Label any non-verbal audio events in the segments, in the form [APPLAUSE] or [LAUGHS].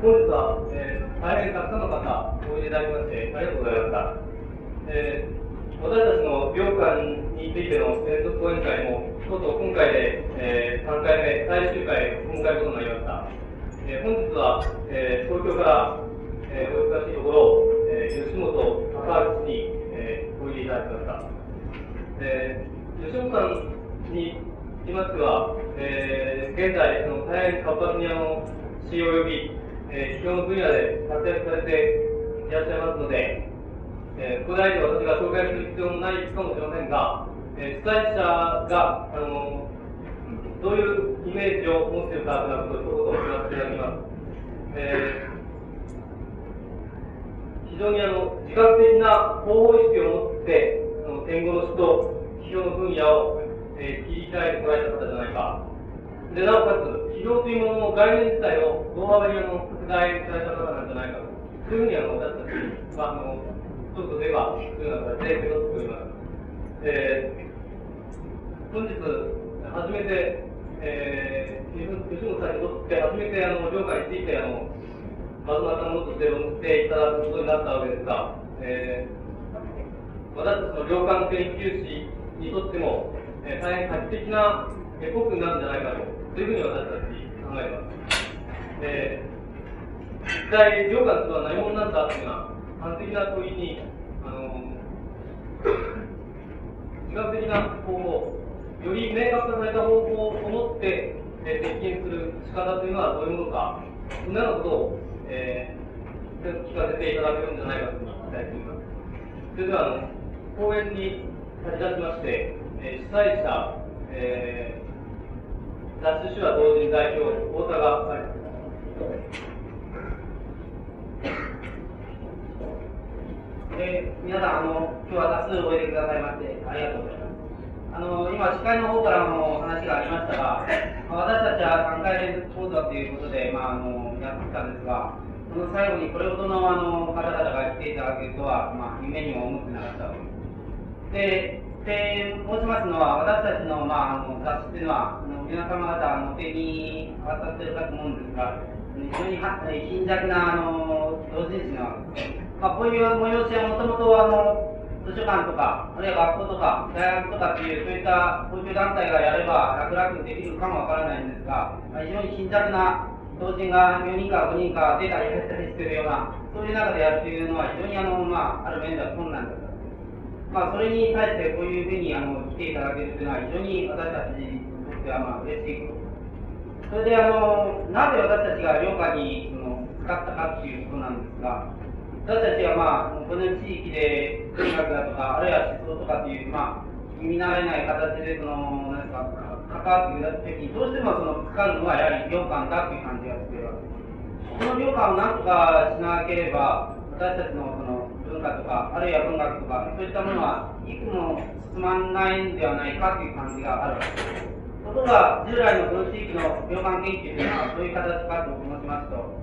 本日は、えー、大変たくさんの方、おいでいただきまして、ありがとうございました。えー、私たちの病館についての連続講演会も、とうとう今回で、えー、3回目、最終回、今回ことなりました。えー、本日は、えー、東京から、えー、お忙しいところ、えー、吉本高橋に、えー、おいでいただきました。えー、吉本さんにいますは、えー、現在、その大変活発にあの、死及び、えー、基本分野で活躍されていらっしゃいますので、えー、ここで私が紹介する必要もないかもしれませんが、えー、主催者が、あの、どういうイメージを持っているかということを一言言わせていただきます。えー、非常にあの、自覚的な方法意識を持って、あの戦後の首都、批評の分野をえー、切り開いてこられた方じゃないか。で、なおかつ、企業というものの概念自体を大幅にあの拡大された方なんじゃないかと。そういうふうにあの私たちは、あの、ちょっとでは、というような形で受け取っております。えー、本日、初めて、えー、吉本さんにとって初めてあの、業界について、あの、松村さんのとして論っていただくことになったわけですが、えー、私たちの量感研究士にとっても、えー、大変画期的なエポックになるんじゃないかと、そういうふうに私たち考えます。えー、一体、量感とは何者なんだというような、完璧な問いに、あの自覚的な方法、より明確化された方法を持って、えー、接近する仕方というのはどういうものか、そんなことを、えー、聞かせていただけるんじゃないかというふうに期待しています。それでは、あの、講演に立ち出しまして、えー、主催者、えー、雑誌手話同人代表、太田が、はい、えー、皆さん、あの、今日は多数おいでくださいまして、ありがとうございます。あの、今、司会の方からも話がありましたが、私たちは3回連続講座ということで、まあ、あの、やってきたんですが、その最後にこれほどのあの方々が来ていただけるとは、まあ、夢にも思ってなかったわけです。で、で申しますのは、私たちの,、まあ、あの雑誌というのは、あの皆様方の手に渡っているかと思うんですが、非常に貧弱なあの同人誌なわけです。まあ、こういう催しはもともとあの図書館とか、あるいは学校とか、大学とかっていう、そういった公衆団体がやれば楽々できるかもわからないんですが、まあ、非常に貧弱な同人が4人か5人か出たり入ったりしているような、そういう中でやるというのは非常にあの、まあ、ある面では困難だと。まあ、それに対してこういうふうにあの来ていただけるというのは非常に私たちにとってはまあ嬉しいことそれであのなぜ私たちが良化にその使ったかということなんですが私たちはまあこの地域で文学だとかあるいは思想とかっていうまあ見慣れない形でその何ですか関わっていく時にどうしてもそのかかるのはやはり良感だという感じがするわけですこの良感を何とかしなければ私たちのその文化とか、あるいは文学とか、そういったものはいくも進まないんではないかという感じがあるわけです。ところが、従来のこの地域の病間研究というのは、どういう形かと申しますと、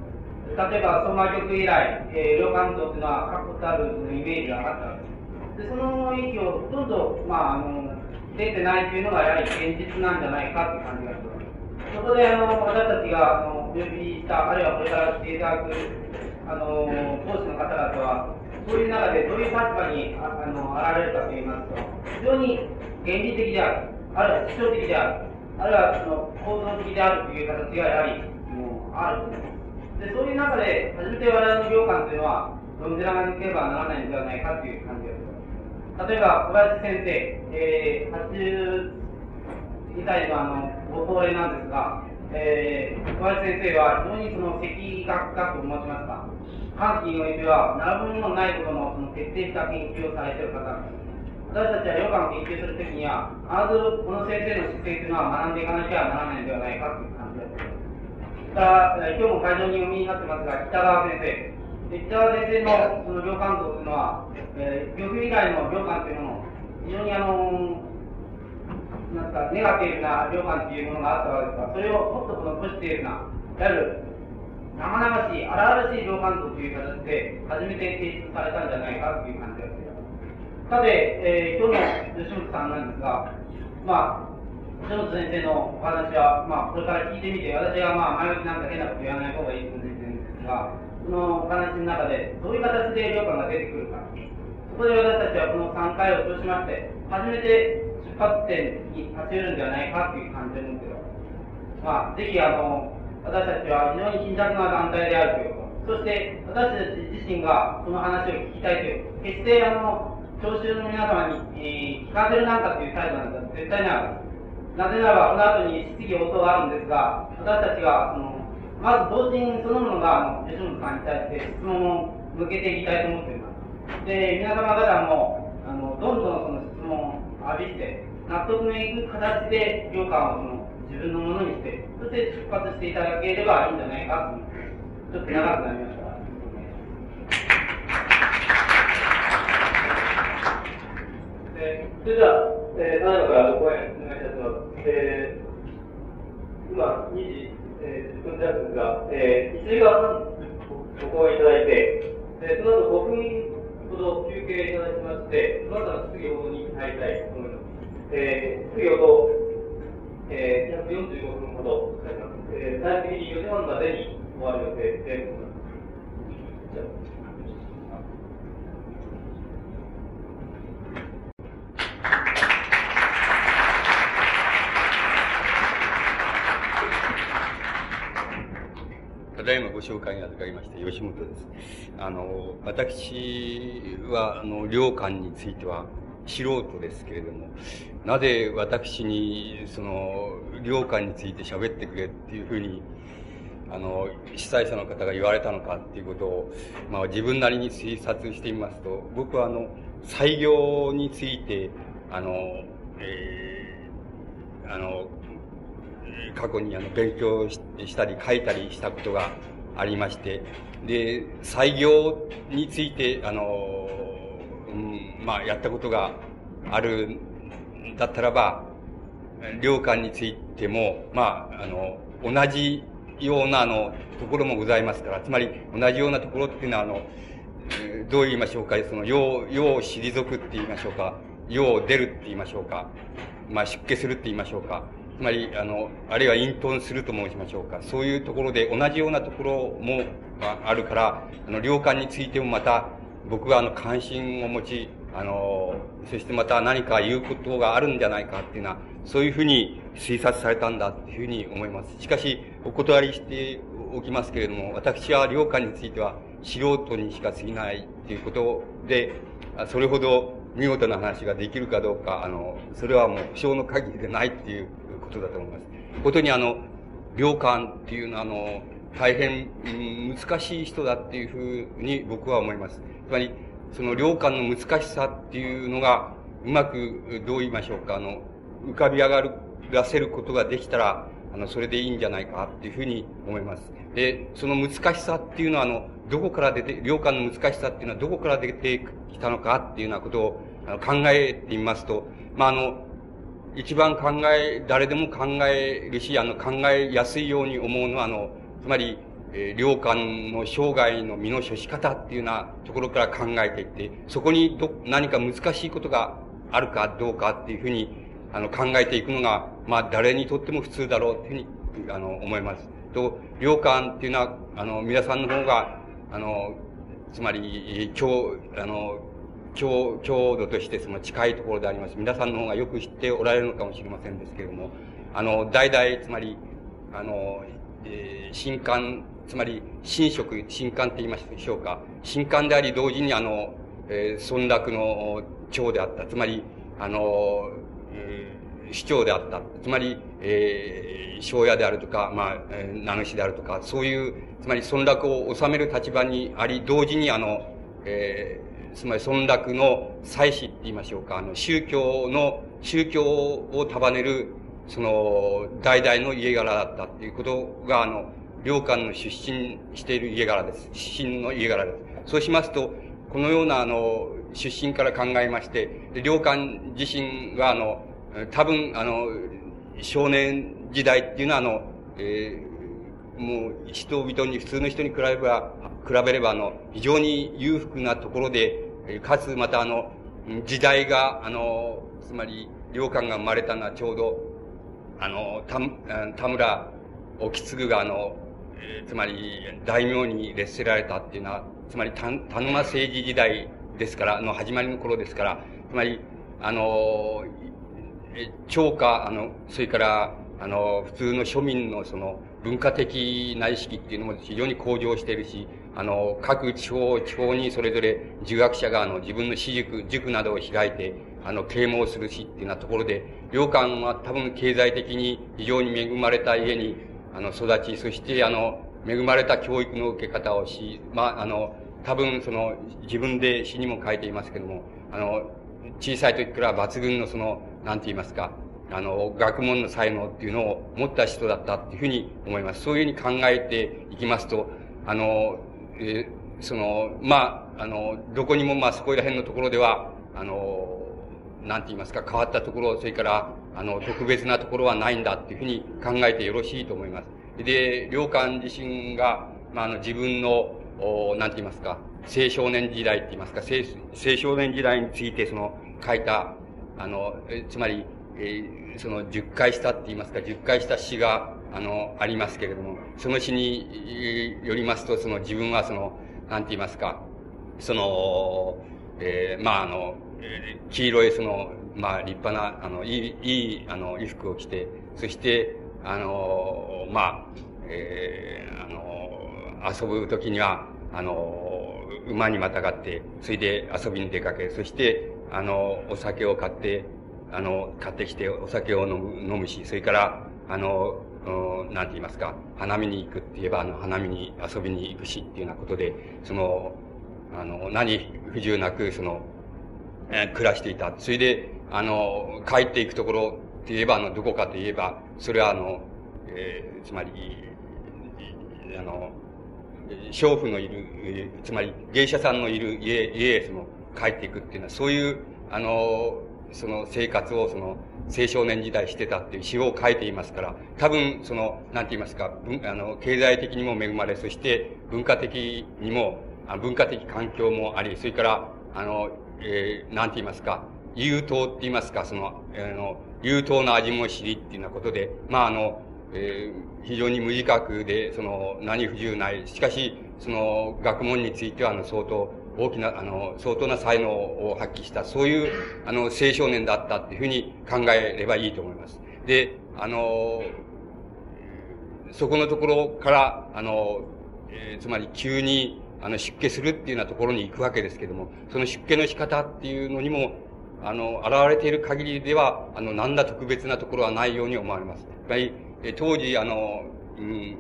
例えば、相馬局以来、えー、領関東というのは確固たるイメージがあったわけです。で、その影響をほとんど、まあ、あの、出てないというのが、やはり現実なんじゃないかという感じがします。そこで、あの、私たちが、あの、お呼びした、あるいはこれから来ていただく、あの、講師の方々は、そういう中でどういう立場にああのあられるかといいますと、非常に原理的である、あるいは思想的である、あるいはその構造的であるという形がやはりもうあるでそういう中で、初めて我々の業界というのは、論じらなければならないんではないかという感じです。例えば、小林先生、えー、82歳のあのご高齢なんですが、えー、小林先生は非常にその赤学科と申しますか、関係においては、並ぶものないことのその徹底した研究をされている方。私たちは予感を研究するときには、まずこの先生の姿勢というのは学んでいかなきゃならないのではないかという感じです。それから、今日も会場にお見えになってますが、北川先生。北川先生のその領感像というのは、えー、漁夫以外の領感というもの、非常にあのなんかネガティブな領感というものがあったわけですが、それをもっとそのポジティブな、いわゆる生々しい、荒々しい量感度という形で初めて提出されたんじゃないかという感じがす。さて、えー、今日の吉本さんなんですが、まあ、吉本先生のお話は、まあ、これから聞いてみて、私がまあ、前置きなんか変なこと言わない方がいいと思うんですが、そのお話の中で、どういう形で旅館が出てくるか。そこで私たちはこの3回を通しまして、初めて出発点に立ち寄るんではないかという感じなんですけど、まあ、ぜひあの、私たちは非常に貧弱な団体であるということ、そして私たち自身がその話を聞きたいという、決してあの、聴衆の皆様に、えー、聞かせるなんかという態度なんて絶対にある。なぜならば、この後に質疑応答があるんですが、私たちが、その、まず同人そのものが、あの、吉本さんに対して質問を向けていきたいと思っています。で、皆様方も、あの、どんどんその質問を浴びて、納得のいく形で、評価をその、自分のものにして、そして出発していただければいいんじゃないかとちょっと長くなりました。えー、それでは、えー、ただいまからご演お願いいたします。えー、今、2時、えー、10分弱ですが、えー、1時間半ご講演いただいて、えー、その後5分ほど休憩いただきまして、その後の質疑応答に入りたいと思います。えー、質疑応答、えー、145分ほどかかります。えー、最終的に4時半までに終わる予定でございます。だいまご紹介に預かりました吉本です。あの、私は、あの、領館については素人ですけれども、なぜ私に、その、領館について喋ってくれっていうふうに、あの、主催者の方が言われたのかっていうことを、まあ自分なりに推察してみますと、僕はあの、採業について、あの、えー、あの、過去にあの勉強したり書いたりしたことがありまして、で、採業について、あの、うん、まあ、やったことがあるんだったらば、領館についても、まあ、あの、同じような、あの、ところもございますから、つまり、同じようなところっていうのは、あの、どう言いましょうか、その、世を、世を退くって言いましょうか、世を出るって言いましょうか、まあ、出家するって言いましょうか、つまり、あの、あるいは隠遁すると申しましょうか。そういうところで同じようなところもあるから、あの、領館についてもまた、僕はあの、関心を持ち、あの、そしてまた何か言うことがあるんじゃないかっていうのは、そういうふうに推察されたんだっていうふうに思います。しかし、お断りしておきますけれども、私は領館については素人にしか過ぎないっていうことで、それほど見事な話ができるかどうか、あの、それはもう保証の限りでないっていうことだと思います。ことにあの、領館っていうのはあの、大変難しい人だっていうふうに僕は思います。つまり、その領館の難しさっていうのが、うまく、どう言いましょうか、あの、浮かび上がらせることができたら、あの、それでいいんじゃないかっていうふうに思います。で、その難しさっていうのは、あの、どこから出て、領館の難しさっていうのはどこから出てきたのかっていうようなことをあの考えてみますと、まあ、あの、一番考え、誰でも考えるし、あの、考えやすいように思うのは、あの、つまり、えー、領館の生涯の身の処し方っていうようなところから考えていって、そこにど、何か難しいことがあるかどうかっていうふうに、あの、考えていくのが、まあ、誰にとっても普通だろうっていうふうに、あの、思います。と、領館っていうのは、あの、皆さんの方が、あの、つまり、今日、あの、郷、郷土としてその近いところであります。皆さんの方がよく知っておられるのかもしれませんですけれども、あの、代々、つまり、あの、えー、新刊、つまり、新職、新刊って言いましょうか。新刊であり、同時にあの、えー、村落の長であった。つまり、あの、えー、市長であった。つまり、えー、庄屋であるとか、まあ、えー、名主であるとか、そういう、つまり村落を治める立場にあり、同時にあの、えつまり村落の祭祀って言いましょうか、あの、宗教の、宗教を束ねる、その、代々の家柄だったっていうことが、あの、領館の出身している家柄です。出身の家柄です。そうしますと、このような、あの、出身から考えまして、領館自身は、あの、多分、あの、少年時代っていうのは、あの、えー、もう、人々に、普通の人に比べれば、比べれば、あの、非常に裕福なところで、かつまたあの、時代が、あの、つまり、領館が生まれたのはちょうど、あの、田田村沖継があの、つまり、大名に列せられたっていうのは、つまり、田沼政治時代ですから、の始まりの頃ですから、つまり、あの、超過、あの、それから、あの、普通の庶民のその、文化的な意識っていうのも非常に向上しているし、あの、各地方、地方にそれぞれ儒学者が、あの、自分の私塾、塾などを開いて、あの、啓蒙するしっていうようなところで、両官は多分経済的に非常に恵まれた家に、あの、育ち、そして、あの、恵まれた教育の受け方をし、まあ、あの、多分その、自分で詩にも書いていますけども、あの、小さい時から抜群のその、なんて言いますか、あの、学問の才能っていうのを持った人だったっていうふうに思います。そういうふうに考えていきますと、あの、えー、その、まあ、あの、どこにもまあそこら辺のところでは、あの、なんて言いますか、変わったところ、それから、あの、特別なところはないんだっていうふうに考えてよろしいと思います。で、良寛自身が、まあ、あの、自分の、おなんて言いますか、青少年時代って言いますか、青少年時代についてその、書いた、あの、つまり、えー、その、十回したって言いますか、十回した詩が、あの、ありますけれども、その詩によりますと、その自分はその、なんて言いますか、その、えー、まあ、あの、黄色いその、まあ、立派な、あの、いい、いい、あの、衣服を着て、そして、あの、まあ、えー、あの、遊ぶときには、あの、馬にまたがって、それで遊びに出かけ、そして、あの、お酒を買って、あの、買ってきてお酒を飲む、飲むし、それから、あの、なんて言いますか、花見に行くって言えば、あの、花見に遊びに行くしっていうようなことで、その、あの、何不自由なく、その、えー、暮らしていた。それで、あの、帰っていくところって言えば、あの、どこかと言えば、それはあの、えー、つまり、あの、娼婦のいる、つまり芸者さんのいる家、家へその、帰っていくっていうのは、そういう、あの、その生活をその青少年時代してたっていう詩を書いていますから、多分その、なんて言いますか、あの、経済的にも恵まれ、そして文化的にも、文化的環境もあり、それから、あの、えー、なんて言いますか、優等って言いますか、その、あの、優等な味も知りっていうようなことで、まああの、えー、非常に無自覚で、その、何不自由ない。しかし、その、学問については、あの、相当、大きな、あの、相当な才能を発揮した、そういう、あの、青少年だったっていうふうに考えればいいと思います。で、あの、そこのところから、あの、えー、つまり急に、あの、出家するっていうようなところに行くわけですけども、その出家の仕方っていうのにも、あの、現れている限りでは、あの、何ら特別なところはないように思われます。つまり、え当時、あの、うん、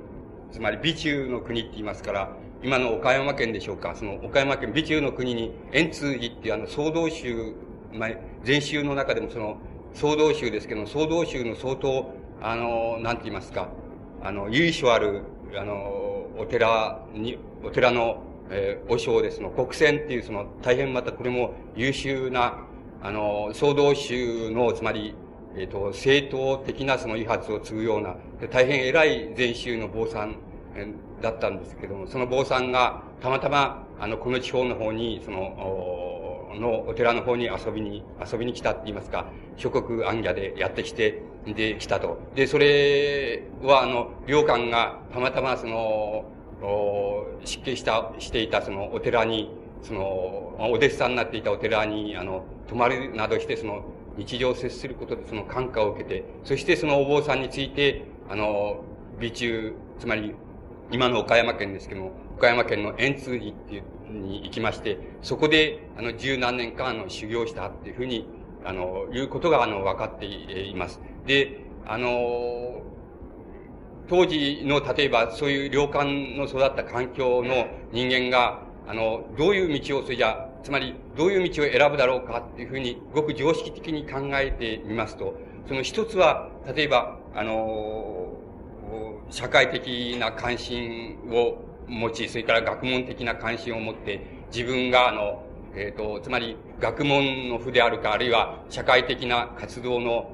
つまり、美中の国って言いますから、今の岡山県でしょうか、その岡山県美中の国に、円通寺っていうあの、総道宗、まあ、全宗の中でもその、総道宗ですけども、総道宗の相当、あの、なんて言いますか、あの、由緒ある、あの、お寺に、お寺の、えー、お尚ですの、国選っていうその、大変またこれも優秀な、あの、総道宗の、つまり、えっ、ー、と、正統的なその遺発を継ぐような、大変偉い禅宗の坊さんだったんですけども、その坊さんがたまたま、あの、この地方の方に、その、のお寺の方に遊びに、遊びに来たって言いますか、諸国暗夜でやってきて、で、来たと。で、それは、あの、良官がたまたまその、失敬した、していたそのお寺に、その、お弟子さんになっていたお寺に、あの、泊まるなどして、その、日常を接することでその感化を受けて、そしてそのお坊さんについて、あの、美中、つまり今の岡山県ですけども、岡山県の円通寺っていうに行きまして、そこで、あの、十何年間、あの、修行したっていうふうに、あの、いうことが、あの、分かっています。で、あの、当時の、例えば、そういう良寛の育った環境の人間が、あの、どういう道を、それじゃ、つまり、どういう道を選ぶだろうかっていうふうに、ごく常識的に考えてみますと、その一つは、例えば、あの、社会的な関心を持ち、それから学問的な関心を持って、自分があの、えっ、ー、と、つまり学問の譜であるか、あるいは社会的な活動の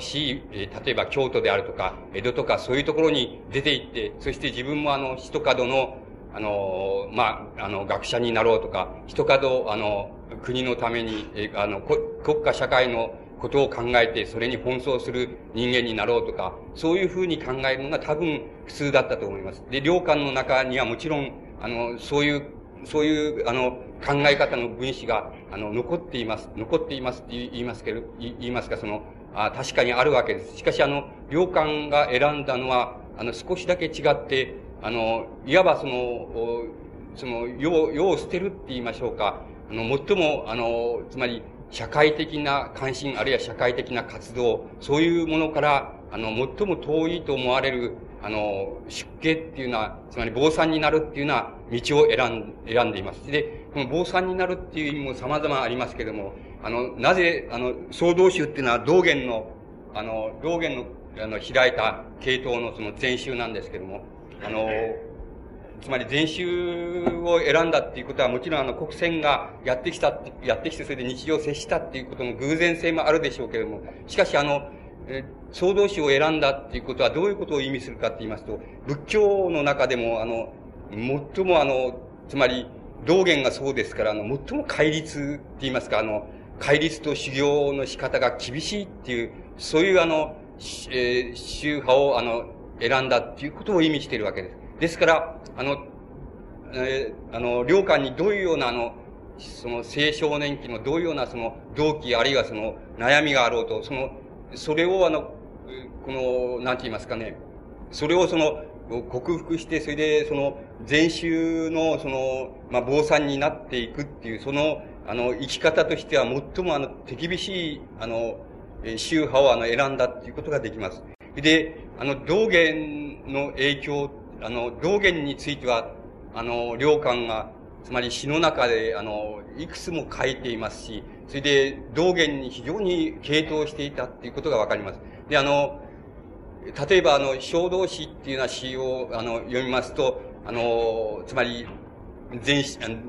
し、例えば京都であるとか、江戸とかそういうところに出て行って、そして自分もあの、一角の、あの、まあ、あの、学者になろうとか、一角、あの、国のために、えあの、国家社会のことを考えて、それに奔走する人間になろうとか、そういうふうに考えるのが多分普通だったと思います。で、領館の中にはもちろん、あの、そういう、そういう、あの、考え方の分子が、あの、残っています。残っていますって言いますけど、言いますか、その、あ確かにあるわけです。しかし、あの、領館が選んだのは、あの、少しだけ違って、あの、いわばその、その、世を、世を捨てるって言いましょうか。あの、最も、あの、つまり、社会的な関心、あるいは社会的な活動、そういうものから、あの、最も遠いと思われる、あの、出家っていうのは、つまり坊さんになるっていうような道を選ん、選んでいます。で、この坊さんになるっていう意味も様々ありますけれども、あの、なぜ、あの、総道宗っていうのは道元の、あの、道元の、あの、開いた系統のその禅宗なんですけれども、あの、つまり禅宗を選んだっていうことはもちろんあの国選がやってきた、やってきてそれで日常を接したっていうことの偶然性もあるでしょうけれども、しかしあの、え総動詞を選んだっていうことはどういうことを意味するかって言いますと、仏教の中でもあの、最もあの、つまり道元がそうですから、あの、最も戒律って言いますか、あの、戒律と修行の仕方が厳しいっていう、そういうあの、えー、宗派をあの、選んだっていうことを意味しているわけです。ですから、あの、えー、あの、領館にどういうような、あの、その青少年期のどういうようなその動機あるいはその悩みがあろうと、その、それをあの、この、なんて言いますかね、それをその、克服して、それで、その、禅宗の、その、まあ、坊さんになっていくっていう、その、あの、生き方としては最もあの、手厳しい、あの、宗派をあの、選んだっていうことができます。で、あの、道元の影響あの、道元については、あの、良寛が、つまり詩の中で、あの、いくつも書いていますし、それで、道元に非常に傾倒していたっていうことがわかります。で、あの、例えば、あの、小道詩っていうような詩を、あの、読みますと、あの、つまり、全、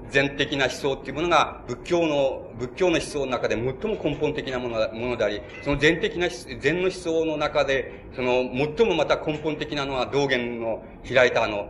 全的な思想っていうものが仏教の、仏教の思想の中で最も根本的なものものであり、その全的な、全の思想の中で、その最もまた根本的なのは道元の開いたあの、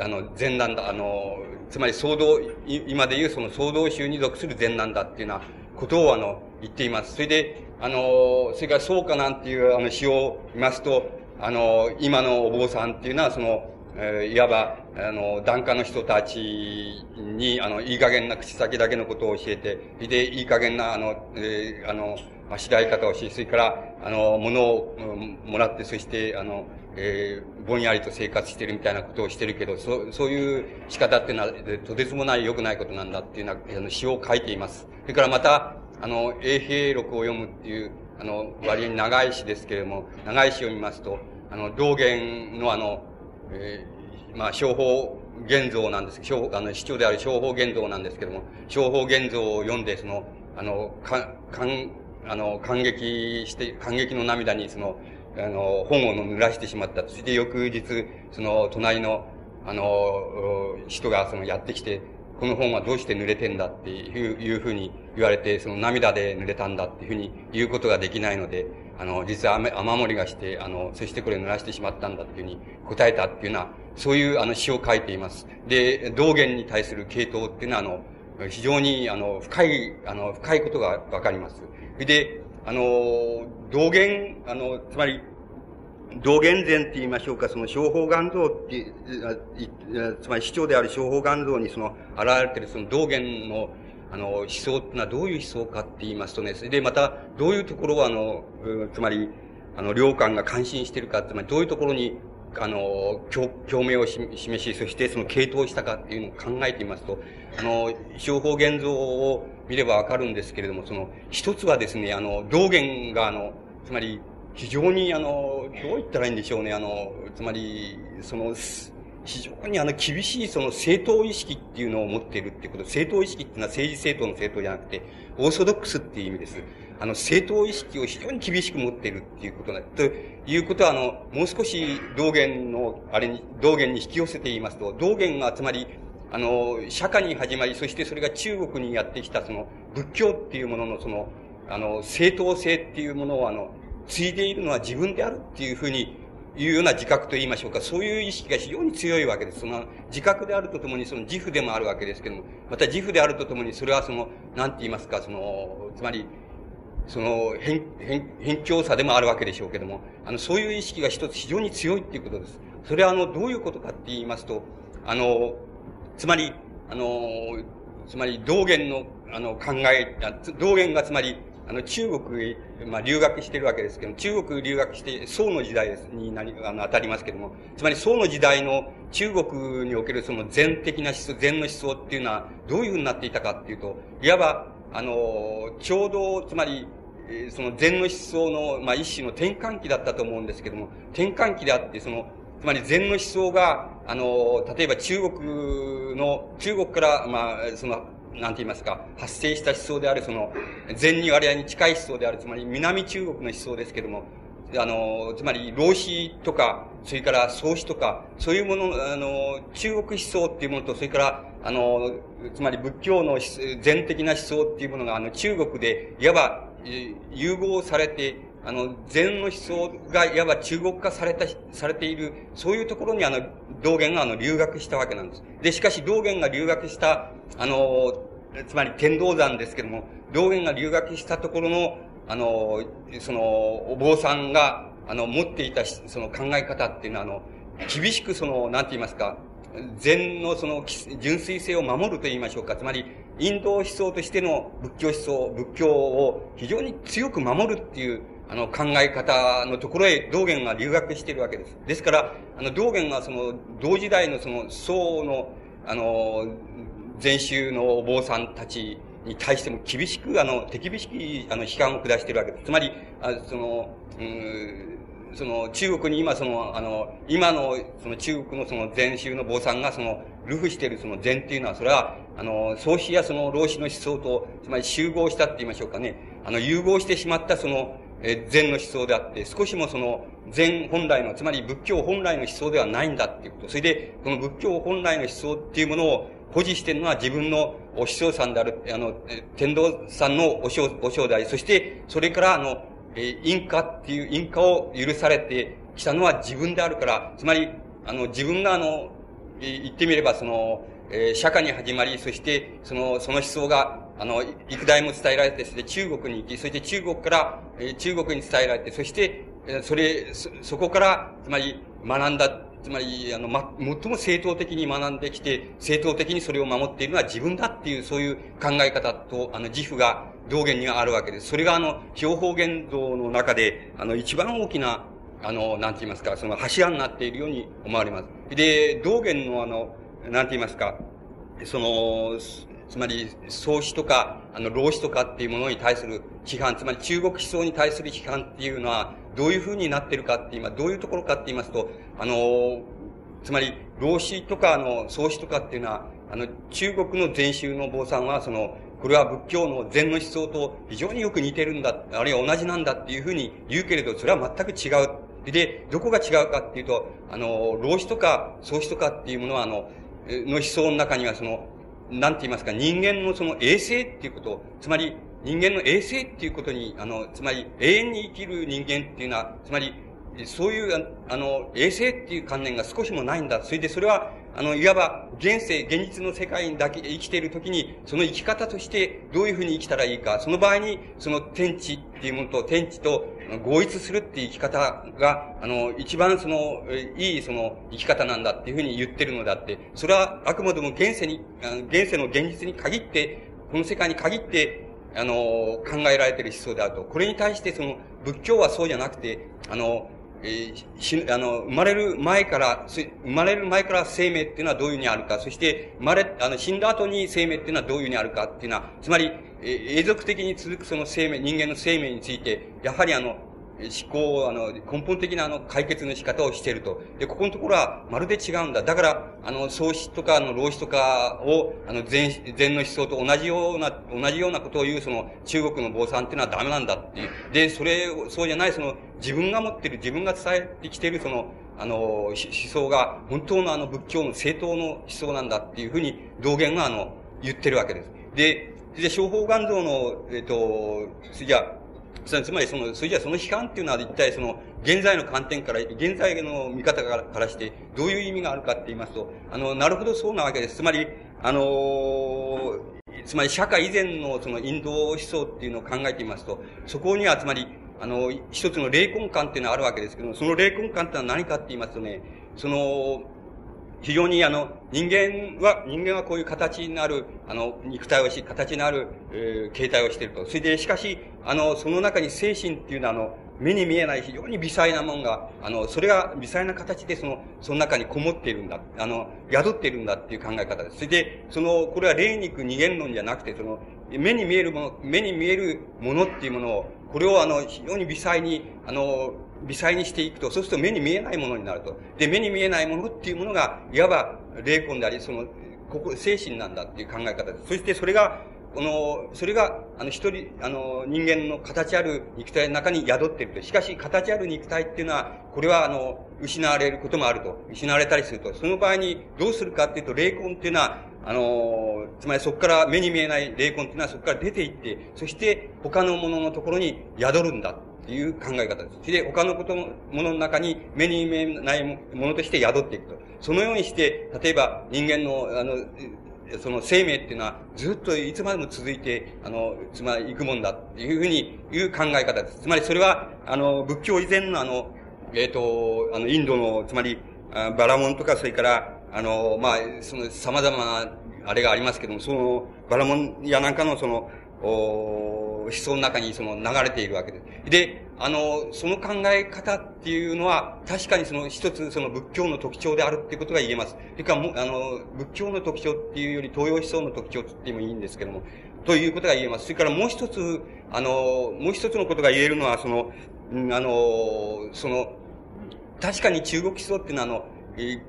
あの、禅なんだ、あの、つまり総道、今で言うその総道宗に属する禅なんだっていうようなことをあの、言っています。それで、あの、それからそうかなんていうあの詩を見ますと、あの、今のお坊さんっていうのはその、えー、いわば、あの、檀家の人たちに、あの、いい加減な口先だけのことを教えて、で、いい加減な、あの、えー、あの、まあ、しらい方をし、それから、あの、物を、もらって、そして、あの、えー、ぼんやりと生活してるみたいなことをしてるけど、そう、そういう仕方っていうのは、とてつもない良くないことなんだっていうような、あの、詩を書いています。それからまた、あの、永平録を読むっていう、あの、割に長い詩ですけれども、長い詩を見ますと、あの、道元のあの、えー、まあ、商法現像なんです、あの、市長である商法現像なんですけども、商法現像を読んで、その、あの、か、かん、あの、感激して、感激の涙に、その、あの、本を濡らしてしまった。そして翌日、その、隣の、あの、人が、その、やってきて、この本はどうして濡れてんだっていういうふうに言われて、その涙で濡れたんだっていうふうに言うことができないので、あの、実は雨、雨漏りがして、あの、そしてこれ濡らしてしまったんだっていうふうに答えたっていうのは、そういうあの詩を書いています。で、道元に対する系統っていうのは、あの、非常に、あの、深い、あの、深いことがわかります。で、あの、道元、あの、つまり、道元禅って言いましょうか、その小法願像って、つまり市長である小法願像にその、現れてるその道元の、あの、思想っていうのはどういう思想かって言いますとね、で、また、どういうところをあの、つまり、あの、領官が関心してるか、つまりどういうところに、あの、共鳴を示し、そしてその系統したかっていうのを考えてみますと、あの、小法現像を見ればわかるんですけれども、その、一つはですね、あの、道元があの、つまり、非常にあの、どう言ったらいいんでしょうね、あの、つまり、その、非常にあの、厳しいその政党意識っていうのを持っているっていうこと、政党意識っていうのは政治政党の政党じゃなくて、オーソドックスっていう意味です。あの、政党意識を非常に厳しく持っているっていうことだ。ということは、あの、もう少し道元の、あれに、道元に引き寄せて言いますと、道元がつまり、あの、釈迦に始まり、そしてそれが中国にやってきたその、仏教っていうもののその、あの、正当性っていうものをあの、継いでいるのは自分であるっていうふうにいうような自覚と言いましょうか、そういう意識が非常に強いわけです。その自覚であるとともにその自負でもあるわけですけども、また自負であるとともにそれはその、なんて言いますか、その、つまり、その、偏、偏、偏境差でもあるわけでしょうけども、あの、そういう意識が一つ非常に強いっていうことです。それはあの、どういうことかって言いますと、あの、つまり、あの、つまり道元の、あの、考え、道元がつまり、あの、中国へ、まあ、留学してるわけですけど中国留学して、宋の時代になり、あの、当たりますけども、つまり宋の時代の中国におけるその禅的な思想、禅の思想っていうのは、どういうふうになっていたかっていうと、いわば、あの、ちょうど、つまり、その禅の思想の、まあ、一種の転換期だったと思うんですけども、転換期であって、その、つまり禅の思想が、あの、例えば中国の、中国から、まあ、その、なんて言いますか、発生した思想である、その、禅に割合に近い思想である、つまり南中国の思想ですけども、あの、つまり、老子とか、それから創始とか、そういうもの、あの、中国思想っていうものと、それから、あの、つまり仏教の禅的な思想っていうものが、あの、中国で、いわば、融合されて、あの、禅の思想がいわば中国化された、されている、そういうところにあの、道元があの、留学したわけなんです。で、しかし道元が留学した、あの、つまり天道山ですけども、道元が留学したところの、あの、その、お坊さんが、あの、持っていた、その考え方っていうのは、あの、厳しくその、なんて言いますか、禅のその純粋性を守ると言いましょうか。つまり、インド思想としての仏教思想、仏教を非常に強く守るっていう、あの、考え方のところへ道元が留学しているわけです。ですから、あの、道元がその、同時代のその、僧の、あの、禅宗のお坊さんたちに対しても厳しく、あの、手厳しく、あの、批判を下しているわけです。つまり、あその、うん、その、中国に今その、あの、今の、その中国のその禅宗の坊さんがその、ルフしているその禅っていうのは、それは、あの、創始やその老子の思想と、つまり集合したって言いましょうかね。あの、融合してしまったその、え禅の思想であって、少しもその、禅本来の、つまり仏教本来の思想ではないんだっていうこと。それで、この仏教本来の思想っていうものを保持してるのは自分のお師匠さんである、あの、天道さんのお師匠、お師匠であり、そして、それから、あの、えー、印花っていう印花を許されてきたのは自分であるから、つまり、あの、自分があの、えー、言ってみればその、えー、釈迦に始まり、そして、その、その思想が、あの、幾代も伝えられて、そして中国に行き、そして中国から、え、中国に伝えられて、そして、え、それ、そ、そこから、つまり、学んだ、つまり、あの、ま、最も正当的に学んできて、正当的にそれを守っているのは自分だっていう、そういう考え方と、あの、自負が、道元にはあるわけです。それがあの、標法言動の中で、あの、一番大きな、あの、なんて言いますか、その柱になっているように思われます。で、道元のあの、なんて言いますか、その、つまり、創始とか、あの、老子とかっていうものに対する批判、つまり中国思想に対する批判っていうのは、どういうふうになってるかって今、どういうところかって言いますと、あの、つまり、老子とか、あの、創始とかっていうのは、あの、中国の禅宗の坊さんは、その、これは仏教の禅の思想と非常によく似てるんだ、あるいは同じなんだっていうふうに言うけれど、それは全く違う。で、どこが違うかっていうと、あの、老子とか創子とかっていうものは、あの、の思想の中には、その、なんて言いますか、人間のその衛生っていうこと、つまり、人間の衛生っていうことに、あの、つまり、永遠に生きる人間っていうのは、つまり、そういう、あの、衛生っていう観念が少しもないんだ。それでそれは、あの、いわば、現世、現実の世界だけ生きているときに、その生き方としてどういうふうに生きたらいいか、その場合に、その天地っていうものと天地と合一するっていう生き方が、あの、一番その、いいその生き方なんだっていうふうに言ってるのであって、それはあくまでも現世に、現世の現実に限って、この世界に限って、あの、考えられている思想であると。これに対してその、仏教はそうじゃなくて、あの、えー、あの、生まれる前から、生まれる前から生命っていうのはどういうふうにあるか、そして生まれ、あの、死んだ後に生命っていうのはどういうふうにあるかっていうのは、つまり、えー、永続的に続くその生命、人間の生命について、やはりあの、思考、あの、根本的なあの、解決の仕方をしていると。で、ここのところはまるで違うんだ。だから、あの、創始とか、あの、老子とかを、あの、禅、禅の思想と同じような、同じようなことを言う、その、中国の坊さんっていうのはダメなんだっていう。で、それ、そうじゃない、その、自分が持っている、自分が伝えてきている、その、あの、思想が、本当のあの、仏教の正当の思想なんだっていうふうに、道元があの、言ってるわけです。で、で、小法願像の、えっ、と、じゃあ、つまりその、それじゃその批判っていうのは一体その、現在の観点から、現在の見方からして、どういう意味があるかって言いますと、あの、なるほどそうなわけです。つまり、あのつまり社会以前のそのインド思想っていうのを考えてみますと、そこにはつまり、あの、一つの霊魂観っていうのはあるわけですけども、その霊魂観ってのは何かって言いますとね、その、非常にあの、人間は、人間はこういう形になる、あの、肉体をし、形のある、えー、形態をしていると。それで、しかし、あの、その中に精神っていうのは、あの、目に見えない非常に微細なもんが、あの、それが微細な形でその、その中にこもっているんだ。あの、宿っているんだっていう考え方です。それで、その、これは霊肉二元論じゃなくて、その、目に見えるもの、目に見えるものっていうものを、これをあの、非常に微細に、あの、微細にしていくと、そうすると目に見えないものになると。で、目に見えないものっていうものが、いわば霊魂であり、その、ここ、精神なんだっていう考え方です。そしてそれが、この、それが、あの、一人、あの、人間の形ある肉体の中に宿っていると。しかし、形ある肉体っていうのは、これは、あの、失われることもあると。失われたりすると。その場合に、どうするかっていうと、霊魂っていうのは、あの、つまりそこから目に見えない霊魂っていうのはそこから出ていって、そして他のもののところに宿るんだっていう考え方です。で、他のことものの中に目に見えないものとして宿っていくと。そのようにして、例えば人間の、あの、その生命っていうのはずっといつまでも続いて、あの、つまり行くもんだっていうふうにいう考え方です。つまりそれは、あの、仏教以前のあの、えっ、ー、と、あの、インドの、つまり、バラモンとか、それから、あの、まあ、その、様々な、あれがありますけども、その、バラモンやなんかの、その、お思想の中にその流れているわけです。で、あの、その考え方っていうのは、確かにその一つその仏教の特徴であるっていうことが言えます。ていうか、もあの、仏教の特徴っていうより東洋思想の特徴って言ってもいいんですけども、ということが言えます。それからもう一つ、あの、もう一つのことが言えるのは、その、あの、その、確かに中国思想っていうのは、あの、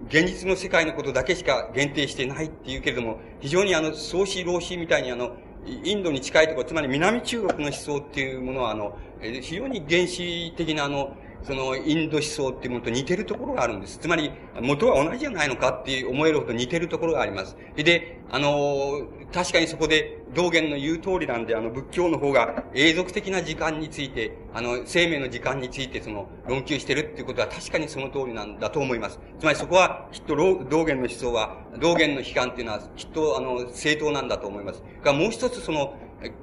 現実の世界のことだけしか限定してないっていうけれども、非常にあの、創始老子みたいにあの、インドに近いところ、つまり南中国の思想っていうものは、あの、非常に原始的なあの、その、インド思想っていうものと似てるところがあるんです。つまり、元は同じじゃないのかって思えるほど似てるところがあります。で、あの、確かにそこで、道元の言う通りなんで、あの、仏教の方が永続的な時間について、あの、生命の時間について、その、論求してるっていうことは確かにその通りなんだと思います。つまりそこは、きっと、道元の思想は、道元の批判っていうのは、きっと、あの、正当なんだと思います。が、もう一つその、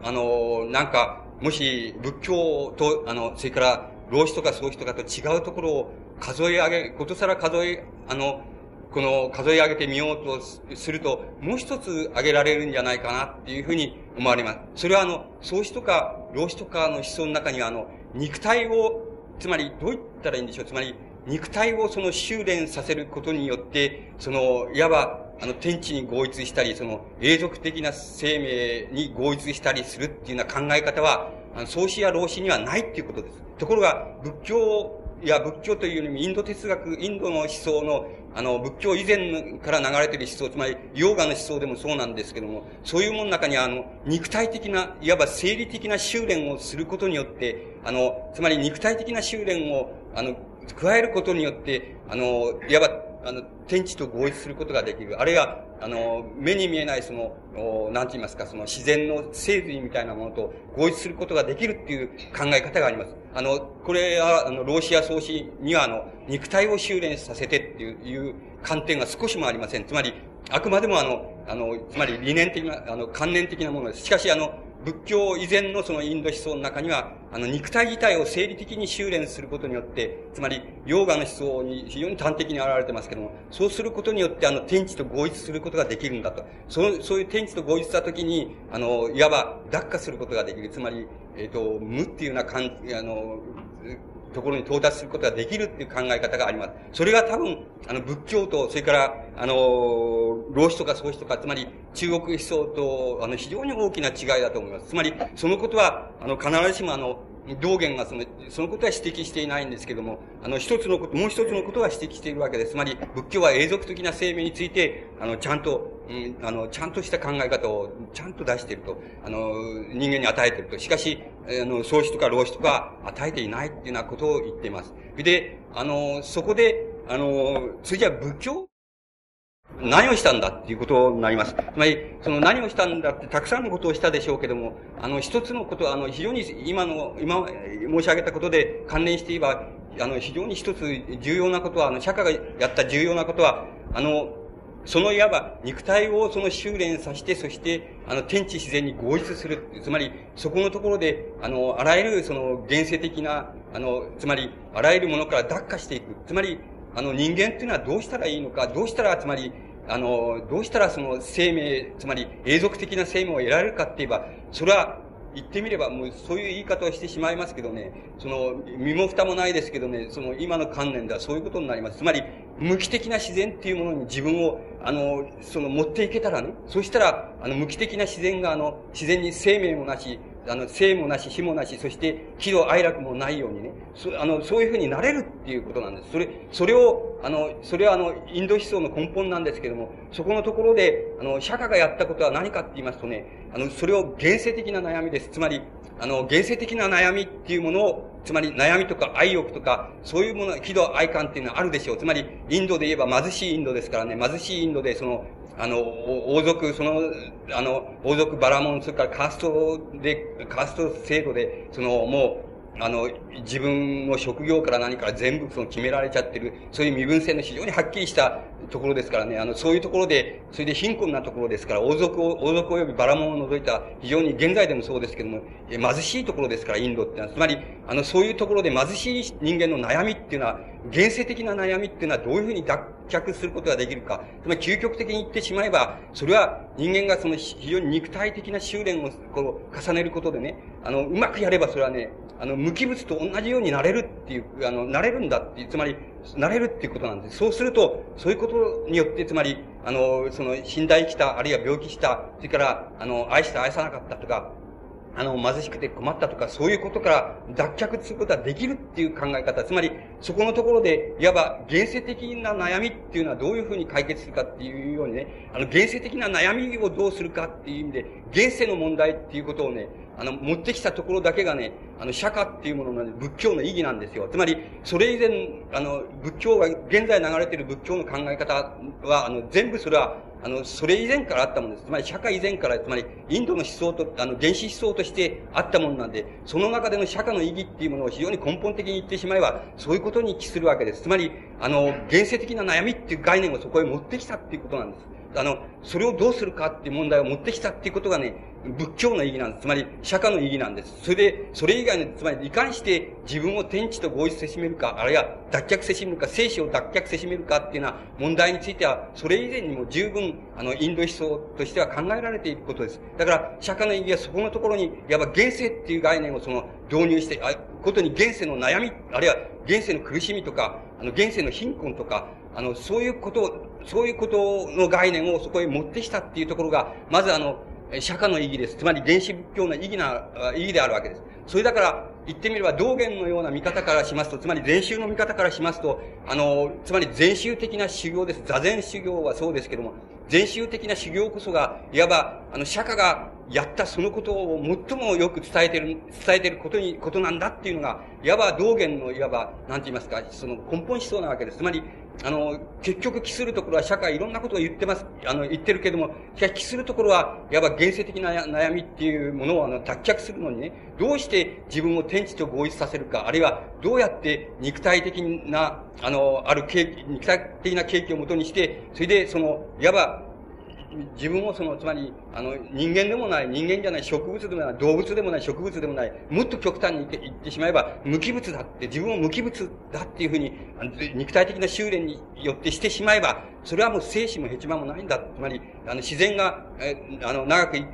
あの、なんか、もし、仏教と、あの、それから、老子とかそういう人かと違うところを数え上げ、ことさら数え、あの、この数え上げてみようとすると、もう一つ挙げられるんじゃないかなっていうふうに思われます。それはあの、創始とか老子とかの思想の中にはあの、肉体を、つまりどう言ったらいいんでしょう。つまり、肉体をその修練させることによって、その、いわば、あの、天地に合一したり、その、永続的な生命に合一したりするっていうような考え方は、あの創始や老子にはないっていうことです。ところが、仏教や仏教というよりもインド哲学、インドの思想の、あの、仏教以前から流れている思想、つまり、ヨーガの思想でもそうなんですけども、そういうものの中にあの、肉体的な、いわば生理的な修練をすることによって、あの、つまり肉体的な修練を、あの、加えることによって、あの、いわば、あの、天地と合一することができる。あるいは、あの、目に見えないその、なんて言いますか、その自然の生髄みたいなものと合一することができるっていう考え方があります。あの、これは、あの、老子や創始には、あの、肉体を修練させてっていう観点が少しもありません。つまり、あくまでもあの、あの、つまり理念的な、あの、観念的なものです。しかし、あの、仏教以前のそのインド思想の中には、あの、肉体自体を生理的に修練することによって、つまり、ヨーガの思想に非常に端的に現れてますけども、そうすることによって、あの、天地と合一することができるんだと。そ、そういう天地と合一したときに、あの、いわば、脱化することができる。つまり、えっ、ー、と、無っていうような感じ、あの、ところに到達することができるっていう考え方があります。それが多分、あの、仏教と、それから、あの、老子とか宗子とか、つまり中国思想と、あの、非常に大きな違いだと思います。つまり、そのことは、あの、必ずしもあの、道元がその、そのことは指摘していないんですけども、あの、一つのこと、もう一つのことは指摘しているわけです。つまり、仏教は永続的な生命について、あの、ちゃんと、うん、あの、ちゃんとした考え方をちゃんと出していると、あの、人間に与えていると。しかし、あの、創始とか老子とか与えていないっていうようなことを言っています。で、あの、そこで、あの、それじゃ仏教何をしたんだっていうことになります。つまり、その何をしたんだってたくさんのことをしたでしょうけども、あの、一つのこと、あの、非常に今の、今申し上げたことで関連して言えば、あの、非常に一つ重要なことは、あの、釈迦がやった重要なことは、あの、そのいわば肉体をその修練させて、そして、あの、天地自然に合一する。つまり、そこのところで、あの、あらゆるその現世的な、あの、つまり、あらゆるものから脱化していく。つまり、あの、人間っていうのはどうしたらいいのか、どうしたら、つまり、あの、どうしたらその生命、つまり永続的な生命を得られるかって言えば、それは言ってみれば、もうそういう言い方をしてしまいますけどね、その、身も蓋もないですけどね、その今の観念ではそういうことになります。つまり、無機的な自然っていうものに自分を、あの、その持っていけたらね、そしたら、あの、無機的な自然が、あの、自然に生命もなし、あの、生もなし、死もなし、そして喜怒哀楽もないようにね、そあの、そういうふうになれるっていうことなんです。それ、それを、あの、それはあの、インド思想の根本なんですけども、そこのところで、あの、釈迦がやったことは何かって言いますとね、あの、それを現世的な悩みです。つまり、あの、現世的な悩みっていうものを、つまり悩みとか愛欲とか、そういうもの、喜怒哀感っていうのはあるでしょう。つまり、インドで言えば貧しいインドですからね、貧しいインドで、その、あの、王族、その、あの、王族バラモン、それからカーストで、カースト制度で、その、もう、あの、自分の職業から何から全部その決められちゃってる、そういう身分制の非常にはっきりしたところですからね、あの、そういうところで、それで貧困なところですから、王族を、王族及びバラモンを除いた、非常に現在でもそうですけども、貧しいところですから、インドってのは。つまり、あの、そういうところで貧しい人間の悩みっていうのは、現世的な悩みっていうのはどういうふうに脱却することができるか。つまり究極的に言ってしまえば、それは人間がその非常に肉体的な修練をこう重ねることでね、あの、うまくやればそれはね、あの、無機物と同じようになれるっていう、あの、なれるんだっていう、つまり、なれるっていうことなんです。そうすると、そういうことによって、つまり、あの、その、死んだ生きた、あるいは病気した、それから、あの、愛した愛さなかったとか、あの、貧しくて困ったとか、そういうことから脱却することができるっていう考え方。つまり、そこのところで、いわば、現世的な悩みっていうのはどういうふうに解決するかっていうようにね、あの、現世的な悩みをどうするかっていう意味で、現世の問題っていうことをね、あの、持ってきたところだけがね、あの、釈迦っていうものの仏教の意義なんですよ。つまり、それ以前、あの、仏教が、現在流れている仏教の考え方は、あの、全部それは、あの、それ以前からあったものです。つまり、社会以前から、つまり、インドの思想と、あの、原始思想としてあったものなんで、その中での社会の意義っていうものを非常に根本的に言ってしまえば、そういうことに帰するわけです。つまり、あの、現世的な悩みっていう概念をそこへ持ってきたっていうことなんです。あの、それをどうするかっていう問題を持ってきたっていうことがね、仏教の意義なんです。つまり、釈迦の意義なんです。それで、それ以外の、つまり、いかにして自分を天地と合一せしめるか、あるいは脱却せしめるか、生死を脱却せしめるかっていうような問題については、それ以前にも十分、あの、インド思想としては考えられていることです。だから、釈迦の意義はそこのところに、いわば現世っていう概念をその、導入して、あ、ことに現世の悩み、あるいは現世の苦しみとか、あの、現世の貧困とか、あの、そういうことを、そういうことの概念をそこへ持ってきたっていうところが、まずあの、釈迦の意義です。つまり原始仏教の意義な、意義であるわけです。それだから、言ってみれば道元のような見方からしますと、つまり禅宗の見方からしますと、あの、つまり禅宗的な修行です。座禅修行はそうですけども、禅宗的な修行こそが、いわば、あの、釈迦がやったそのことを最もよく伝えてる、伝えてることに、ことなんだっていうのが、いわば道元の、いわば、なんて言いますか、その根本思想なわけです。つまり、あの、結局帰するところは社会いろんなことを言ってます、あの、言ってるけども、しかし帰するところは、いわば現世的な悩みっていうものをあの、脱却するのにね、どうして自分を天地と合一させるか、あるいはどうやって肉体的な、あの、ある経肉体的な景気をもとにして、それでその、いわば自分をその、つまり、あの、人間でもない、人間じゃない、植物でもない、動物でもない、植物でもない、もっと極端に言ってしまえば、無機物だって、自分を無機物だっていうふうに、肉体的な修練によってしてしまえば、それはもう生死もヘチマもないんだ。つまり、あの、自然が、え、あの、長く、流れ、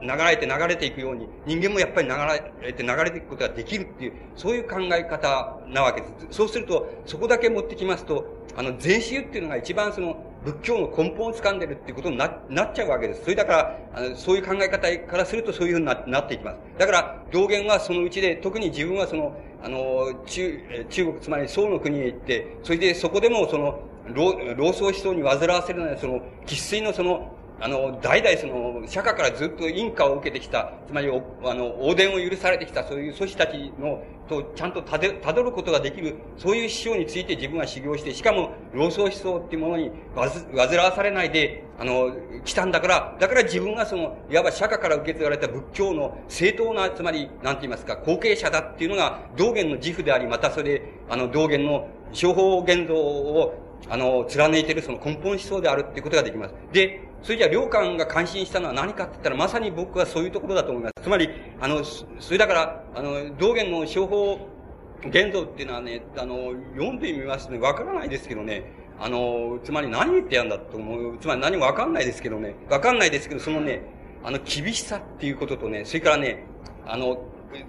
流れて流れていくように、人間もやっぱり流れて流れていくことができるっていう、そういう考え方なわけです。そうすると、そこだけ持ってきますと、あの、禅宗っていうのが一番その、仏教の根本を掴んでるっていうことにななっちゃうわけです。それだから、あのそういう考え方からするとそういうふうにななっていきます。だから、道元はそのうちで、特に自分はその、あの、中、中国、つまり宋の国へ行って、それでそこでもその、老、老僧思想に煩わせるような、その、喫水のその、あの、代々その、釈迦からずっと印下を受けてきた、つまり、あの、横伝を許されてきた、そういう祖師たちの、と、ちゃんとたで、たどることができる、そういう師匠について自分は修行して、しかも、老僧思想っていうものに、わず、煩わされないで、あの、来たんだから、だから自分がその、いわば釈迦から受け継がれた仏教の正当な、つまり、なんて言いますか、後継者だっていうのが、道元の自負であり、またそれ、あの、道元の、商法現像をあの、貫いているその根本思想であるっていうことができます。で、それじゃ良寛が関心したのは何かって言ったら、まさに僕はそういうところだと思います。つまり、あの、それだから、あの、道元の商法現像っていうのはね、あの、読んでみますとね、わからないですけどね、あの、つまり何言ってやんだと思う。つまり何もわかんないですけどね、わかんないですけど、そのね、あの、厳しさっていうこととね、それからね、あの、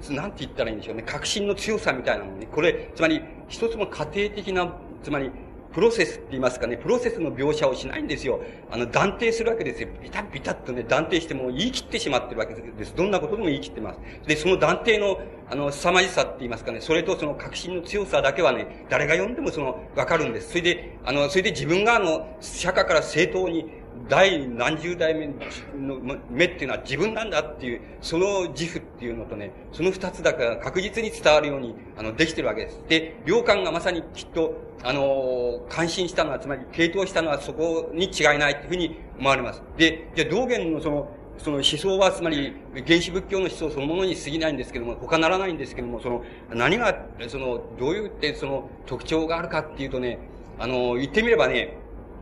なんて言ったらいいんでしょうね、確信の強さみたいなものね、これ、つまり、一つの家庭的な、つまり、プロセスって言いますかね、プロセスの描写をしないんですよ。あの、断定するわけですよ。ビタッビタッとね、断定しても言い切ってしまってるわけです。どんなことでも言い切ってます。で、その断定の、あの、凄まじさって言いますかね、それとその確信の強さだけはね、誰が読んでもその、わかるんです。それで、あの、それで自分があの、釈迦から正当に、第何十代目の目っていうのは自分なんだっていう、その自負っていうのとね、その二つだから確実に伝わるように、あの、できてるわけです。で、良寛がまさにきっと、あの、感心したのは、つまり、傾倒したのはそこに違いないっていうふうに思われます。で、じゃ道元のその、その思想は、つまり、原始仏教の思想そのものに過ぎないんですけども、他ならないんですけども、その、何が、その、どういうって、その、特徴があるかっていうとね、あの、言ってみればね、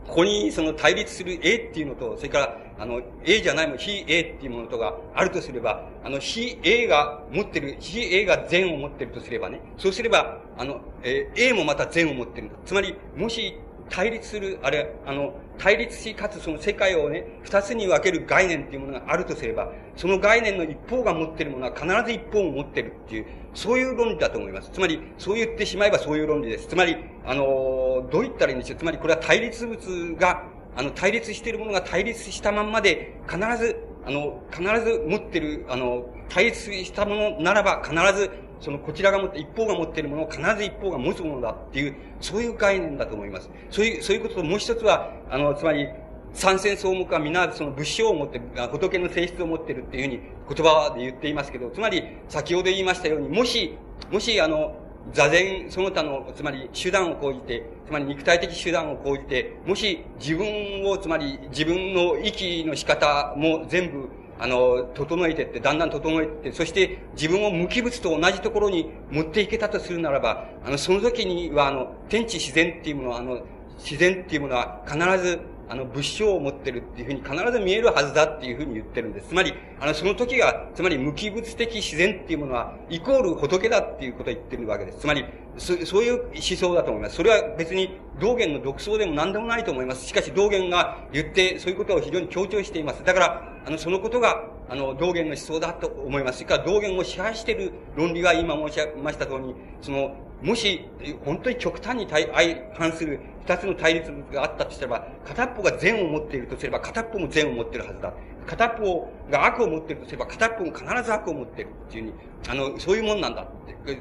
ここにその対立する A っていうのと、それから、あの、A じゃないも非 A っていうものとがあるとすれば、あの、非 A が持ってる、非 A が善を持ってるとすればね、そうすれば、あの、え、A もまた善を持ってるんだ。つまり、もし対立する、あれ、あの、対立し、かつその世界をね、二つに分ける概念っていうものがあるとすれば、その概念の一方が持ってるものは必ず一方を持ってるっていう、そういう論理だと思います。つまり、そう言ってしまえばそういう論理です。つまり、あの、どう言ったらいいんでしょう。つまり、これは対立物が、あの、対立しているものが対立したまんまで、必ず、あの、必ず持ってる、あの、対立したものならば、必ずそのこちらが持って、一方が持っているものを必ず一方が持つものだっていう、そういう概念だと思います。そういう、そういうことともう一つは、あの、つまり、三戦総目は皆その仏性を持って、仏の性質を持ってるっていうふうに言葉で言っていますけど、つまり、先ほど言いましたように、もし、もし、あの、座禅その他の、つまり手段を講じて、つまり肉体的手段を講じて、もし自分を、つまり自分の息の仕方も全部あの、整えてって、だんだん整えて、そして自分を無機物と同じところに持っていけたとするならば、あの、その時には、あの、天地自然っていうものは、あの、自然っていうものは必ずあの、物証を持ってるっていうふうに必ず見えるはずだっていうふうに言ってるんです。つまり、あの、その時が、つまり無機物的自然っていうものは、イコール仏だっていうことを言ってるわけです。つまり、そそういう思想だと思います。それは別に道元の独創でも何でもないと思います。しかし道元が言って、そういうことを非常に強調しています。だから、あの、そのことが、あの、道元の思想だと思います。それから道元を支配している論理が今申し上げました通り、その、もし、本当に極端に対相反する二つの対立があったとすれば、片っぽが善を持っているとすれば、片っぽも善を持っているはずだ。片っぽが悪を持っているとすれば、片っぽも必ず悪を持っているっていうふうに、あの、そういうもんなんだ。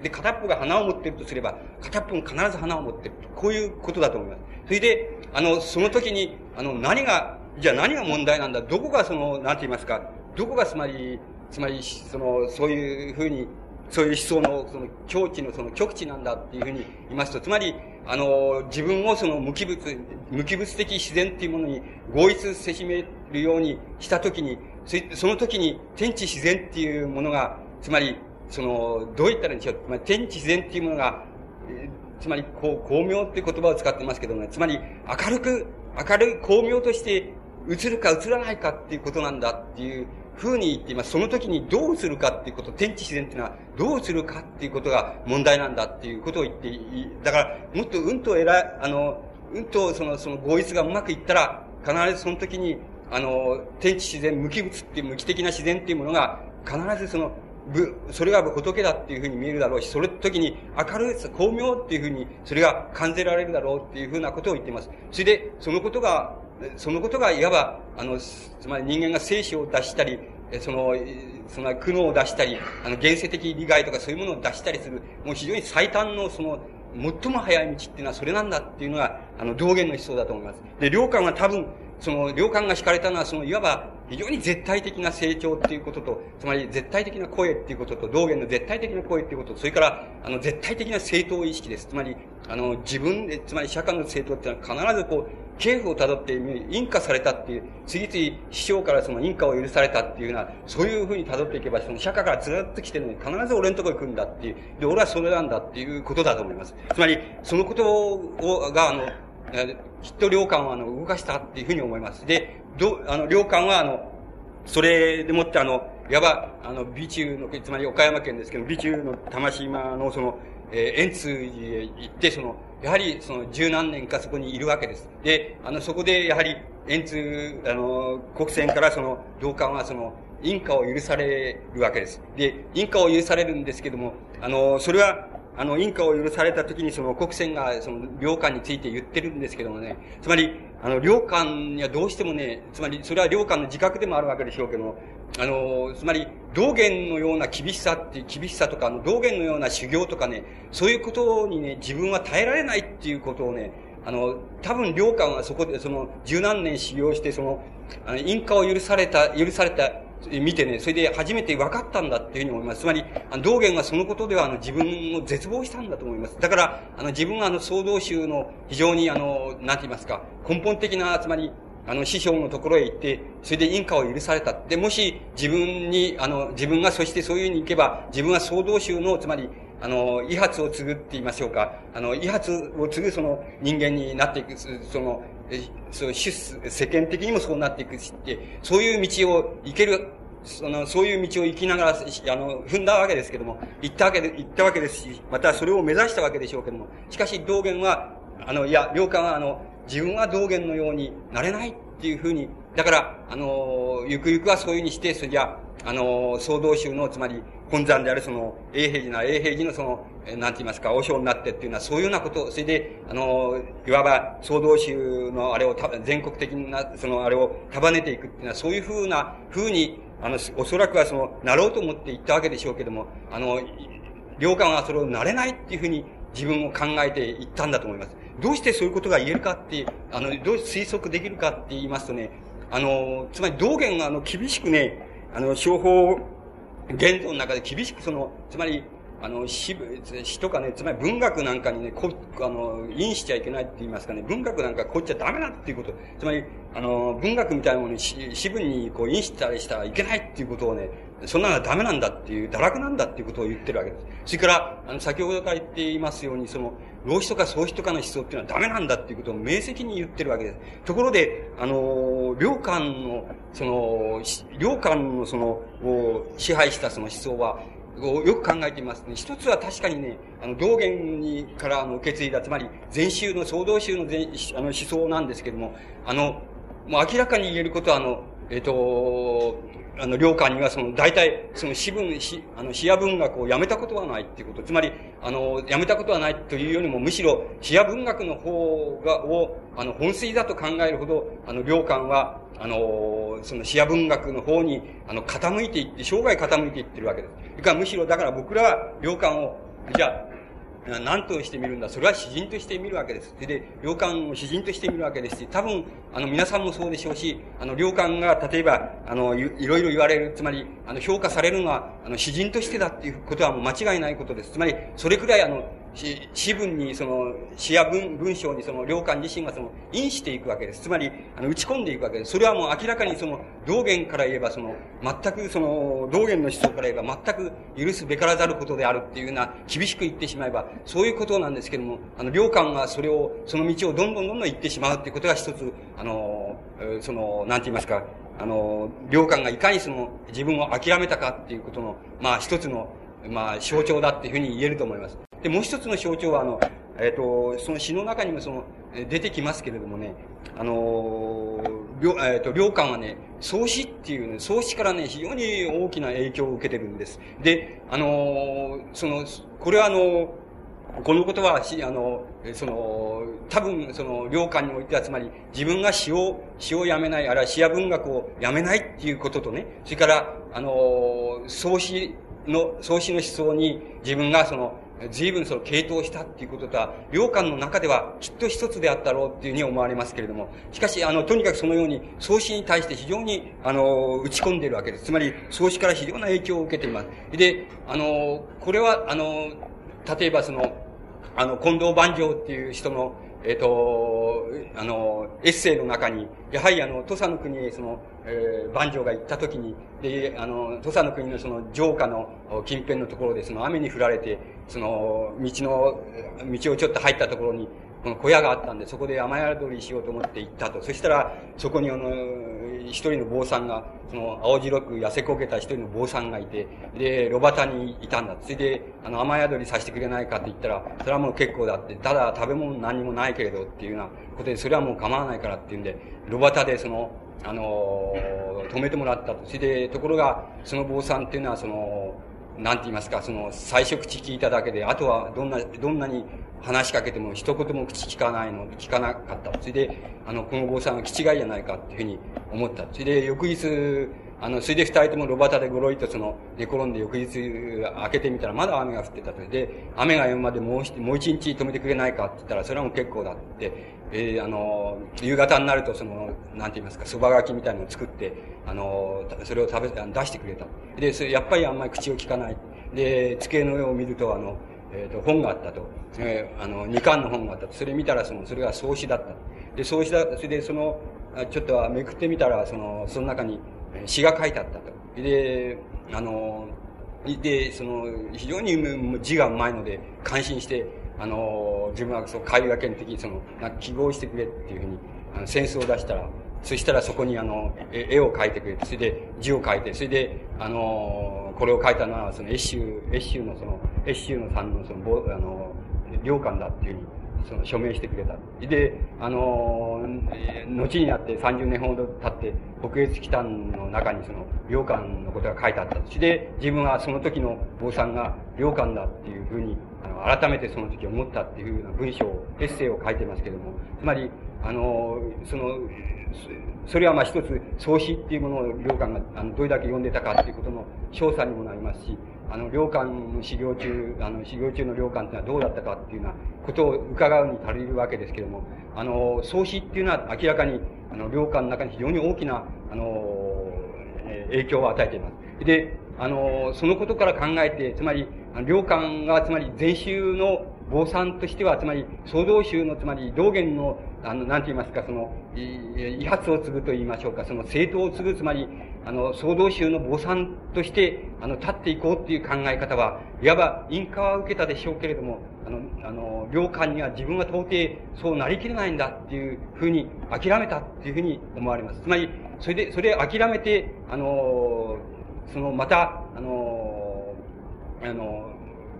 で、片っぽが花を持っているとすれば、片っぽも必ず花を持っている。こういうことだと思います。それで、あの、その時に、あの、何が、じゃあ何が問題なんだ？どこがその、なんて言いますか、どこがつまり、つまり、その、そういうふうに、そういう思想の、その、境地のその極地なんだっていうふうに言いますと、つまり、あの、自分をその無機物、無機物的自然っていうものに合一せしめるようにしたときに、その時に天地自然っていうものが、つまり、その、どう言ったらいいんでしょう？つまり天地自然っていうものが、つまり、こう、巧妙って言葉を使ってますけどね、つまり、明るく、明るい巧妙として映るか映らないかっていうことなんだっていう風に言ってます。その時にどうするかっていうこと、天地自然っていうのはどうするかっていうことが問題なんだっていうことを言っていい。だから、もっとうんと偉い、あの、うんとその、その合一がうまくいったら、必ずその時に、あの、天地自然、無機物っていう無機的な自然っていうものが、必ずその、ぶ、それが仏だっていうふうに見えるだろうし、それ時に明るいさ、巧妙っていうふうに、それが感じられるだろうっていうふうなことを言っています。それで、そのことが、そのことがいわば、あの、つまり人間が生死を出したり、その、その苦悩を出したり、あの、現世的利害とかそういうものを出したりする、もう非常に最短のその、最も早い道っていうのはそれなんだっていうのが、あの、道元の思想だと思います。で、良寛は多分、その、良寛が惹かれたのは、その、いわば、非常に絶対的な成長っていうことと、つまり絶対的な声っていうことと、道元の絶対的な声っていうことと、それから、あの、絶対的な正当意識です。つまり、あの、自分で、つまり社会の正当っていうのは必ずこう、系譜をたどって、引火されたっていう、次々師匠からその引火を許されたっていうような、そういうふうに辿っていけば、その釈迦からずっと来てるのに、必ず俺のところに来るんだっていう、で、俺はそれなんだっていうことだと思います。つまり、そのことを、が、あの、きっと領館はあの、動かしたっていうふうに思います。で、ど、あの、領館はあの、それでもってあの、いわば、あの、美中の、つまり岡山県ですけど、美中の玉島のその、えー、円通寺へ行って、その、やはりその十何年かそこにいるわけです。で、あの、そこでやはり、円通、あの、国船からその、領館はその、印花を許されるわけです。で、印花を許されるんですけども、あの、それは、あの、印花を許された時にその国船がその領館について言ってるんですけどもね、つまり、あの、領館にはどうしてもね、つまり、それは領館の自覚でもあるわけでしょうけども、あの、つまり、道元のような厳しさって、厳しさとか、道元のような修行とかね、そういうことにね、自分は耐えられないっていうことをね、あの、多分、領館はそこで、その、十何年修行して、その、あの、印花を許された、許された見てね、それで初めて分かったんだっていうふうに思います。つまり、あの道元はそのことではあの自分を絶望したんだと思います。だから、あの自分はあの総道宗の非常にあの、なんて言いますか、根本的な、つまり、あの、師匠のところへ行って、それで印花を許された。で、もし自分に、あの、自分がそしてそういうふうに行けば、自分は総道宗の、つまり、あの、威発を継ぐって言いましょうか。あの、威発を継ぐその人間になっていく、その、そう、世間的にもそうなっていくしって、そういう道を行けるその、そういう道を行きながら、あの、踏んだわけですけども、行ったわけで、行ったわけですし、またそれを目指したわけでしょうけども、しかし道元は、あの、いや、良寛は、あの、自分は道元のようになれないっていうふうに、だから、あの、ゆくゆくはそういうふうにして、それじゃあ、の、総道宗の、つまり、本山であるその、永平寺な、永平寺のその、なんて言いますか、和尚になってっていうのは、そういうようなこと、それで、あの、いわば、総道宗のあれを、全国的な、その、あれを束ねていくっていうのは、そういうふうな、ふうに、あの、おそらくはその、なろうと思って言ったわけでしょうけども、あの、領官はそれをなれないっていうふうに自分を考えて言ったんだと思います。どうしてそういうことが言えるかって、あの、どう推測できるかって言いますとね、あの、つまり道元があの、厳しくね、あの、商法現像の中で厳しくその、つまり、あの、詩、詩とかね、つまり文学なんかにね、こ、あの、因しちゃいけないって言いますかね、文学なんかこっちゃダメだっていうこと。つまり、あの、文学みたいなものに詩文にこう、因したりしたらいけないっていうことをね、そんなのはダメなんだっていう、堕落なんだっていうことを言ってるわけです。それから、あの、先ほどから言っていますように、その、老子とか創子とかの思想っていうのはダメなんだっていうことを明晰に言ってるわけです。ところで、あの、領館の、その、領館のその、を支配したその思想は、をよく考えてみますね。一つは確かにね、あの、道元にからあの受け継いだ、つまり、禅宗の、総道宗の禅あの思想なんですけども、あの、もう明らかに言えることは、あの、えっ、ー、と、あの、領館にはその、大体、その、詩文、詩、あの、詩や文学をやめたことはないっていうこと。つまり、あの、やめたことはないというよりも、むしろ、詩や文学の方が、を、あの、本筋だと考えるほど、あの、領館は、あの、その視野文学の方に、あの、傾いていって、生涯傾いていってるわけです。それからむしろ、だから僕らは、領館を、じゃあ、何として見るんだそれは詩人として見るわけです。それで、良寛を詩人として見るわけですし、多分、あの、皆さんもそうでしょうし、あの、良官が、例えば、あの、いろいろ言われる、つまり、あの、評価されるのは、あの、詩人としてだっていうことはもう間違いないことです。つまり、それくらい、あの、し詩文に、その、詩や文、文章にその、領官自身がその、因していくわけです。つまり、あの、打ち込んでいくわけです。それはもう明らかにその、道元から言えばその、全くその、道元の思想から言えば全く許すべからざることであるっていうような、厳しく言ってしまえば、そういうことなんですけども、あの、領官がそれを、その道をどんどんどんどん行ってしまうっていうことが一つ、あの、その、なんて言いますか、あの、領官がいかにその、自分を諦めたかっていうことの、まあ一つの、まあ象徴だっていうふうに言えると思います。で、もう一つの象徴は、あの、えっ、ー、と、その詩の中にもその、出てきますけれどもね、あの、領、えっ、ー、と、領館はね、創始っていうね、創始からね、非常に大きな影響を受けてるんです。で、あの、その、これはあの、このことは、あの、その、多分、その、領館においては、つまり、自分が詩を、詩をやめない、あるいは詩や文学をやめないっていうこととね、それから、あの、創始の、創始の思想に自分がその、随分その傾倒したっていうこととは、領館の中ではきっと一つであったろうっていうふうに思われますけれども、しかし、あの、とにかくそのように、創始に対して非常に、あの、打ち込んでいるわけです。つまり、創始から非常な影響を受けています。で、あの、これは、あの、例えばその、あの、近藤万丈っていう人の、えっ、ー、と、あの、エッセイの中に、やはりあの、土佐の国へその、えー、万丈が行った時に、で、あの、土佐の国のその城下の近辺のところで、その雨に降られて、その、道の、道をちょっと入ったところに、小屋があったんで、そこで雨宿りしようと思って行ったと。そしたら、そこにあの、一人の坊さんが、その、青白く痩せこけた一人の坊さんがいて、で、炉端にいたんだ。それで、あの、雨宿りさせてくれないかって言ったら、それはもう結構だって、ただ食べ物何もないけれどっていうようなことで、それはもう構わないからっていうんで、炉端でその、あの止めてもらったと。それで、ところが、その坊さんっていうのは、その、なんて言いますか、その、最初口聞いただけで、あとはどんな、どんなに話しかけても一言も口聞かないの、聞かなかった。それで、あの、この坊さんは気違いじゃないかっていうふうに思った。それで、翌日、あの、それで二人とも炉端でごろいとその、寝転んで翌日開けてみたらまだ雨が降ってたと。で、雨が止むまでもうもう一日止めてくれないかって言ったら、それはもう結構だって、えー、あの、夕方になるとその、なんて言いますか、蕎麦がきみたいのを作って、あの、それを食べ、出してくれた。で、それやっぱりあんまり口を聞かない。で、机の上を見ると、あの、えっ、ー、と、本があったと。えー、あの、二巻の本があったと。それ見たら、その、それが創始だった。で、創始だ、それで、その、ちょっとめくってみたら、その、その中に詩が書いてあったと。で、あの、で、その、非常に字がうまいので、感心して、あの、自分はそう、絵画圏的、その、な記号してくれっていうふうに、あの、センスを出したら、そしたらそこにあの、絵を描いてくれて、それで字を書いて、それで、あの、これを書いたのは、その、越州、越州のその、越州のさんのその、あの、領館だっていうふうに、その署名してくれた。で、あの、後になって30年ほど経って、北越機関の中にその、領館のことが書いてあった。そで、自分はその時の坊さんが領館だっていうふうに、あの、改めてその時思ったっていうふうな文章、エッセイを書いてますけども、つまり、あの、その、それはまあ一つ、創始っていうものを領館があのどれだけ読んでたかっていうことの詳細にもなりますし、あの、領館の修行中、あの、修行中の領館っていうのはどうだったかっていうようなことを伺うに足りるわけですけども、あの、創始っていうのは明らかに、あの、領館の中に非常に大きな、あの、影響を与えています。で、あの、そのことから考えて、つまり、領館が、つまり禅宗の坊さんとしては、つまり、創造宗の、つまり、道元の、あの、なんて言いますか、その、威発を継ぐと言いましょうか、その政党を継ぐ、つまり、あの、創造宗の坊さんとして、あの、立っていこうっていう考え方は、いわば、印鑑は受けたでしょうけれども、あの、あの、領官には自分は到底そうなりきれないんだっていうふうに諦めたっていうふうに思われます。つまり、それで、それ諦めて、あの、その、また、あの、あの、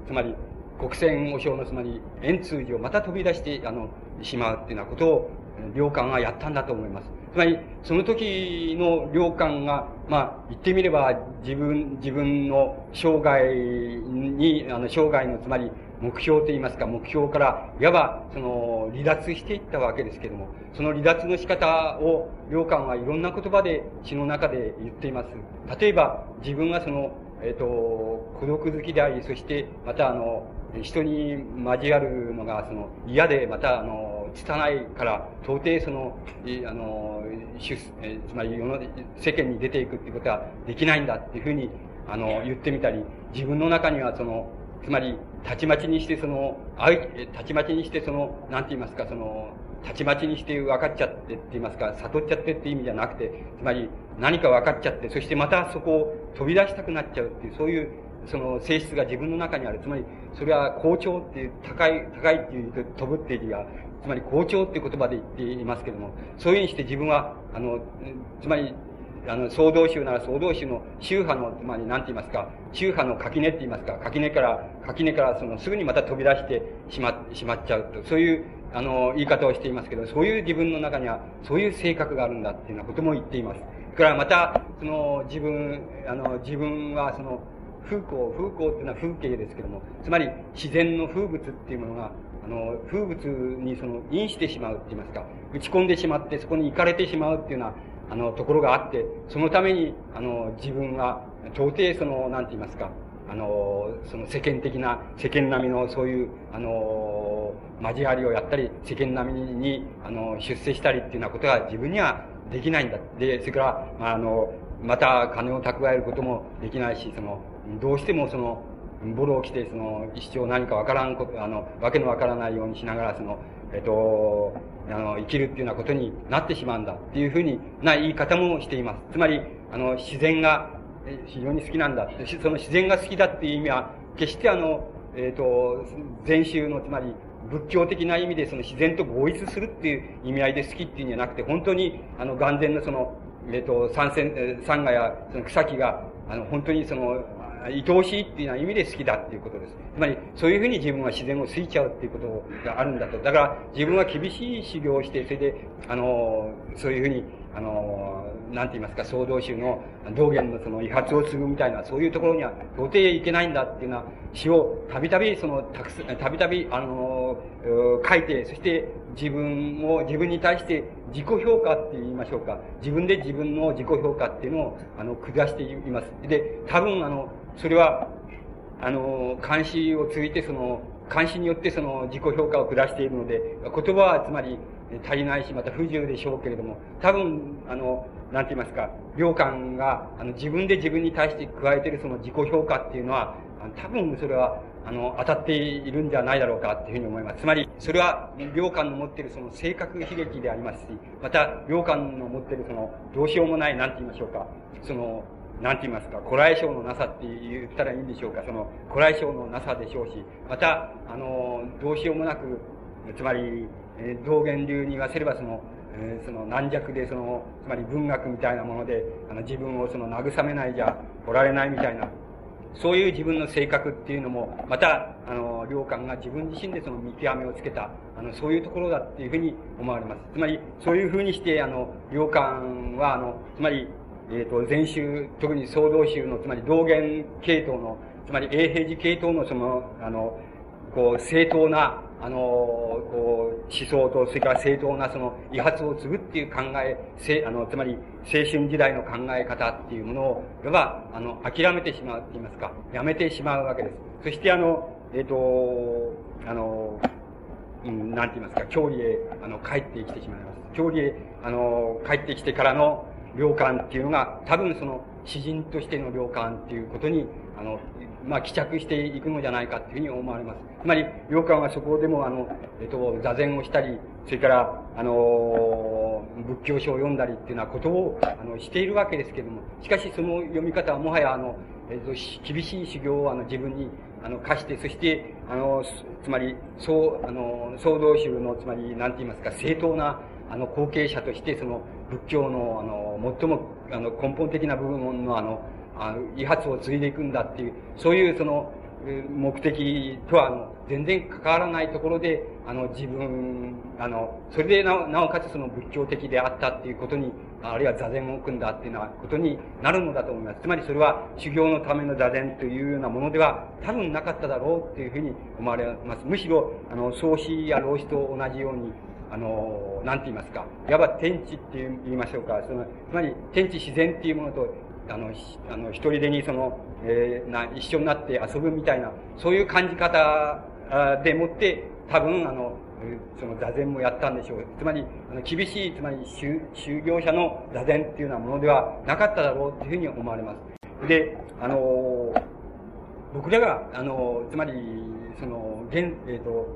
つまり、国選和尚のつまり、円通寺をまた飛び出して、あの、しまうっていうようなことを、領官はやったんだと思います。つまり、その時の領官が、まあ、言ってみれば、自分、自分の生涯に、あの、生涯の、つまり、目標といいますか、目標から、いわば、その、離脱していったわけですけども、その離脱の仕方を、領官はいろんな言葉で詩の中で言っています。例えば、自分はその、えっ、ー、と、孤独好きであり、そして、またあの、人に交わるのが、その、嫌で、また、あの、拙いから、到底その、あの、えつまり世の、世間に出ていくっていうことはできないんだっていうふうに、あの、言ってみたり、自分の中にはその、つまり、たちまちにしてその、あたちまちにしてその、なんて言いますか、その、たちまちにして分かっちゃってって言いますか、悟っちゃってって意味じゃなくて、つまり何か分かっちゃって、そしてまたそこを飛び出したくなっちゃうっていう、そういうその性質が自分の中にある。つまり、それは好調っていう、高い、高いっていう飛ぶっていう字が、つまり好調っていう言葉で言っていますけども、そういうふうにして自分は、あの、つまり、あの、総動宗なら総動宗の宗派の、つまり何て言いますか、宗派の垣根って言いますか、垣根から、垣根からそのすぐにまた飛び出してしま、しまっちゃうと、そういう、あの、言い方をしていますけど、そういう自分の中には、そういう性格があるんだっていうようなことも言っています。それからまた、その、自分、あの、自分はその、風光、風光っていうのは風景ですけども、つまり自然の風物っていうものが、あの、風物にその、因してしまうって言いますか、打ち込んでしまって、そこに行かれてしまうっていうような、あの、ところがあって、そのために、あの、自分は、到底その、なんて言いますか、あの、その世間的な、世間並みのそういう、あの、交わりをやったり、世間並みに、あの、出世したりっていうようなことが自分にはできないんだ。で、それから、あの、また金を蓄えることもできないし、その、どうしてもその、ボロを着て、その、一生何かわからんこと、あの、わけのわからないようにしながら、その、えっと、あの、生きるっていうようなことになってしまうんだっていうふうにな言い方もしています。つまり、あの、自然が非常に好きなんだ。その自然が好きだっていう意味は、決してあの、えっ、ー、と、禅宗の、つまり、仏教的な意味でその自然と合一するっていう意味合いで好きっていうんじゃなくて、本当に、あの、眼前のその、えっ、と、山線、山河や、その草木が、あの、本当にその、愛おしいっていうような意味で好きだっていうことです。つまり、そういうふうに自分は自然を好いちゃうっていうことがあるんだと。だから、自分は厳しい修行をして、それで、あの、そういうふうに、あの、なんて言いますか、総道宗の道元のその威発を継ぐみたいな、そういうところには到底いけないんだっていうような詩をたびたびその、たくさん、たびたび、あの、書いて、そして自分を、自分に対して自己評価って言いましょうか。自分で自分の自己評価っていうのを、あの、下しています。で、多分あの、それは、あの、監視を通じてその、監視によってその自己評価を下しているので、言葉はつまり足りないし、また不自由でしょうけれども、多分、あの、なんて言いますか、良感が、あの、自分で自分に対して加えてるその自己評価っていうのは、多分それは、あの、当たっているんじゃないだろうかっていうふうに思います。つまり、それは、良感の持ってるその性格悲劇でありますし、また、良感の持ってるその、どうしようもない、なんて言いましょうか、その、なんて言いますか、古来性のなさって言ったらいいんでしょうか、その、古来性のなさでしょうし、また、あの、どうしようもなく、つまり、えー、道元流に言わせればその、え、その軟弱でその、つまり文学みたいなもので、あの自分をその慰めないじゃおられないみたいな、そういう自分の性格っていうのも、また、あの、良寛が自分自身でその見極めをつけた、あの、そういうところだっていうふうに思われます。つまり、そういうふうにして、あの、良寛は、あの、つまり、え、ー、と、前宗、特に総道宗の、つまり道元系統の、つまり永平寺系統のその、あの、こう、正当な、あの、こう、思想と、それから正当なその、威発を継ぐっていう考え、せあの、つまり、青春時代の考え方っていうものを、いわば、あの、諦めてしまうって言いますか、やめてしまうわけです。そして、あの、えっ、ー、と、あの、うん、なんて言いますか、郷里へ、あの、帰ってきてしまいます。郷里へ、あの、帰ってきてからの良感っていうのが、多分その、詩人としての良感っていうことに、あの、まあ、帰着していくのじゃないかというふうに思われます。つまり、洋館はそこでも、あの、えっと、座禅をしたり、それから、あの、仏教書を読んだりっていうようなことを、あの、しているわけですけれども、しかしその読み方はもはや、あの、えっと、厳しい修行を、あの、自分に、あの、課して、そして、あの、つまり、そう、あの、総道宗の、つまり、なんて言いますか、正当な、あの、後継者として、その、仏教の、あの、最も、あの、根本的な部分の、あの、あの、威発を継いでいくんだっていう、そういうその、目的とは、あの、全然関わらないところで、あの、自分、あの、それでなお、なおかつその仏教的であったっていうことに、あるいは座禅を組んだっていうようなことになるのだと思います。つまりそれは修行のための座禅というようなものでは多分なかっただろうっていうふうに思われます。むしろ、あの、創始や老子と同じように、あの、なんて言いますか、いわば天地って言いましょうか、その、つまり天地自然っていうものとあの、あの、一人でにその、えー、な、一緒になって遊ぶみたいな、そういう感じ方でもって、多分、あの、その座禅もやったんでしょう。つまり、あの厳しい、つまり修、修行者の座禅っていうようなものではなかっただろうというふうに思われます。で、あの、僕らが、あの、つまり、その、現、えっ、ー、と、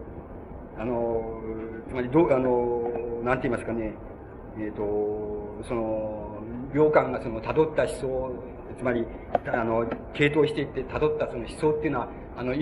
あの、つまり、どう、あの、なんて言いますかね、えっ、ー、と、その、良寛がその辿った思想、つまり、あの、系統していって辿ったその思想っていうのは、あの、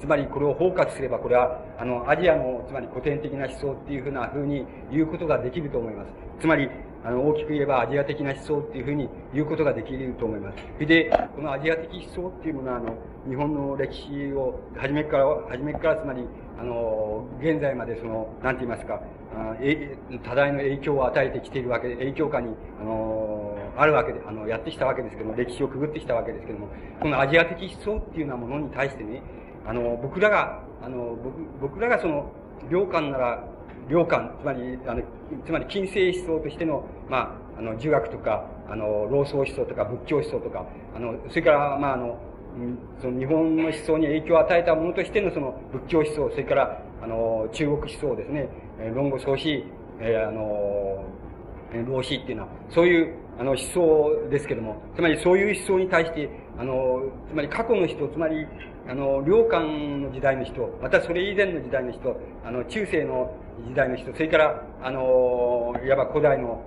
つまりこれを包括すれば、これは、あの、アジアの、つまり古典的な思想っていうふうなふうに言うことができると思います。つまり、あの、大きく言えばアジア的な思想っていうふうに言うことができると思います。それで、このアジア的思想っていうものは、あの、日本の歴史を、初めから、初めから、つまり、あの、現在までその、なんて言いますか、あえ多大の影響を与えてきているわけで、影響下に、あの、あるわけで、あの、やってきたわけですけども、歴史をくぐってきたわけですけども、このアジア的思想っていうようなものに対してね、あの、僕らが、あの、僕、僕らがその、良寛なら、良寛、つまり、あの、つまり、近世思想としての、まあ、あの、儒学とか、あの、老荘思想とか、仏教思想とか、あの、それから、まあ、あの、その日本の思想に影響を与えたものとしてのその仏教思想、それから、あの、中国思想ですね、論語創始、えー、あの、老子っていうのは、そういう、あの、思想ですけども、つまりそういう思想に対して、あの、つまり過去の人、つまり、あの、良寛の時代の人、またそれ以前の時代の人、あの、中世の時代の人、それから、あの、いわば古代の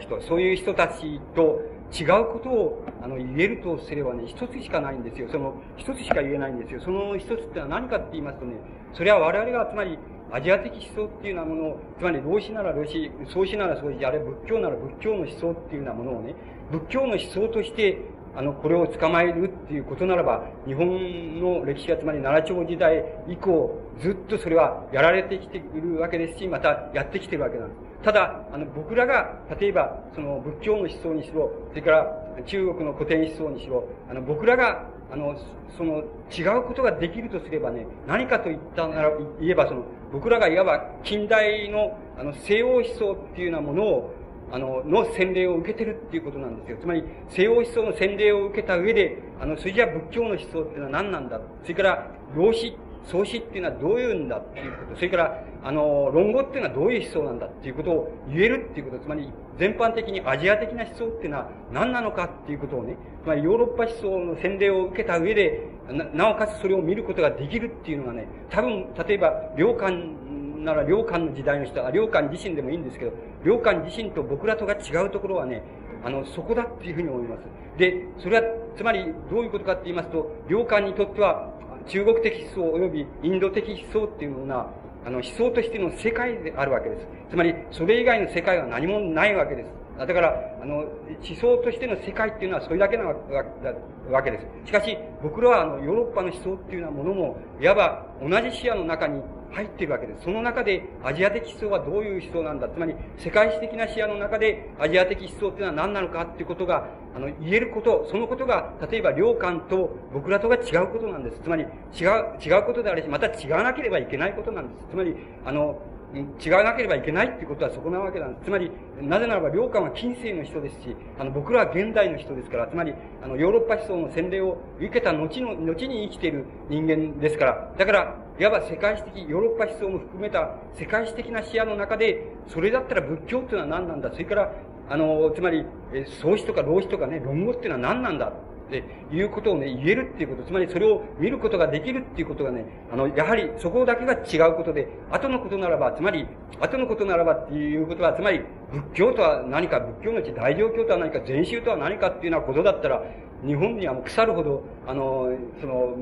人、そういう人たちと違うことを、あの、言えるとすればね、一つしかないんですよ。その、一つしか言えないんですよ。その一つってのは何かって言いますとね、それは我々が、つまり、アジア的思想っていうようなものを、つまり、老子なら老子、創始なら創始、あるいは仏教なら仏教の思想っていうようなものをね、仏教の思想として、あの、これを捕まえるっていうことならば、日本の歴史がつまり奈良朝時代以降、ずっとそれはやられてきているわけですし、またやってきてるわけなんです。ただ、あの、僕らが、例えば、その仏教の思想にしろ、それから中国の古典思想にしろ、あの、僕らが、あの、その、違うことができるとすればね、何かと言ったなら、言えばその、僕らがいわば近代の、あの、西欧思想っていうようなものを、あの、の洗礼を受けてるっていうことなんですよ。つまり、西欧思想の洗礼を受けた上で、あの、それじゃ仏教の思想っていうのは何なんだ。それから、老子創始っていうのはどういうんだっていうこと、それから、あの、論語っていうのはどういう思想なんだっていうことを言えるっていうこと、つまり、全般的にアジア的な思想っていうのは何なのかっていうことをね、つまりヨーロッパ思想の洗礼を受けた上で、な、なおかつそれを見ることができるっていうのがね、多分、例えば、良寛なら良寛の時代の人は、良寛自身でもいいんですけど、良寛自身と僕らとが違うところはね、あの、そこだっていうふうに思います。で、それは、つまり、どういうことかって言いますと、良寛にとっては、中国的思想及びインド的思想っていうような、あの、思想としての世界であるわけです。つまり、それ以外の世界は何もないわけです。だから、あの、思想としての世界っていうのはそれだけなわけです。しかし、僕らはあの、ヨーロッパの思想っていうようなものも、いわば同じ視野の中に入っているわけです。その中でアジア的思想はどういう思想なんだ。つまり、世界史的な視野の中でアジア的思想っていうのは何なのかっていうことが、あの、言えること、そのことが、例えば、良寛と僕らとが違うことなんです。つまり、違う、違うことであるし、また違わなければいけないことなんです。つまり、あの、違わなければいけないっていうことはそこなわけなんです。つまり、なぜならば、良寛は近世の人ですし、あの、僕らは現代の人ですから、つまり、あの、ヨーロッパ思想の洗礼を受けた後の、後に生きている人間ですから、だから、いわば世界史的、ヨーロッパ思想も含めた世界史的な視野の中で、それだったら仏教っていうのは何なんだ？それから、あの、つまり、創始とか老子とかね、論語っていうのは何なんだ？っていうことをね、言えるっていうこと、つまりそれを見ることができるっていうことがね、あの、やはりそこだけが違うことで、後のことならば、つまり、後のことならばっていうことは、つまり、仏教とは何か、仏教のうち大乗教とは何か、禅宗とは何かっていうようなことだったら、日本にはもう腐るほど、あの、その、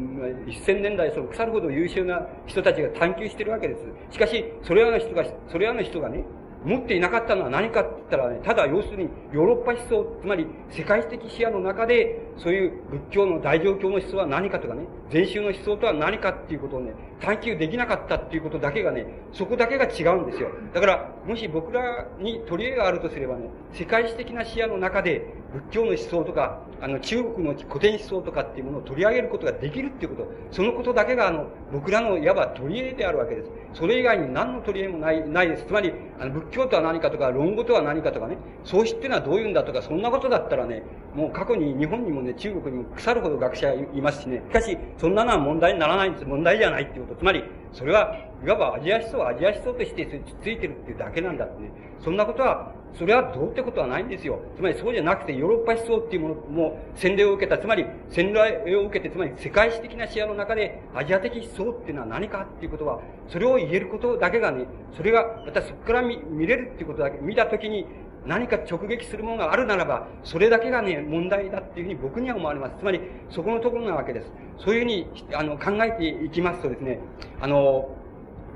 1000年代、その腐るほど優秀な人たちが探求してるわけです。しかし、それらの人が、それらの人がね、持っていなかったのは何かって言ったらね、ただ要するにヨーロッパ思想、つまり世界的視野の中で、そういう仏教の大乗教の思想は何かとかね、禅宗の思想とは何かっていうことをね、探求できなかったっていうことだけがね、そこだけが違うんですよ。だから、もし僕らに取り柄があるとすればね、世界史的な視野の中で仏教の思想とか、あの中国の古典思想とかっていうものを取り上げることができるっていうこと、そのことだけがあの、僕らのいわば取り柄であるわけです。それ以外に何の取り柄もない、ないです。つまり、あの仏教とは何かとか、論語とは何かとかね、創始っていうのはどういうんだとか、そんなことだったらね、もう過去に日本にもね、中国にも腐るほど学者いますしね、しかし、そんなのは問題にならないんです。問題じゃないっていうこと。つまり、それは、いわばアジア思想、アジア思想としてついてるっていうだけなんだってね。そんなことは、それはどうってことはないんですよ。つまりそうじゃなくて、ヨーロッパ思想っていうものも洗礼を受けた、つまり洗礼を受けて、つまり世界史的な視野の中でアジア的思想っていうのは何かっていうことは、それを言えることだけがね、それが、またそこから見見れるっていうことだけ、見たときに、何か直撃するものがあるならば、それだけがね、問題だっていうふうに僕には思われます。つまり、そこのところなわけです。そういうふうに、あの、考えていきますとですね、あの、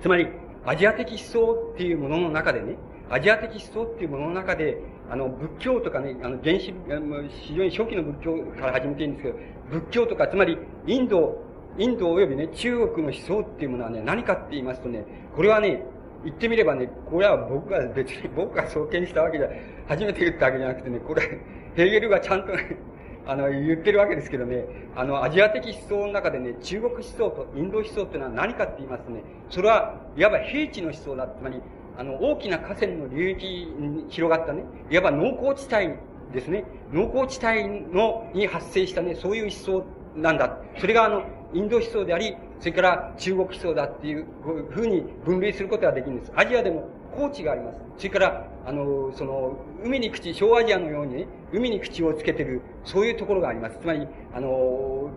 つまり、アジア的思想っていうものの中でね、アジア的思想っていうものの中で、あの、仏教とかね、あの、原始、非常に初期の仏教から始めているんですけど、仏教とか、つまり、インド、インド及びね、中国の思想っていうものはね、何かって言いますとね、これはね、言ってみればね、これは僕が別に [LAUGHS] 僕が創建したわけじゃ、初めて言ったわけじゃなくてね、これ、ヘーゲルがちゃんと、[LAUGHS] あの、言ってるわけですけどね、あの、アジア的思想の中でね、中国思想とインド思想っていうのは何かって言いますとね、それは、いわば平地の思想だ。つまり、あの、大きな河川の流域に広がったね、いわば農耕地帯ですね、農耕地帯の、に発生したね、そういう思想なんだ。それがあの、インド思想であり、それから中国思想だっていうふうに分類することができるんです。アジアでも高地があります。それから、あの、その、海に口、小アジアのようにね、海に口をつけてる、そういうところがあります。つまり、あの、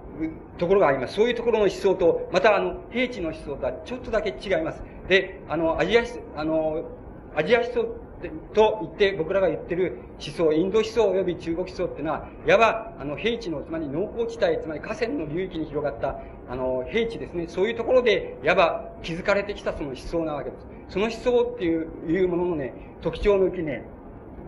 ところがあります。そういうところの思想と、また、あの、平地の思想とはちょっとだけ違います。で、あの、アジア、あの、アジア思想と言って僕らが言ってる思想、インド思想及び中国思想っていうのは、いわば、あの、平地の、つまり農耕地帯、つまり河川の流域に広がった、あの、平地ですね。そういうところで、いわば築かれてきたその思想なわけです。その思想っていう、いうもののね、特徴のうちね、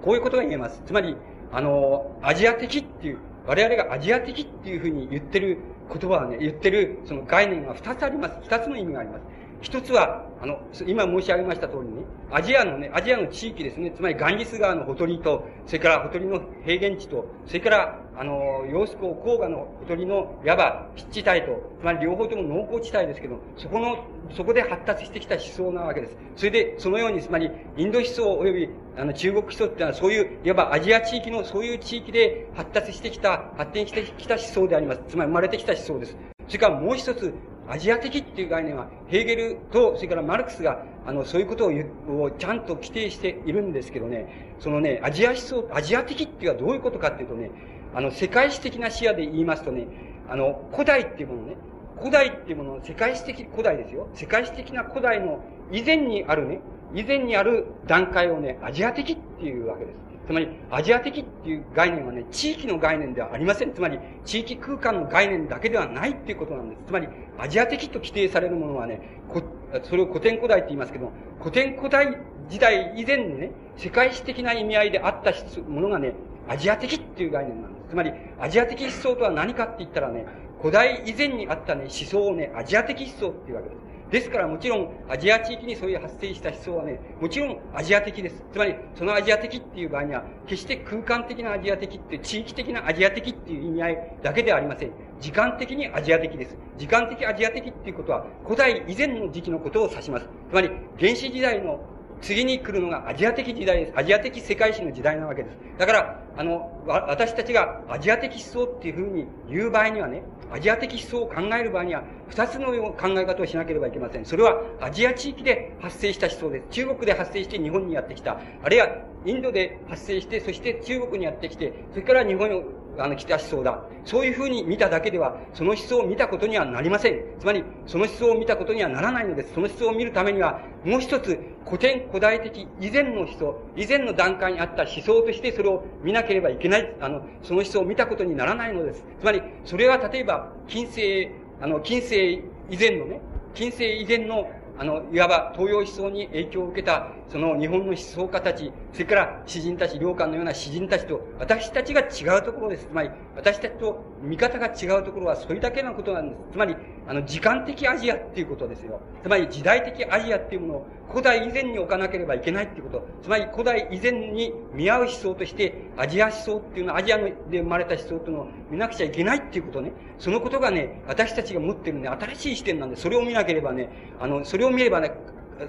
こういうことが言えます。つまり、あの、アジア的っていう、我々がアジア的っていうふうに言ってる言葉はね、言ってるその概念が二つあります。二つの意味があります。一つは、あの、今申し上げました通りに、アジアのね、アジアの地域ですね、つまりガンジス川のほとりと、それからほとりの平原地と、それから、あの、洋子港黄河のほとりの、いわば、湿地帯と、つまり両方とも農耕地帯ですけど、そこの、そこで発達してきた思想なわけです。それで、そのように、つまり、インド思想及び、あの、中国思想っていうのは、そういう、いわばアジア地域の、そういう地域で発達してきた、発展してきた思想であります。つまり生まれてきた思想です。それからもう一つ、アジア的っていう概念は、ヘーゲルと、それからマルクスが、あの、そういうことを、をちゃんと規定しているんですけどね、そのね、アジア思想、アジア的っていうのはどういうことかっていうとね、あの、世界史的な視野で言いますとね、あの、古代っていうものね、古代っていうもの、世界史的、古代ですよ。世界史的な古代の以前にあるね、以前にある段階をね、アジア的っていうわけです。つまり、アジア的っていう概念はね、地域の概念ではありません。つまり、地域空間の概念だけではないっていうことなんです。つまり、アジア的と規定されるものはね、こそれを古典古代って言いますけど、古典古代時代以前にね、世界史的な意味合いであったものがね、アジア的っていう概念なんです。つまり、アジア的思想とは何かって言ったらね、古代以前にあったね、思想をね、アジア的思想っていうわけです。ですからもちろん、アジア地域にそういう発生した思想はね、もちろんアジア的です。つまり、そのアジア的っていう場合には、決して空間的なアジア的って、地域的なアジア的っていう意味合いだけではありません。時間的にアジア的です。時間的アジア的っていうことは、古代以前の時期のことを指します。つまり、原始時代の次に来るのがアジア的時代です。アジア的世界史の時代なわけです。だから、あの、私たちがアジア的思想っていうふうに言う場合にはね、アジア的思想を考える場合には、二つの考え方をしなければいけません。それはアジア地域で発生した思想です。中国で発生して日本にやってきた。あるいはインドで発生して、そして中国にやってきて、それから日本あの、来た思想だ。そういうふうに見ただけでは、その思想を見たことにはなりません。つまり、その思想を見たことにはならないのです。その思想を見るためには、もう一つ、古典古代的以前の思想、以前の段階にあった思想としてそれを見なければいけない。あの、その思想を見たことにならないのです。つまり、それは例えば、近世、あの、近世以前のね、近世以前のあの、いわば東洋思想に影響を受けた、その日本の思想家たち、それから詩人たち、良寛のような詩人たちと、私たちが違うところです。つまり、私たちと見方が違うところはそれだけのことなんです。つまり、あの、時間的アジアっていうことですよ。つまり、時代的アジアっていうものを古代以前に置かなければいけないっていうこと。つまり、古代以前に見合う思想として、アジア思想っていうのは、アジアで生まれた思想っていうのを見なくちゃいけないっていうことね。そのことがね、私たちが持ってるね、新しい視点なんで、それを見なければね、あの、それを見ればね、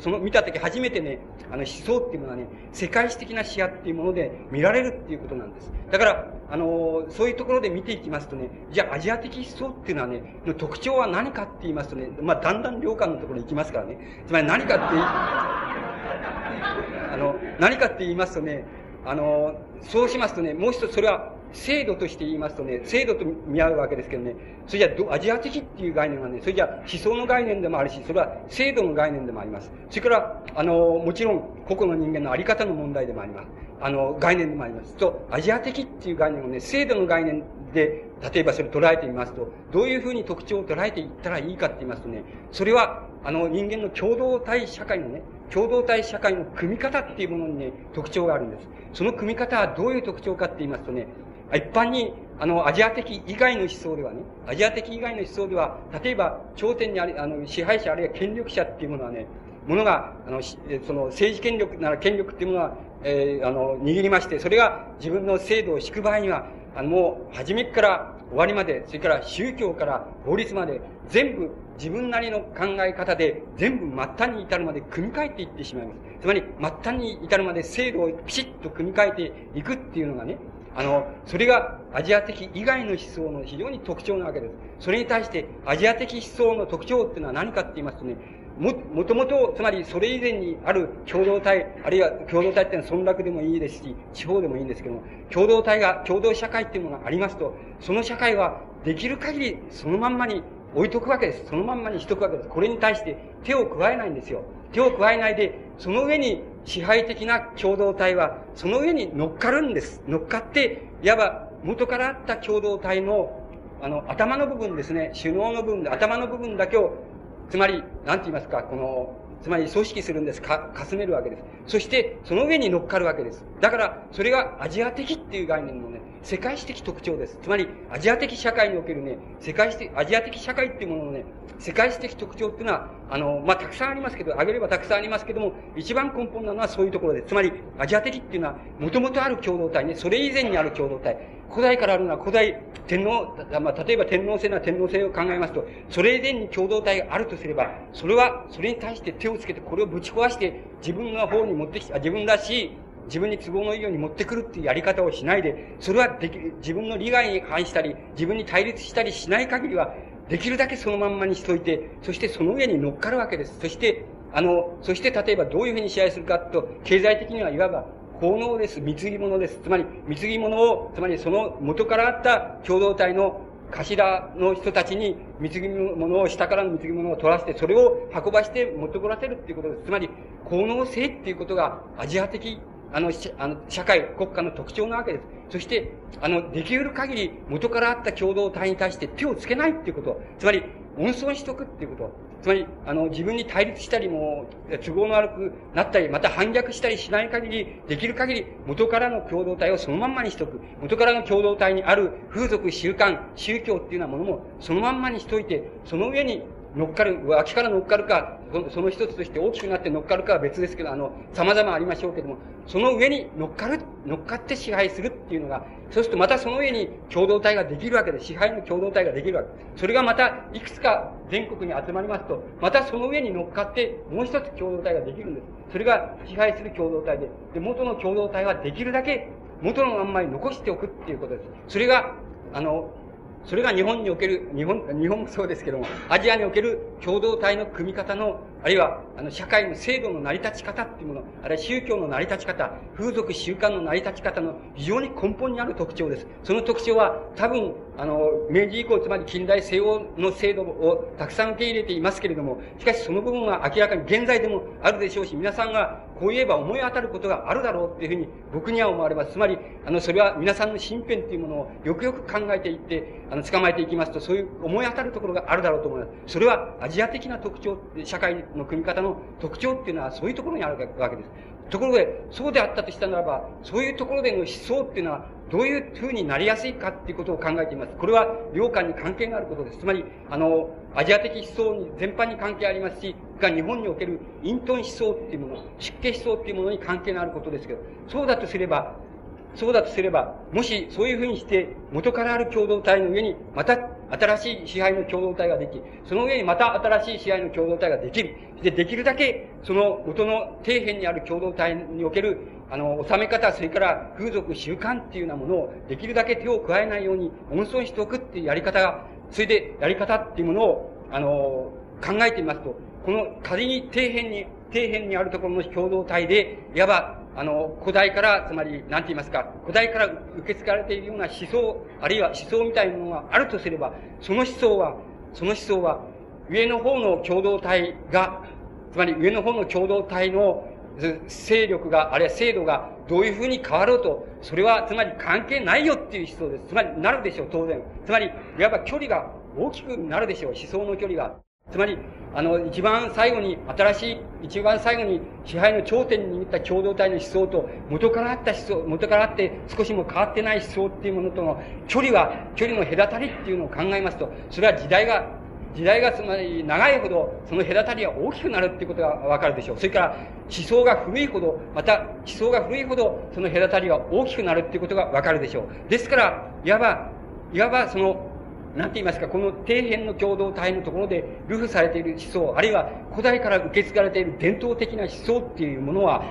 その見たとき初めてね、あの思想っていうものはね、世界史的な視野っていうもので見られるっていうことなんです。だから、あの、そういうところで見ていきますとね、じゃあアジア的思想っていうのはね、の特徴は何かって言いますとね、まあ、だんだん領感のところに行きますからね。つまり何かってあの、何かって言いますとね、あの、そうしますとね、もう一つそれは制度として言いますとね、制度と見合うわけですけどね、それじゃアジア的っていう概念はね、それじゃあ思想の概念でもあるし、それは制度の概念でもあります。それから、あの、もちろん個々の人間のあり方の問題でもあります。あの、概念でもあります。と、アジア的っていう概念をね、制度の概念で、例えばそれを捉えてみますと、どういうふうに特徴を捉えていったらいいかって言いますとね、それは、あの、人間の共同体社会のね、共同体社会の組み方っていうものにね、特徴があるんです。その組み方はどういう特徴かって言いますとね、一般に、あの、アジア的以外の思想ではね、アジア的以外の思想では、例えば、頂点にある、あの、支配者あるいは権力者っていうものはね、ものが、あの、その政治権力なら権力っていうものは、えー、あの、握りまして、それが自分の制度を敷く場合には、あの、もう、初めから終わりまで、それから宗教から法律まで、全部自分なりの考え方で、全部末端に至るまで組み替えていってしまいます。つまり、末端に至るまで制度をピシッと組み替えていくっていうのがね、あの、それがアジア的以外の思想の非常に特徴なわけです。それに対してアジア的思想の特徴っていうのは何かって言いますとね、も、もともと、つまりそれ以前にある共同体、あるいは共同体っていうのは村落でもいいですし、地方でもいいんですけども、共同体が、共同社会っていうものがありますと、その社会はできる限りそのまんまに置いとくわけです。そのまんまにしとくわけです。これに対して手を加えないんですよ。手を加えないで、その上に支配的な共同体は、その上に乗っかるんです。乗っかって、いわば元からあった共同体の、あの、頭の部分ですね、首脳の部分で、頭の部分だけを、つまり、なんて言いますか、この、つまり組織するんです。か、かすめるわけです。そして、その上に乗っかるわけです。だから、それがアジア的っていう概念のね、世界史的特徴です。つまり、アジア的社会におけるね、世界史的、アジア的社会っていうもののね、世界史的特徴っていうのは、あの、まあ、たくさんありますけど、挙げればたくさんありますけども、一番根本なのはそういうところで。つまり、アジア的っていうのは、もともとある共同体ね、それ以前にある共同体。古代からあるのは古代天皇、まあ、例えば天皇制な天皇制を考えますと、それ以前に共同体があるとすれば、それは、それに対して手をつけて、これをぶち壊して、自分の方に持ってきて、自分らしい、自分に都合のいいように持ってくるっていうやり方をしないで、それはでき、自分の利害に反したり、自分に対立したりしない限りは、できるだけそのまんまにしといて、そしてその上に乗っかるわけです。そして、あの、そして例えばどういうふうに支配するかと、経済的にはいわば効能です。貢ぎ物です。つまり、貢ぎ物を、つまりその元からあった共同体の頭の人たちに貢ぎ物を、下からの貢ぎ物を取らせて、それを運ばして持ってこらせるっていうことです。つまり、効能性っていうことがアジア的、あの、あの社会、国家の特徴なわけです。そして、あの、できる限り元からあった共同体に対して手をつけないっていうこと。つまり、温存しとくっていうこと。つまり、あの、自分に対立したりも、都合の悪くなったり、また反逆したりしない限り、できる限り、元からの共同体をそのまんまにしとく。元からの共同体にある風俗、習慣、宗教っていうようなものも、そのまんまにしといて、その上に乗っかる、脇から乗っかるか、その一つとして大きくなって乗っかるかは別ですけど、あの、様々ありましょうけども、その上に乗っかる、乗っかって支配するっていうのが、そうするとまたその上に共同体ができるわけで。支配の共同体ができるわけで。それがまた、いくつか全国に集まりますと、またその上に乗っかって、もう一つ共同体ができるんです。それが支配する共同体で、で、元の共同体はできるだけ元のまんまに残しておくっていうことです。それが、あの、それが日本における、日本、日本もそうですけども、アジアにおける共同体の組み方の、あるいは、あの、社会の制度の成り立ち方っていうもの、あるいは宗教の成り立ち方、風俗習慣の成り立ち方の非常に根本にある特徴です。その特徴は、多分、あの、明治以降、つまり近代西欧の制度をたくさん受け入れていますけれども、しかしその部分は明らかに現在でもあるでしょうし、皆さんがこう言えば思い当たることがあるだろうっていうふうに僕には思われます。つまり、あの、それは皆さんの身辺っていうものをよくよく考えていって、あの、捕まえていきますと、そういう思い当たるところがあるだろうと思います。それはアジア的な特徴、社会にの組み方の特徴っていうのはそういうところにあるわけです。ところで、そうであったとしたならば、そういうところでの思想っていうのは、どういう風になりやすいかっていうことを考えています。これは、領間に関係があることです。つまり、あの、アジア的思想に全般に関係ありますし、が日本における隠遁思想っていうもの、湿気思想っていうものに関係のあることですけど、そうだとすれば、そうだとすれば、もしそういうふうにして元からある共同体の上にまた新しい支配の共同体ができ、その上にまた新しい支配の共同体ができる。で、できるだけその元の底辺にある共同体におけるあの、収め方、それから風俗習慣っていうようなものをできるだけ手を加えないように温存しておくっていうやり方が、それでやり方っていうものを、あの、考えてみますと、この仮に底辺に、底辺にあるところの共同体で、いわば、あの、古代から、つまり、なんて言いますか、古代から受け継がれているような思想、あるいは思想みたいなものがあるとすれば、その思想は、その思想は、上の方の共同体が、つまり上の方の共同体の勢力が、あるいは制度がどういうふうに変わろうと、それはつまり関係ないよっていう思想です。つまりなるでしょう、当然。つまり、いわば距離が大きくなるでしょう、思想の距離が。つまり、あの、一番最後に、新しい、一番最後に支配の頂点に握った共同体の思想と、元からあった思想、元からあって少しも変わってない思想っていうものとの距離は、距離の隔たりっていうのを考えますと、それは時代が、時代がつまり長いほど、その隔たりが大きくなるっていうことがわかるでしょう。それから、思想が古いほど、また思想が古いほど、その隔たりが大きくなるっていうことがわかるでしょう。ですから、いわば、いわばその、なんて言いますか、この底辺の共同体のところで流布されている思想、あるいは古代から受け継がれている伝統的な思想っていうものは、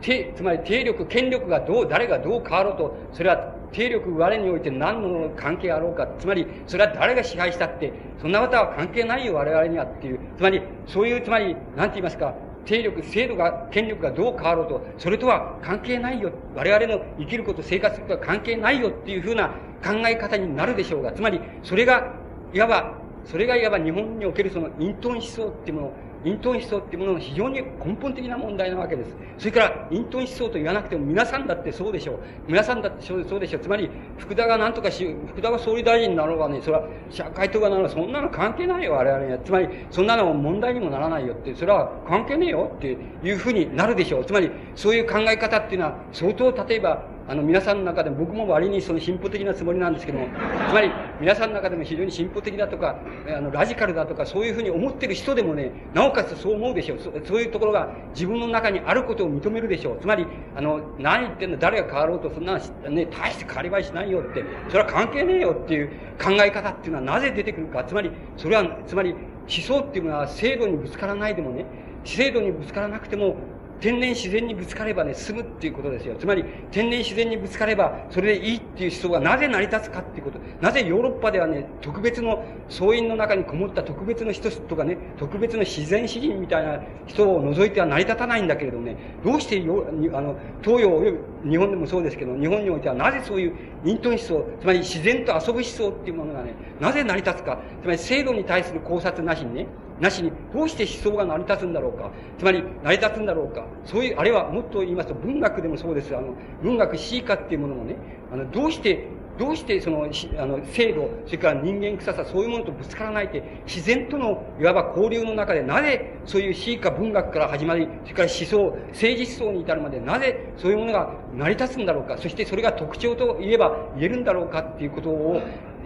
つまり定力、権力がどう、誰がどう変わろうと、それは定力我において何の関係あろうか。つまり、それは誰が支配したって、そんなことは関係ないよ、我々にはっていう。つまり、そういう、つまり、なんて言いますか、勢力、制度が、権力がどう変わろうと、それとは関係ないよ。我々の生きること、生活することは関係ないよっていうふうな考え方になるでしょうが、つまり、それが、いわば、それがいわば日本におけるその隠遁思想っていうものを、隠遁思想っていうものの非常に根本的な問題なわけです。それから、隠遁思想と言わなくても、皆さんだってそうでしょう。皆さんだってそうでしょう。つまり、福田が何とかし、福田が総理大臣になろうがね、それは社会とかならそんなの関係ないよ、我々には。つまり、そんなの問題にもならないよって、それは関係ねえよっていうふうになるでしょう。つまり、そういう考え方っていうのは、相当、例えば、あの、皆さんの中でも、僕も割にその進歩的なつもりなんですけども、つまり、皆さんの中でも非常に進歩的だとか、あの、ラジカルだとか、そういうふうに思ってる人でもね、なおかつそう思うでしょう。そういうところが自分の中にあることを認めるでしょう。つまり、あの、何言ってんの、誰が変わろうと、そんな、ね、大して変わり映えしないよって、それは関係ねえよっていう考え方っていうのはなぜ出てくるか。つまり、それは、つまり、思想っていうのは制度にぶつからないでもね、制度にぶつからなくても、天然自然にぶつかればね、済むっていうことですよ。つまり、天然自然にぶつかれば、それでいいっていう思想がなぜ成り立つかっていうこと。なぜヨーロッパではね、特別の、総員の中にこもった特別の人とかね、特別の自然詩人みたいな人を除いては成り立たないんだけれどもね、どうしてよ、あの、東洋及び日本でもそうですけど、日本においてはなぜそういう隠遁思想、つまり自然と遊ぶ思想っていうものがね、なぜ成り立つか、つまり制度に対する考察なしにね、なしに、どうして思想が成り立つんだろうか。つまり、成り立つんだろうか。そういう、あるいはもっと言いますと、文学でもそうです。あの、文学詩歌っていうものもね、あの、どうして、どうしてその、あの、制度、それから人間臭さ、そういうものとぶつからないって、自然との、いわば交流の中で、なぜそういう詩歌文学から始まり、それから思想、政治思想に至るまで、なぜそういうものが成り立つんだろうか、そしてそれが特徴と言えば言えるんだろうかっていうことを、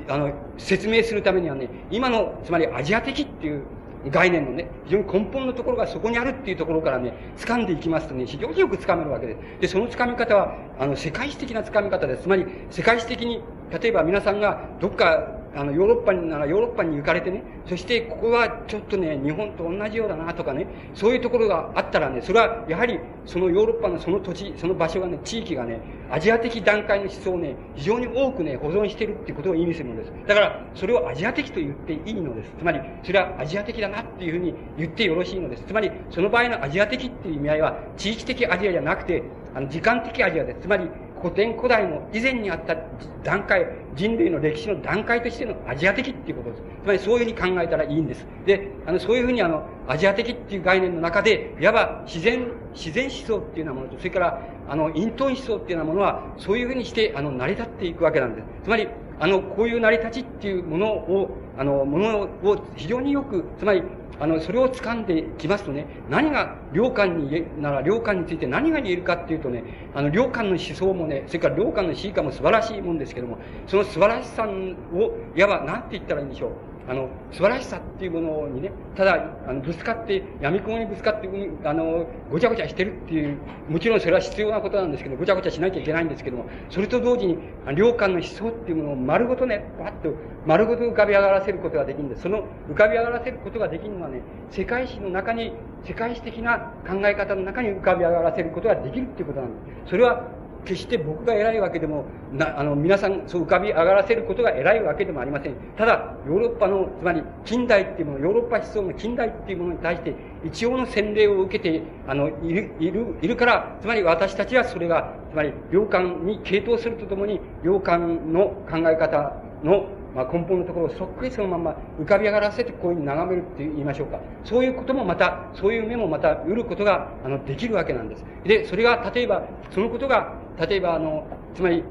あの、説明するためにはね、今の、つまりアジア的っていう概念のね、非常に根本のところがそこにあるっていうところからね、掴んでいきますとね、非常によく掴めるわけです。で、その掴み方は、あの、世界史的な掴み方です。つまり、世界史的に、例えば皆さんがどっかあの、ヨーロッパにならヨーロッパに行かれてね、そしてここはちょっとね、日本と同じようだなとかね、そういうところがあったらね、それはやはりそのヨーロッパのその土地、その場所がね、地域がね、アジア的段階の思想をね、非常に多くね、保存してるっていうことを意味するのです。だから、それをアジア的と言っていいのです。つまり、それはアジア的だなっていうふうに言ってよろしいのです。つまり、その場合のアジア的っていう意味合いは、地域的アジアじゃなくて、あの、時間的アジアです。つまり、古典古代の以前にあった段階、人類の歴史の段階としてのアジア的っていうことです。つまりそういうふうに考えたらいいんです。で、あの、そういうふうにあの、アジア的っていう概念の中で、いわば自然、自然思想っていうようなものと、それから、あの、隠遁思想っていうようなものは、そういうふうにして、あの、成り立っていくわけなんです。つまり、あの、こういう成り立ちっていうものを、あの、ものを非常によく、つまり、あの、それを掴んできますとね、何が良寛に言え、なら良寛について何が言えるかっていうとね、あの、良寛の思想もね、それから良寛の思以下も素晴らしいもんですけども、その素晴らしさを、いわば、なんて言ったらいいんでしょう？あの、素晴らしさっていうものにね、ただ、あの、ぶつかって、闇雲にぶつかって、あの、ごちゃごちゃしてるっていう、もちろんそれは必要なことなんですけど、ごちゃごちゃしなきゃいけないんですけども、それと同時に、良寛の思想っていうものを丸ごとね、バッと、丸ごと浮かび上がらせることができるんです。その浮かび上がらせることができるのはね、世界史の中に、世界史的な考え方の中に浮かび上がらせることができるっていうことなんです。それは決して僕が偉いわけでも、な、あの、皆さん、そう浮かび上がらせることが偉いわけでもありません。ただ、ヨーロッパの、つまり、近代っていうもの、ヨーロッパ思想の近代っていうものに対して、一応の洗礼を受けて、あの、いる、いる、いるから、つまり私たちはそれが、つまり、領感に傾倒するとともに、領感の考え方のまあ、根本のところをそっくりそのまま浮かび上がらせてこういうふうに眺めるって言いましょうか。そういうこともまた、そういう目もまた得ることが、あの、できるわけなんです。で、それが、例えば、そのことが、例えば、あの、つまり、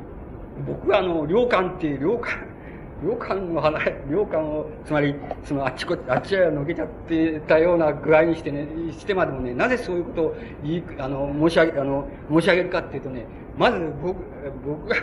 僕はあの、良寛っていう、良寛、良寛の話、良寛を、つまり、その、あっちこっち、あっちへのけちゃってたような具合にしてね、してまでもね、なぜそういうことを言い、あの、申し上げ、あの、申し上げるかっていうとね、まず僕、僕が、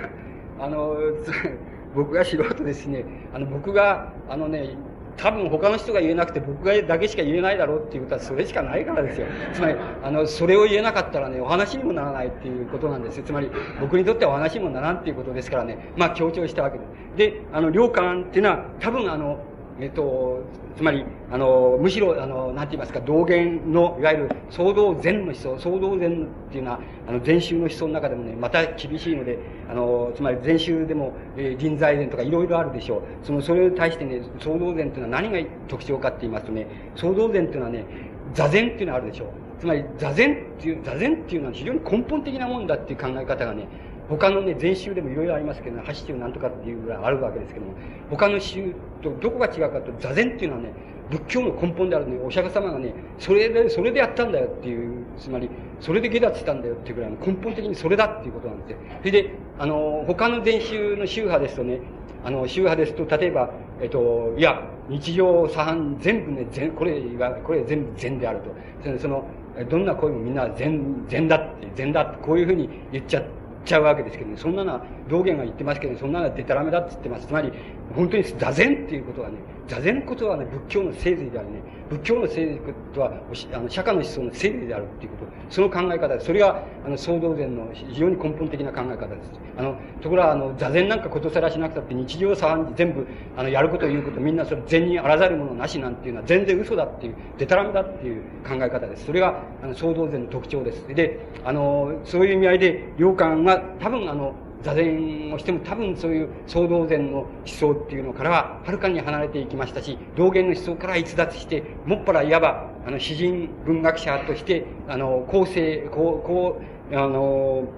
あの、[LAUGHS] 僕が素人ですね、あの、僕が、あのね、多分他の人が言えなくて僕がだけしか言えないだろうっていうことはそれしかないからですよ。つまり、あの、それを言えなかったらね、お話にもならないっていうことなんですよ。つまり、僕にとってはお話にもならんっていうことですからね、まあ強調したわけです。で、あの、良感っていうのは多分あの、えっと、つまり、あの、むしろ、あの、なんて言いますか、道元の、いわゆる創造禅の思想、創造禅っていうのは、あの、禅宗の思想の中でもね、また厳しいので、あの、つまり禅宗でも、えー、臨在禅とかいろいろあるでしょう。その、それに対してね、創造禅っていうのは何が特徴かって言いますとね、創造禅っていうのはね、座禅っていうのがあるでしょう。つまり、座禅っていう、座禅っていうのは非常に根本的なもんだっていう考え方がね、他のね、全宗でもいろいろありますけど、ね、八宗なんとかっていうぐらいあるわけですけども、他の宗とどこが違うかと、座禅っていうのはね、仏教の根本であるね、お釈迦様がね、それで、それでやったんだよっていう、つまり、それで下脱したんだよっていうぐらいの根本的にそれだっていうことなんですよ。それで、あの、他の禅宗の宗派ですとね、あの、宗派ですと、例えば、えっと、いや、日常茶飯全部ね、全、これが、これ全部禅であると。その、どんな声もみんな禅、禅だって、禅だって、こういうふうに言っちゃってちゃうわけですけどね、そんなのは、道元が言ってますけど、そんなのはデタラメだって言ってます。つまり、本当に座禅っていうことはね、座禅こそはね、仏教の聖髄であるね、仏教の聖髄とは、あの、釈迦の思想の聖髄であるっていうこと、その考え方です。それが、あの、総道禅の非常に根本的な考え方です。あの、ところが、あの、座禅なんかことさらしなくたって日常茶飯全部、あの、やること言うこと、みんなそれ禅にあらざるものなしなんていうのは全然嘘だっていう、デタラメだっていう考え方です。それが、あの、総道禅の特徴です。で、あの、そういう意味合いで、良寛は、多分あの、座禅をしても多分そういう総道禅の思想っていうのからははるかに離れていきましたし、道元の思想から逸脱して、もっぱらいわば、あの、詩人文学者として、あの、後世、こう、こう、あの、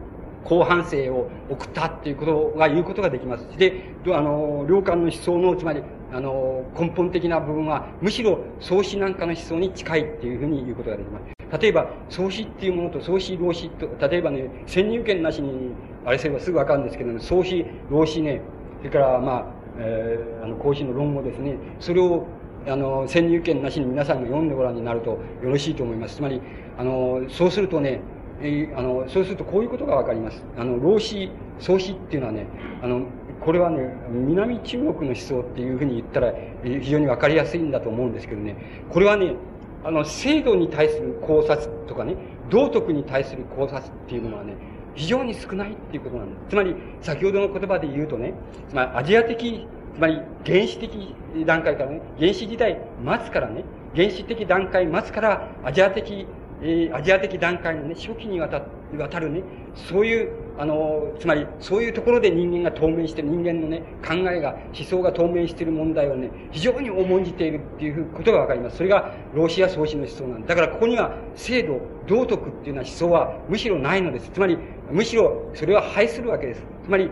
後半生を送ったっていうことが言うことができます。で、あの、良寛の思想の、つまり、あの、根本的な部分は、むしろ創始なんかの思想に近いっていうふうに言うことができます。例えば、創始っていうものと創始老子と、例えばね、先入権なしに、あれすればすぐわかるんですけども、創始、老子ね、それから、まあ、えー、あの、孔子の論語ですね、それを、あの、先入権なしに皆さんが読んでご覧になるとよろしいと思います。つまり、あの、そうするとね、えー、あの、そうするとこういうことがわかります。あの、老子、創始っていうのはね、あの、これはね、南中国の思想っていうふうに言ったら、非常にわかりやすいんだと思うんですけどね、これはね、あの、制度に対する考察とかね、道徳に対する考察っていうものはね、非常に少ないっていうことなんです。つまり、先ほどの言葉で言うとね、つまりアジア的、つまり原始的段階からね、原始時代末からね、原始的段階末からアジア的えー、アジア的段階のね、初期にわたわたるね、そういう、あの、つまり、そういうところで人間が透明してる、人間のね、考えが、思想が透明している問題をね、非常に重んじているっていうことがわかります。それが、老子や創始の思想なんだ。だから、ここには、制度、道徳っていうような思想は、むしろないのです。つまり、むしろ、それは廃するわけです。つまり、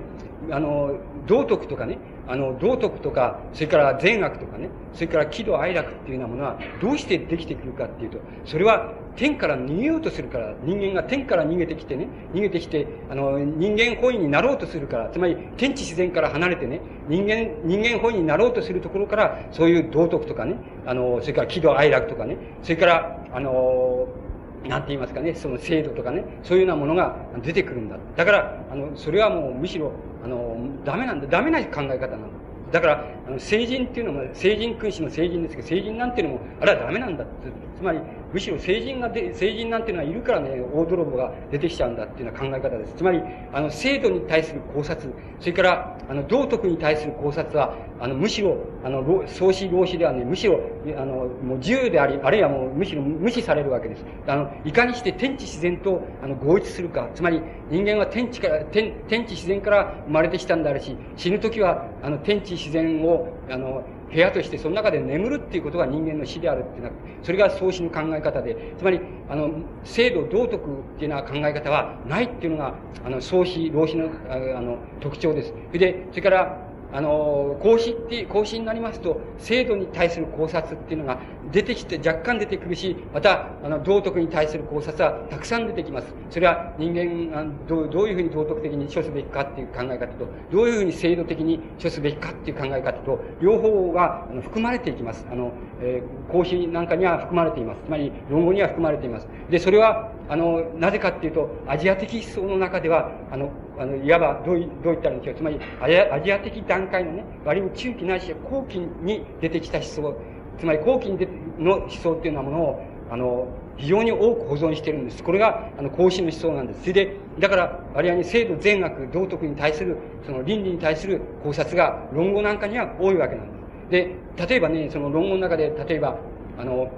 あの、道徳とかね、あの、道徳とか、それから善悪とかね、それから喜怒哀楽っていうようなものは、どうしてできてくるかっていうと、それは天から逃げようとするから、人間が天から逃げてきてね、逃げてきて、あの、人間本位になろうとするから、つまり天地自然から離れてね、人間、人間本位になろうとするところから、そういう道徳とかね、あの、それから喜怒哀楽とかね、それから、あの、なんて言いますかね、その制度とかね、そういうようなものが出てくるんだ。だから、あの、それはもうむしろ、あの、ダメなんだ。ダメな考え方なんだ。だから、あの成人っていうのも、成人君子の成人ですけど、成人なんていうのも、あれはダメなんだって。つまり、むしろ成人がで、成人なんていうのはいるからね、大泥棒が出てきちゃうんだっていうような考え方です。つまり、あの、制度に対する考察、それから、あの、道徳に対する考察は、あの、むしろ、あの、創始老子ではね、むしろ、あの、もう自由であり、あるいはもう、むしろ無視されるわけです。あの、いかにして天地自然と、あの、合一するか。つまり、人間は天地から、天、天地自然から生まれてきたんであるし、死ぬ時は、あの、天地自然を、あの、部屋としてその中で眠るっていうことが人間の死であるっていうのは、それが創始の考え方で、つまり、あの、制度、道徳っていうような考え方はないっていうのが、あの、創始、老子の、あの、特徴です。それで、それから、あの、孔子って、孔子になりますと、制度に対する考察っていうのが出てきて、若干出てくるし、また、あの、道徳に対する考察はたくさん出てきます。それは人間がどうどういうふうに道徳的に処すべきかっていう考え方と、どういうふうに制度的に処すべきかっていう考え方と、両方が含まれていきます。あの、えー、孔子なんかには含まれています。つまり、論語には含まれています。で、それは、あの、なぜかっていうと、アジア的思想の中では、あの、あの、いわば、どう、どう言ったらいいんでしょう。つまり、アジアジア的段階のね、割に中期ないし後期に出てきた思想、つまり後期にの思想っていうようなものを、あの、非常に多く保存してるんです。これが、あの、孔子の思想なんです。それで、だから、割合に制度善悪、道徳に対する、その倫理に対する考察が、論語なんかには多いわけなんです。で、例えばね、その論語の中で、例えば、あの、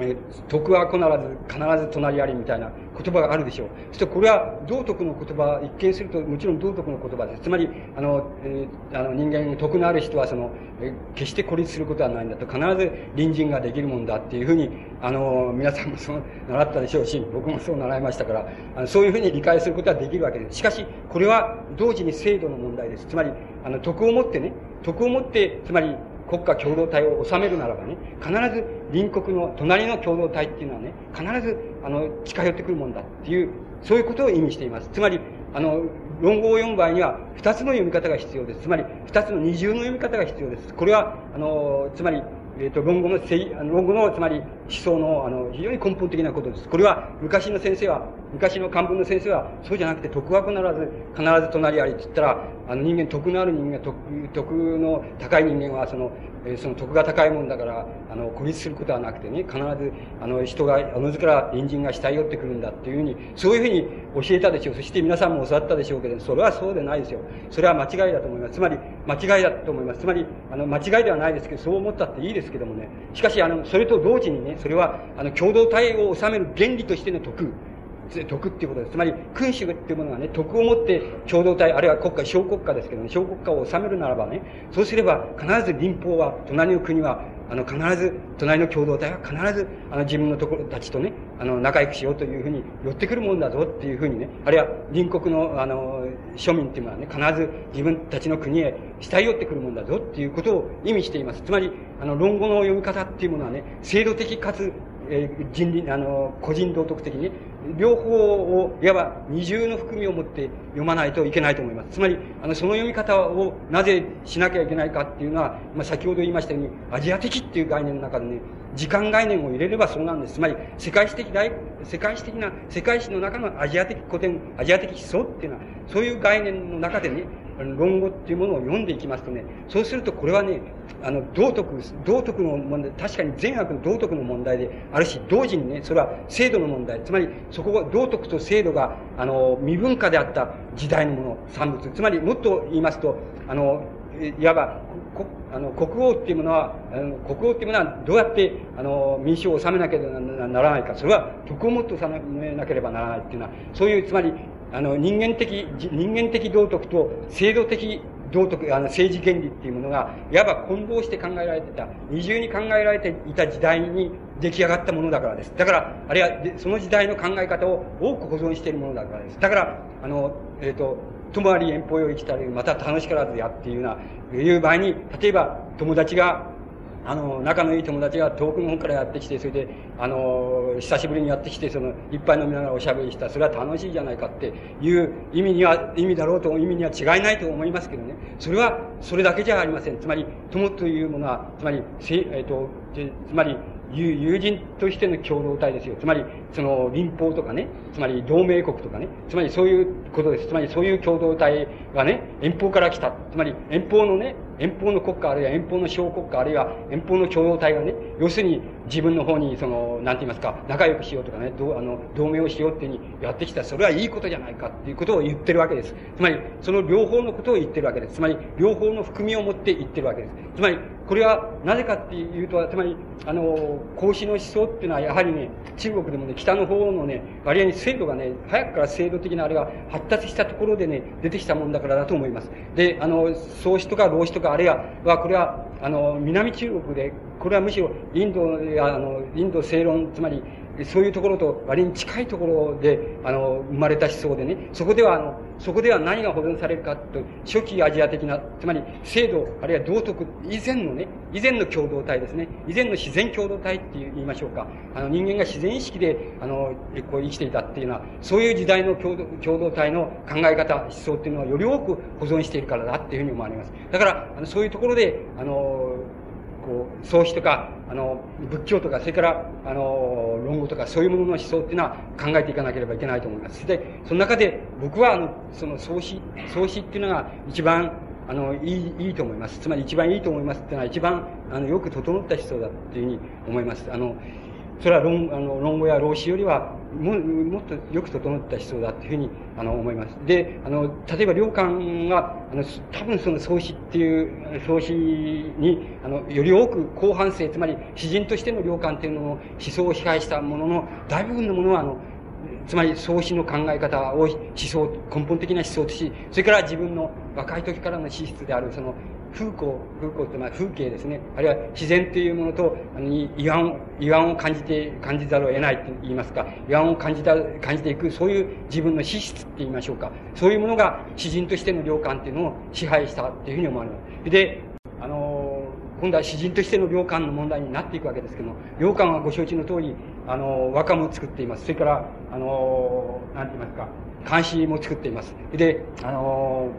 えー、徳は必ず、必ず隣ありみたいな言葉があるでしょう。そしてこれは道徳の言葉、一見するともちろん道徳の言葉です。つまり、あの、えー、あの人間、徳のある人はその、えー、決して孤立することはないんだと、必ず隣人ができるもんだっていうふうに、あの、皆さんもそう習ったでしょうし、僕もそう習いましたから、あのそういうふうに理解することはできるわけです。しかし、これは同時に制度の問題です。つまり、あの、徳をもってね、徳をもって、つまり、国家共同体を治めるならばね、必ず隣国の隣の共同体っていうのはね、必ず、あの、近寄ってくるもんだっていう、そういうことを意味しています。つまり、あの、論語を読む場合には、二つの読み方が必要です。つまり、二つの二重の読み方が必要です。これは、あの、つまり、えっ、ー、と、論語のせい、論語の、つまり、思想の、あの、非常に根本的なことです。これは、昔の先生は、昔の漢文の先生は、そうじゃなくて、徳は必ず、必ず隣ありって言ったら、あの、人間、徳のある人間、徳、徳の高い人間は、その、えー、その徳が高いもんだから、あの、孤立することはなくてね、必ず、あの、人が、おのずから隣人が慕い寄ってくるんだっていうふうに、そういうふうに教えたでしょう。そして皆さんも教わったでしょうけど、それはそうでないですよ。それは間違いだと思います。つまり、間違いだと思います。つまり、あの、間違いではないですけど、そう思ったっていいですけどもね。しかし、あの、それと同時にね、それは、あの、共同体を治める原理としての徳。徳っていうことです。つまり、君主っていうものがね、徳を持って共同体、あるいは国家、小国家ですけどね、小国家を治めるならばね、そうすれば必ず隣邦は、隣の国は、あの、必ず、隣の共同体は必ず、あの、自分のところたちとね、あの、仲良くしようというふうに寄ってくるもんだぞっていうふうにね、あるいは隣国の、あの、庶民っていうのはね、必ず自分たちの国へ慕い寄ってくるもんだぞっていうことを意味しています。つまり、あの、論語の読み方っていうものはね、制度的かつ、え、人、あの、個人道徳的に、両方を、いわば二重の含みを持って読まないといけないと思います。つまり、あの、その読み方をなぜしなきゃいけないかっていうのは、まあ、先ほど言いましたように、アジア的っていう概念の中でね、時間概念を入れればそうなんです。つまり、世界史的大、世界史的な、世界史の中のアジア的古典、アジア的思想っていうのは、そういう概念の中でね、論語っていうものを読んでいきますとね、そうするとこれはね、あの、道徳、道徳の問題、確かに善悪の道徳の問題であるし、同時にね、それは制度の問題、つまりそこが道徳と制度が、あの、未文化であった時代のもの、産物、つまりもっと言いますと、あの、いわば、あの、国王っていうものは、あの国王っていうものはどうやって、あの、民主を治めなければならないか。それは、徳をもっと治めなければならないっていうのは、そういう、つまり、あの、人間的、人間的道徳と制度的道徳、あの、政治原理っていうものが、いわば混同して考えられてた、二重に考えられていた時代に出来上がったものだからです。だから、あるいは、その時代の考え方を多く保存しているものだからです。だから、あの、えっ、ー、と、泊まり遠方よ生きたり、また楽しからずやっていうような、いう場合に、例えば、友達があの、仲のいい友達が遠くの方からやってきて、それで、あの、久しぶりにやってきて、その、いっぱい飲みながらおしゃべりした、それは楽しいじゃないかっていう意味には、意味だろうと、意味には違いないと思いますけどね。それは、それだけじゃありません。つまり、友というものは、つまり、えっ、ー、と、つまり、友人としての共同体ですよ。つまり、その、隣邦とかね、つまり同盟国とかね、つまりそういうことです。つまりそういう共同体がね、遠方から来た。つまり、遠方のね、遠方の国家あるいは遠方の小国家あるいは遠方の共同体がね、要するに自分の方に、その、なんて言いますか、仲良くしようとかね、どあの同盟をしようっていうにやってきた。それはいいことじゃないかっていうことを言ってるわけです。つまり、その両方のことを言ってるわけです。つまり、両方の含みを持って言ってるわけです。つまり、これはなぜかっていうと、つまり、あの、孔子の思想っていうのはやはりね、中国でもね、北の方のね、割合に制度がね、早くから制度的なあれが発達したところでね、出てきたもんだからだと思います。で、あの、創始とか老子とかあるいは、は、これは、あの、南中国で、これはむしろインド、あの、インド正論、つまり、そういうところと割に近いところで、あの、生まれた思想でね、そこでは、あの、そこでは何が保存されるかと、初期アジア的な、つまり制度、あるいは道徳以前のね、以前の共同体ですね、以前の自然共同体って言いましょうか、あの、人間が自然意識で、あの、こう生きていたっていうのは、そういう時代の共同共同体の考え方、思想っていうのはより多く保存しているからだっていうふうに思われます。だから、あのそういうところで、あの、こう、創始とか、あの、仏教とか、それから、あの、論語とか、そういうものの思想っていうのは考えていかなければいけないと思います。で、その中で、僕は、あの、その創始、創始っていうのが一番、あの、いい、いいと思います。つまり一番いいと思いますっていうのは一番、あの、よく整った思想だっていうふうに思います。あの、それは論、あの、論語や老子よりは、ももっとよく整った思想だっていうふうにあの思います。で、あの、例えば良寛が、あの、多分その創始っていう、創始に、あの、より多く後半生、つまり詩人としての良寛っていうのの思想を支配したものの、大部分のものは、あの、つまり創始の考え方を思想、根本的な思想とし、それから自分の若い時からの資質である、その風光、風光ってまあ風景ですね。あるいは自然というものと、に違反を、違反を感じて、感じざるを得ないと言いますか、違反を感じた、感じていく、そういう自分の資質って言いましょうか。そういうものが詩人としての良感っていうのを支配したっていうふうに思われます。で、あの今度は詩人としての良感の問題になっていくわけですけども、良感はご承知の通り、あの、和歌も作っています。それから、あの、なんて言いますか、漢詩も作っています。で、あの、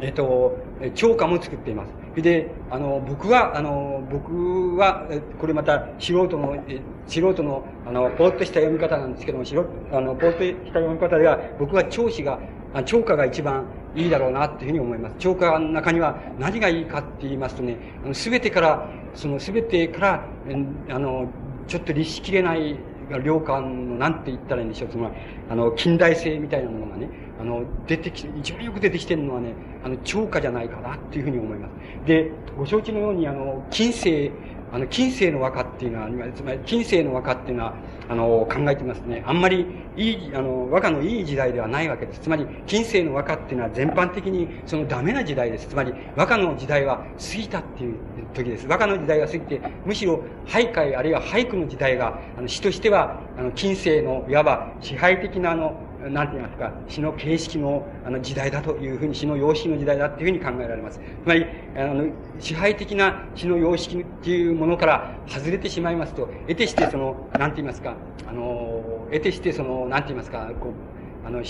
えっ、ー、と、超歌も作っています。で、あの、僕は、あの、僕は、これまた素人の、素人の、あの、ぽーっとした読み方なんですけども、素あの、ぽーっとした読み方では、僕は長詩が、超歌が一番いいだろうなっていうふうに思います。超歌の中には何がいいかって言いますとね、すべてから、そのすべてから、あの、ちょっと律しきれない良感の、なんて言ったらいいんでしょう、つまり、あの、近代性みたいなものがね、あの、出てきて、一番よく出てきてるのはね、あの、超過じゃないかなっていうふうに思います。で、ご承知のように、あの、近世、あの、近世の和歌っていうのは、つまり、近世の和歌っていうのは、あの、考えてますね。あんまりいい、あの、和歌のいい時代ではないわけです。つまり、近世の和歌っていうのは全般的にそのダメな時代です。つまり、和歌の時代は過ぎたっていう時です。和歌の時代が過ぎて、むしろ俳諧あるいは俳句の時代が、あの、詩としては、あの、近世のいわば支配的なあの、なんて言いますか、詩の形式のあの時代だというふうに、詩の様式の時代だというふうに考えられます。つまり、あの、支配的な詩の様式っていうものから外れてしまいますと、得てしてその、なんて言いますか、あの、得てしてその、なんて言いますか、こう、あの、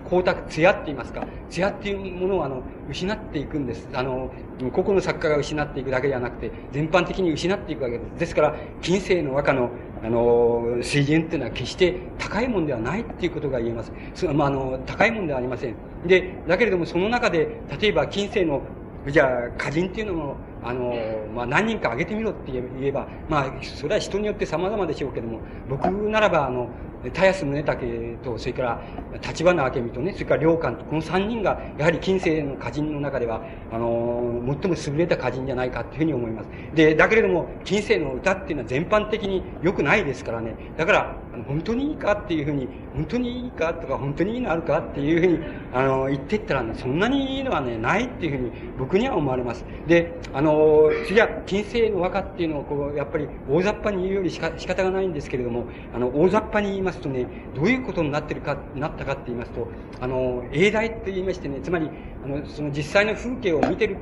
光沢、艶って言いますか、艶っていうものをあの、失っていくんです。あの、個々の作家が失っていくだけではなくて、全般的に失っていくわけです。ですから、近世の和歌の、あの、水準っていうのは決して高いもんではないっていうことが言えます。そまあ、あの、高いもんではありません。で、だけれどもその中で、例えば近世のじゃあ、歌人っていうのも、あの、まあ、何人か挙げてみろって言えば、まあ、それは人によって様々でしょうけども、僕ならば、あの、田安宗武と、それから、立花明美とね、それから良寛と、この三人が、やはり近世の歌人の中では、あの、最も優れた歌人じゃないかというふうに思います。で、だけれども、近世の歌っていうのは全般的に良くないですからね。だから、本当にいいかっていうふうに、本当にいいかとか、本当にいいのあるかっていうふうに、あの、言ってったらね、そんなにいいのはね、ないっていうふうに、僕には思われます。で、あの、の次は、近世の和歌っていうのを、こう、やっぱり大雑把に言うよりしか仕方がないんですけれども、あの、大雑把に言いますとね、どういうことになってるか、なったかって言いますと、あの、英大って言いましてね、つまり、あの、その実際の風景を見てる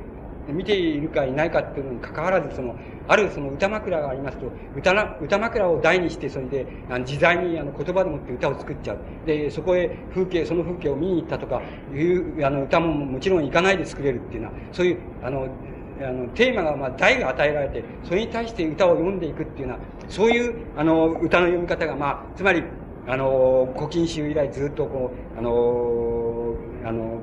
見ているかいないかっていうのに関わらず、その、あるその歌枕がありますと、歌な歌枕を題にして、それで、あの自在にあの言葉でもって歌を作っちゃう。で、そこへ風景、その風景を見に行ったとかいうあの歌ももちろん行かないで作れるっていうのは、そういう、あの、あの、テーマが、まあ、題が与えられて、それに対して歌を読んでいくっていうのは、そういう、あの、歌の読み方が、まあ、つまり、あの、古今集以来ずっとこう、あの、あの、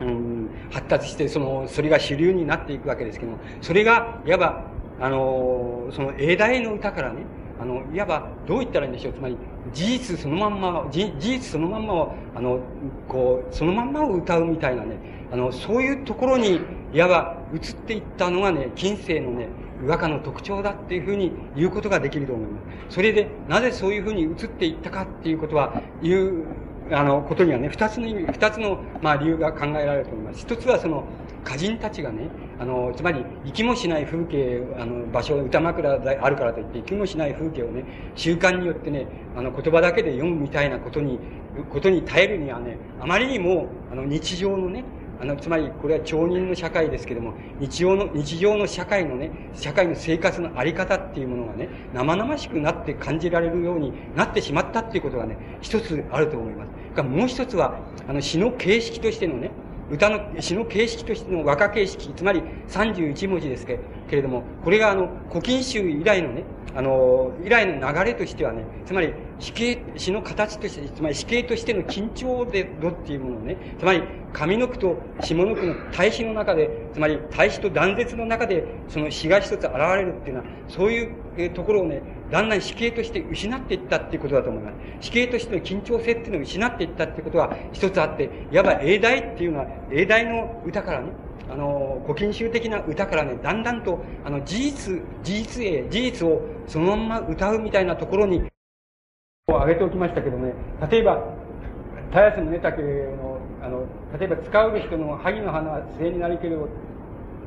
うん、発達して、その、それが主流になっていくわけですけども、それが、いわば、あの、その英大の歌からね、あの、いわば、どう言ったらいいんでしょう。つまり、事実そのまんま、事実そのまんまを、あの、こう、そのまんまを歌うみたいなね、あの、そういうところに、いわば、移っていったのがね、近世のね、和歌の特徴だっていうふうに言うことができると思います。それで、なぜそういうふうに移っていったかっていうことは、言う、あの、ことにはね、二つの意味、二つの、まあ、理由が考えられると思います。一つはその、歌人たちがね、あの、つまり、行きもしない風景、あの、場所、歌枕であるからといって、行きもしない風景をね、習慣によってね、あの、言葉だけで読むみたいなことに、ことに耐えるにはね、あまりにも、あの、日常のね、あの、つまり、これは町人の社会ですけども、日常の、日常の社会のね、社会の生活のあり方っていうものがね、生々しくなって感じられるようになってしまったっていうことがね、一つあると思います。もう一つは、あの、詩の形式としてのね、歌の、詩の形式としての和歌形式、つまり31文字ですけれども、これがあの、古今集以来のね、あの、以来の流れとしてはね、つまり、死刑、死の形として、つまり死刑としての緊張でどっていうものをね、つまり上の句と下の句の対比の中で、つまり対比と断絶の中で、その死が一つ現れるっていうのは、そういうところをね、だんだん死刑として失っていったっていうことだと思います。死刑としての緊張性っていうのを失っていったっていうことは一つあって、いわば英大っていうのは、英大の歌からね、あの、古今集的な歌からね、だんだんと、あの、事実、事実へ、事実をそのまま歌うみたいなところに、を挙げておきましたけどね、例えば、田安宗武の、あの、例えば使うべ人の萩の花は末になりける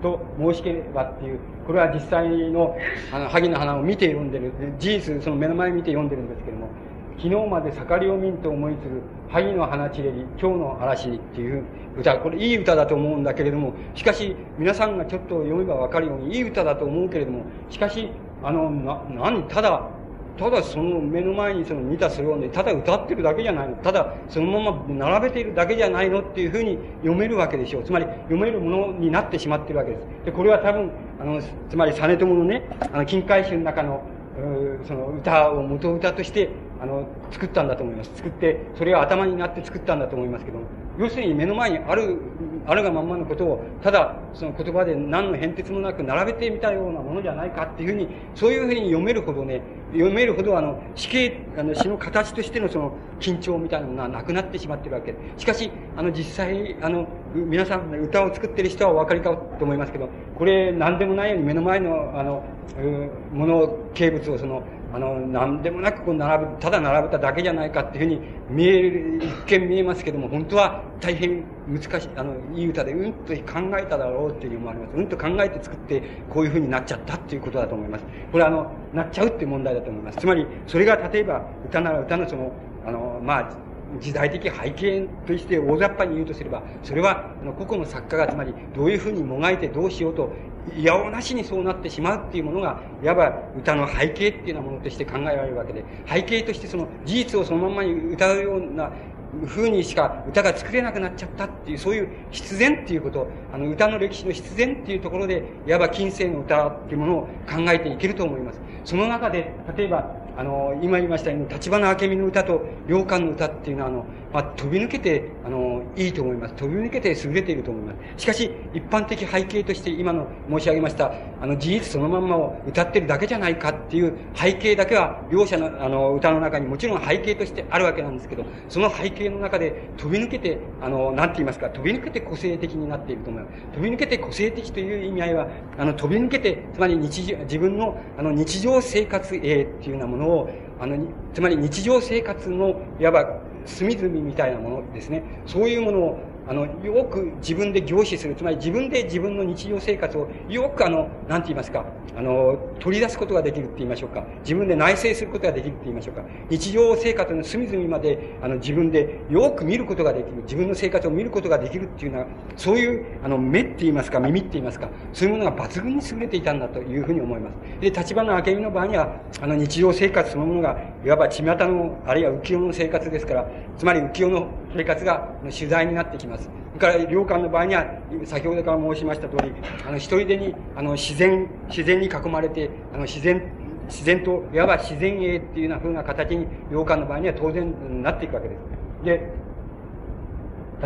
と申しければっていう、これは実際の、あの、萩の花を見て読んでる、事実、その目の前見て読んでるんですけども、昨日まで盛りを見んと思いつる、萩の花散れり、今日の嵐にっていう歌、これいい歌だと思うんだけれども、しかし、皆さんがちょっと読めばわかるように、いい歌だと思うけれども、しかし、あの、な、何、ただ、ただその目の前にその見たそれをね、ただ歌ってるだけじゃないの。ただそのまま並べているだけじゃないのっていうふうに読めるわけでしょう。つまり読めるものになってしまってるわけです。で、これは多分、あの、つまり実朝のね、あの、金海集の中の、その歌を元歌として、あの、作ったんだと思います。作って、それが頭になって作ったんだと思いますけども、要するに目の前にある、あるがまんまのことを、ただ、その言葉で何の変哲もなく並べてみたようなものじゃないかっていうふうに、そういうふうに読めるほどね、読めるほどあの、死刑、あの、死の形としてのその、緊張みたいなものがなくなってしまってるわけ。しかし、あの、実際、あの、皆さん、歌を作ってる人はお分かりかと思いますけど、これ、何でもないように目の前の、あの、もの、形物をその、あの、何でもなくこう並ぶ、ただ並べただけじゃないかっていうふうに見える、一見見えますけども、本当は大変難しい、あの、いい歌でうんと考えただろうっていうふうに思われます。うんと考えて作って、こういうふうになっちゃったっていうことだと思います。これはあの、なっちゃうっていう問題だと思います。つまり、それが例えば、歌なら歌のその、あの、まあ、時代的背景として大雑把に言うとすれば、それは、あの、個々の作家が、つまり、どういうふうにもがいてどうしようといやおなしにそうなってしまうっていうものが、いわば歌の背景っていうようなものとして考えられるわけで、背景としてその事実をそのままに歌うような風にしか歌が作れなくなっちゃったっていう、そういう必然っていうこと、あの歌の歴史の必然っていうところで、いわば近世の歌っていうものを考えていけると思います。その中で、例えば、あの、今言いましたように、立花明美の歌と良寛の歌っていうのは、あの、まあ、飛び抜けて、あの、いいと思います。飛び抜けて優れていると思います。しかし、一般的背景として今の申し上げました、あの、事実そのまんまを歌ってるだけじゃないかっていう背景だけは、両者の、あの、歌の中にもちろん背景としてあるわけなんですけど、その背景の中で飛び抜けて、あの、なんて言いますか、飛び抜けて個性的になっていると思います。飛び抜けて個性的という意味合いは、あの、飛び抜けて、つまり日常、自分の、あの、日常生活へっていうようなものを、あの、つまり日常生活の、いわば、隅々みたいなものですね。そういうものをあの、よく自分で凝視する。つまり自分で自分の日常生活をよくあの、なんて言いますか、あの、取り出すことができるって言いましょうか。自分で内省することができるって言いましょうか。日常生活の隅々まで、あの、自分でよく見ることができる。自分の生活を見ることができるっていうのは、そういう、あの、目って言いますか、耳って言いますか、そういうものが抜群に優れていたんだというふうに思います。で、立花明美の場合には、あの、日常生活そのものが、いわば巷の、あるいは浮世の生活ですから、つまり浮世の生活が取材になってきます。それから、領館の場合には、先ほどから申しました通り、あの、一人でに、あの、自然、自然に囲まれて、あの、自然、自然と、いわば自然営っていうような風な形に、領館の場合には当然なっていくわけです。で、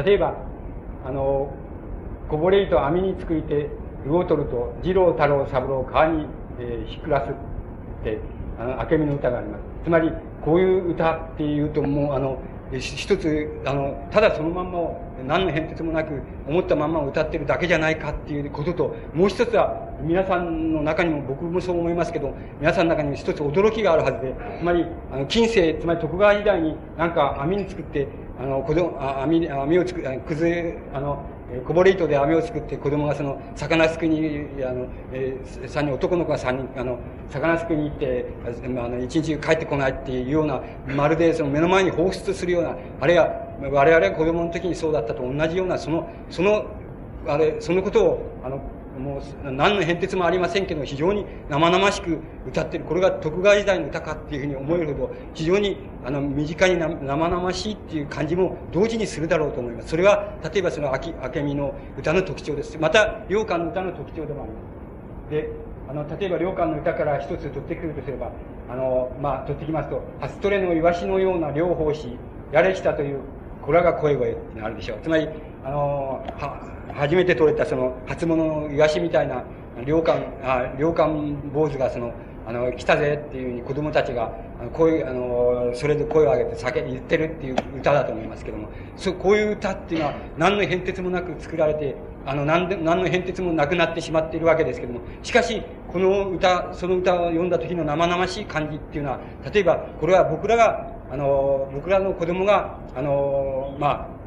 例えば、あの、こぼれ糸網に作りて、魚取ると、二郎太郎三郎川に、えー、ひっくらすって、あの、明美の歌があります。つまり、こういう歌っていうと、もう、あの、一つ、あの、ただそのまんまを何の変哲もなく思ったまんま歌ってるだけじゃないかっていうことと、もう一つは皆さんの中にも僕もそう思いますけど、皆さんの中にも一つ驚きがあるはずで、つまり、あの、近世、つまり徳川時代になんか網に作って、あの、子供、網、網を作、崩れ、あの、こぼれ糸で網を作って子供がその魚すくいにあの、えー、3人男の子が3人あの魚すくいに行ってあの一日帰ってこないっていうようなまるでその目の前に放出するようなあるいは我々が子供の時にそうだったと同じようなそのそのあれそのことをあのもう何の変哲もありませんけど非常に生々しく歌ってる。これが徳川時代の歌かっていうふうに思えるほど非常にあの身近に生々しいっていう感じも同時にするだろうと思います。それは例えばその明美の歌の特徴です。また良寛の歌の特徴でもあります。で、あの、例えば、良寛の歌から一つ取ってくるとすれば、あの、まあ、取ってきますと、初トレのイワシのような両方し、やれきたという、これが声声ってのあるでしょう。つまり、あの、は、初めて取れたその、初物のイワシみたいな、良寛、あ、良寛坊主がその、あの、来たぜっていうふうに子供たちが、あの、こういう、あの、それで声を上げて叫言ってるっていう歌だと思いますけども、そう、こういう歌っていうのは、何の変哲もなく作られて、あの、何で、何の変哲もなくなってしまっているわけですけども、しかし、この歌、その歌を読んだ時の生々しい感じっていうのは、例えば、これは僕らが、あの、僕らの子供が、あの、まあ、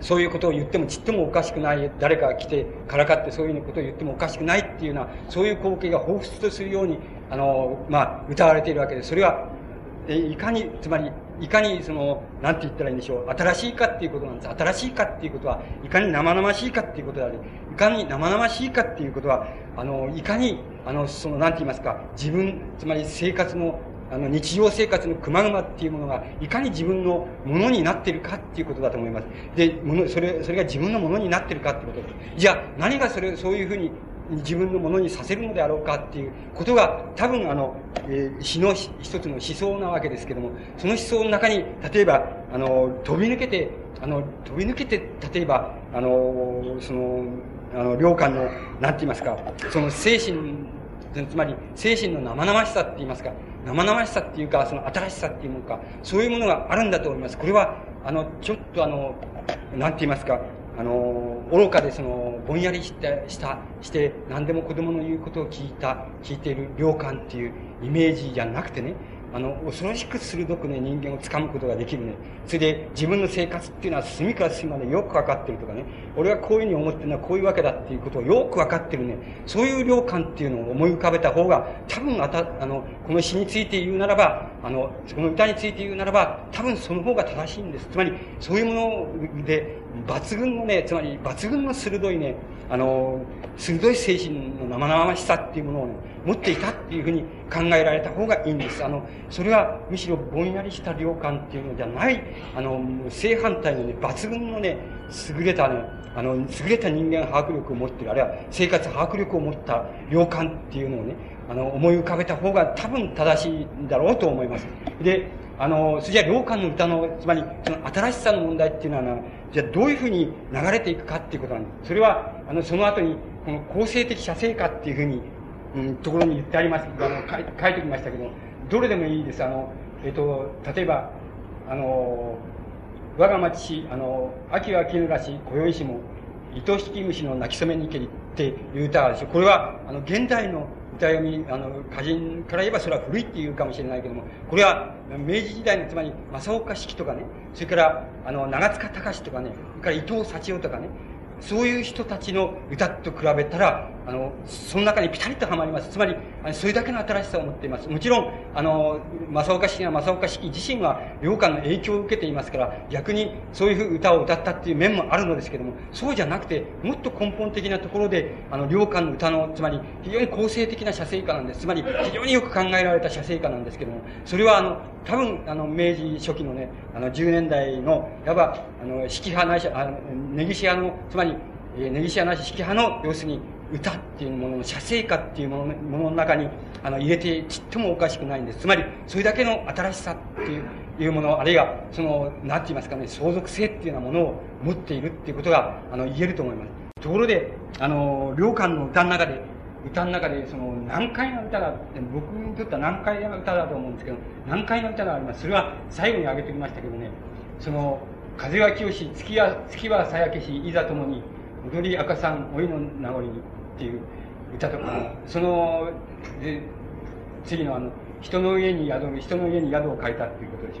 そういうことを言ってもちっともおかしくない、誰かが来てからかってそういうことを言ってもおかしくないっていうような、そういう光景が彷彿とするように、あの、まあ、歌われているわけです。それは、いかに、つまり、いかにその、なんて言ったらいいんでしょう、新しいかっていうことなんです。新しいかっていうことは、いかに生々しいかっていうことであり、いかに生々しいかっていうことは、あの、いかに、あの、その、なんて言いますか、自分、つまり生活のあの、日常生活のくまぐまっていうものが、いかに自分のものになっているかっていうことだと思います。で、もの、それ、それが自分のものになってるかっていうことです。じゃあ、何がそれ、そういうふうに自分のものにさせるのであろうかっていうことが、多分あの、えー、詩の一つの思想なわけですけども、その思想の中に、例えば、あの、飛び抜けて、あの、飛び抜けて、例えば、あの、その、あの、良寛の、なんて言いますか、その精神、つまり、精神の生々しさって言いますか、生々しさっていうか、その新しさっていうものか、そういうものがあるんだと思います。これは、あの、ちょっとあの、なんて言いますか、あの、愚かでその、ぼんやりした、した、して、何でも子供の言うことを聞いた、聞いている良感っていうイメージじゃなくてね、あの、恐ろしく鋭くね、人間を掴むことができるね。それで、自分の生活っていうのは隅から隅までよくわかってるとかね、俺はこういうふうに思ってるのはこういうわけだっていうことをよくわかってるね。そういう良感っていうのを思い浮かべた方が、多分あた、あの、この詩について言うならば、あの、この歌について言うならば、多分その方が正しいんです。つまり、そういうもので、抜群のね、つまり抜群の鋭いね、あの、鋭い精神の生々しさっていうものをね、持っていたっていうふうに考えられた方がいいんです。あの、それはむしろぼんやりした良感っていうのじゃない、あの、正反対のね、抜群のね、優れたね、あの、優れた人間把握力を持ってる、あるいは生活把握力を持った良感っていうのをね、あの、思い浮かべた方が多分正しいんだろうと思います。で、あの、それじゃ良感の歌の、つまり、その新しさの問題っていうのは、じゃあどういうふうに流れていくかっていうことなんです。それは、あの、その後に、この構成的写生化っていうふうに、うん、ところに言ってあります。あの、書い書いておきましたけど、どれでもいいです。あの、えっ、と、例えば、あの、我が町し、あの、秋は絹らし、今宵しも、糸引き虫の泣き初めにけりっていう歌でしょ。これは、あの、現代の歌読み、あの、歌人から言えばそれは古いっていうかもしれないけども、これは明治時代の、つまり、正岡式とかね、それから、あの、長塚隆とかね、それから伊藤幸男とかね、そういう人たちの歌と比べたら、あの、その中にピタリとはまります。つまり、それだけの新しさを持っています。もちろん、あの、正岡式は正岡式自身は良寛の影響を受けていますから、逆にそういうふう歌を歌ったっていう面もあるのですけども、そうじゃなくて、もっと根本的なところで、あの、良寛の歌の、つまり、非常に構成的な写生歌なんです。つまり、非常によく考えられた写生歌なんですけども、それは、あの、多分、あの、明治初期のね、あの、10年代の、いわば、あの、式派ないし、あの、根岸派の、つまり、え、根岸派なし式派の、要するに、歌っていうものの、写生歌っていうものものの中に、あの、入れてちっともおかしくないんです。つまり、それだけの新しさっていう、いうもの、あるいは、その、なんて言いますかね、相続性っていうようなものを持っているっていうことが、あの、言えると思います。ところで、あの、良寛の歌の中で、歌の中で、その、難解な歌が、僕にとっては難解な歌だと思うんですけど、難解な歌があります。それは最後に挙げておきましたけどね、その、風は清し、月は、月はさやけし、いざともに、踊り赤さん、老いの名残にっていう歌とか、その、で、次のあの、人の家に宿る、人の家に宿を変えたっていうことでしょ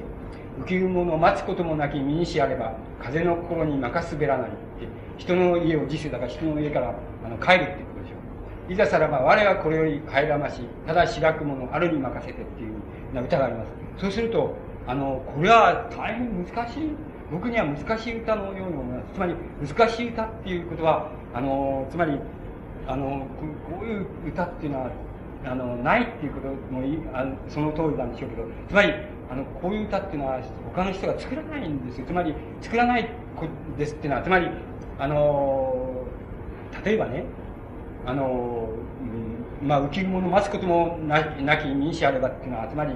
う。浮雲の待つこともなき身にしあれば、風の心に任すべらないって、人の家を自主だから人の家からあの帰るっていうことでしょう。いざさらば我はこれより帰らまし、ただ白くものあるに任せてっていうな歌があります。そうすると、あの、これは大変難しい僕には難しい歌のように思います。つまり、難しい歌っていうことは、あの、つまり、あの、こういう歌っていうのは、あの、ないっていうこともいいあその通りなんでしょうけど、つまり、あの、こういう歌っていうのは、他の人が作らないんですよ。つまり、作らないですっていうのは、つまり、あの、例えばね、あの、うんまあ、浮き雲の待つこともななき民主あればっていうのは、つまり、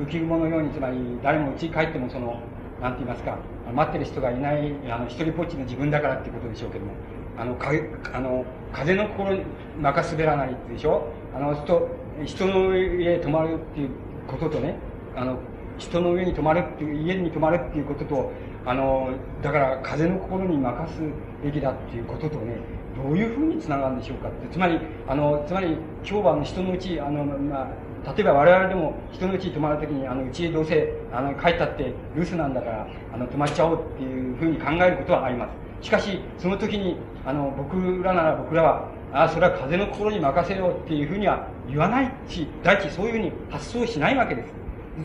浮き雲のように、つまり、誰も家に帰っても、その、なんて言いますか、待ってる人がいない、あの、一人ぽっちの自分だからっていうことでしょうけども、あの、かあの風の心に任すべらないでしょ？あの、人、人の家へ泊まるっていうこととね、あの、人の上に泊まるっていう、家に泊まるっていうことと、あの、だから風の心に任すべきだっていうこととね、どういうふうにつながるんでしょうかって。つまり、あの、つまり、今日はあの人のうち、あの、まあ、例えば我々でも人のうちに泊まるときに、あの、うちへどうせ、あの、帰ったって留守なんだから、あの、泊まっちゃおうっていうふうに考えることはあります。しかし、その時に、あの、僕らなら僕らは、ああ、それは風の心に任せようっていうふうには言わないし、第一そういうふうに発想しないわけです。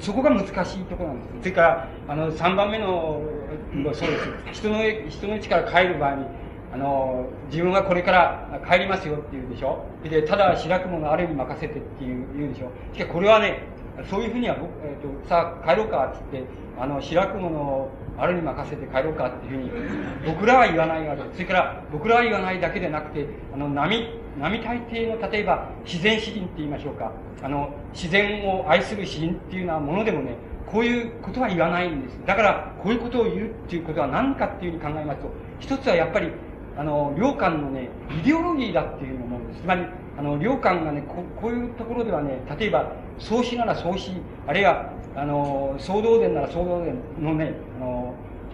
そこが難しいところなんです。それから、あの、3番目の、そうです。人の、人の家から帰る場合に、あの、自分はこれから帰りますよって言うでしょ？で、ただ白くものあれに任せてっていう言うでしょ？しかしこれはね、そういうふうには、えっ、ー、と、さあ帰ろうかって言って、あの、白くものあれに任せて帰ろうかっていうふうに、僕らは言わないわけ。それから僕らは言わないだけでなくて、あの、波、並大抵の、例えば、自然詩人って言いましょうか。あの、自然を愛する詩人っていうようなものでもね、こういうことは言わないんです。だから、こういうことを言うっていうことは何かっていうふうに考えますと、一つはやっぱり、あの、良寛のね、イデオロギーだっていう思うんです。つまり、あの、良寛がねこ、こういうところではね、例えば、創始なら創始、あるいは、あの、総動伝なら総動伝のね、あの、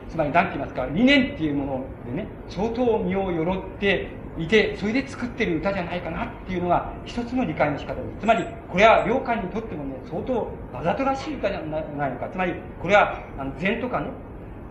つまり何て言いますか、理念っていうものでね、相当身をよろっていて、それで作ってる歌じゃないかなっていうのが一つの理解の仕方です。つまり、これは良寛にとってもね、相当わざとらしい歌じゃないのか。つまり、これは、あの、禅とかね、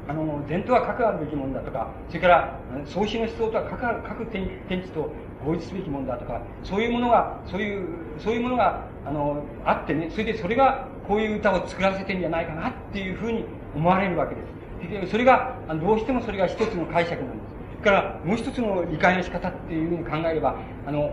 あの、禅とは核あるべきものだとか、それから、創始の思想とは核ある、核天地と合一すべきものだとか、そういうものが、そういう、そういうものが、あの、あってね、それでそれが、こういう歌を作らせてんじゃないかなっていうふうに思われるわけです。それが、どうしてもそれが一つの解釈なんです。それから、もう一つの理解の仕方っていうふうに考えれば、あの、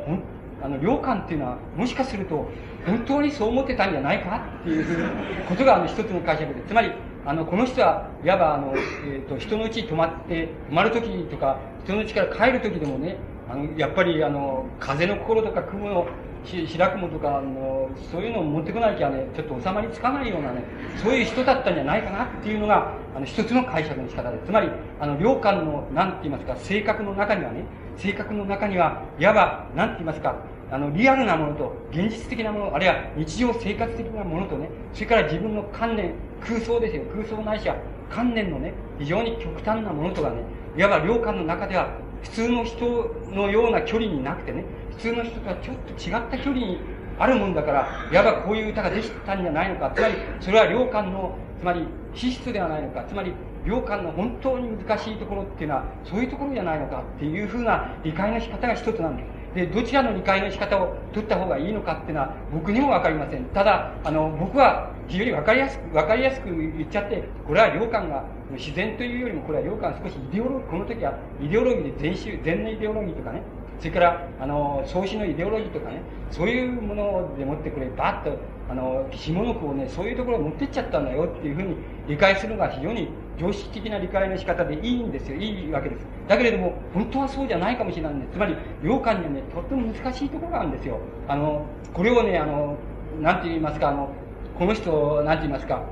あの、良寛っていうのは、もしかすると、本当にそう思ってたんじゃないかっていうことが、あの、一つの解釈で。つまり、あの、この人は、いわば、あの、えっ、ー、と、人のうちに泊まって、泊まるときとか、人のうちから帰るときでもね、あの、やっぱり、あの、風の心とか雲の白雲とか、あの、そういうのを持ってこなきゃね、ちょっと収まりつかないようなね、そういう人だったんじゃないかなっていうのが、あの、一つの解釈の仕方で。つまり、あの、良寛の、なんて言いますか、性格の中にはね、性格の中には、いわば、なんて言いますか、あの、リアルなものと、現実的なもの、あるいは日常生活的なものとね、それから自分の観念、空想ですよ、空想ないしは、観念のね、非常に極端なものとかね、いわば良寛の中では、普通の人のような距離になくてね、普通の人とはちょっと違った距離にあるもんだから、いわばこういう歌ができたんじゃないのか。つまり、それは良寛の、つまり、資質ではないのか。つまり、良寛の本当に難しいところっていうのは、そういうところじゃないのかっていうふうな理解の仕方が一つなんです。で、どちらの理解の仕方を取った方がいいのかっていうのは僕にもわかりません。ただ、あの、僕は非常にわかりやすく、わかりやすく言っちゃって、これは良寛が自然というよりも、これは良寛少しイデオロ、この時はイデオロギーで全集、全のイデオロギーとかね、それから、あの、創始のイデオロギーとかね、そういうものでもってこれ、バッと、あの、下の句をね、そういうところを持ってっちゃったんだよっていうふうに理解するのが非常に常識的な理解の仕方でいいんですよ。いいわけです。だけれども、本当はそうじゃないかもしれないんです。つまり、洋館にはね、とっても難しいところがあるんですよ。あの、これをね、あの、なんて言いますか、あの、この人、なんて言いますか、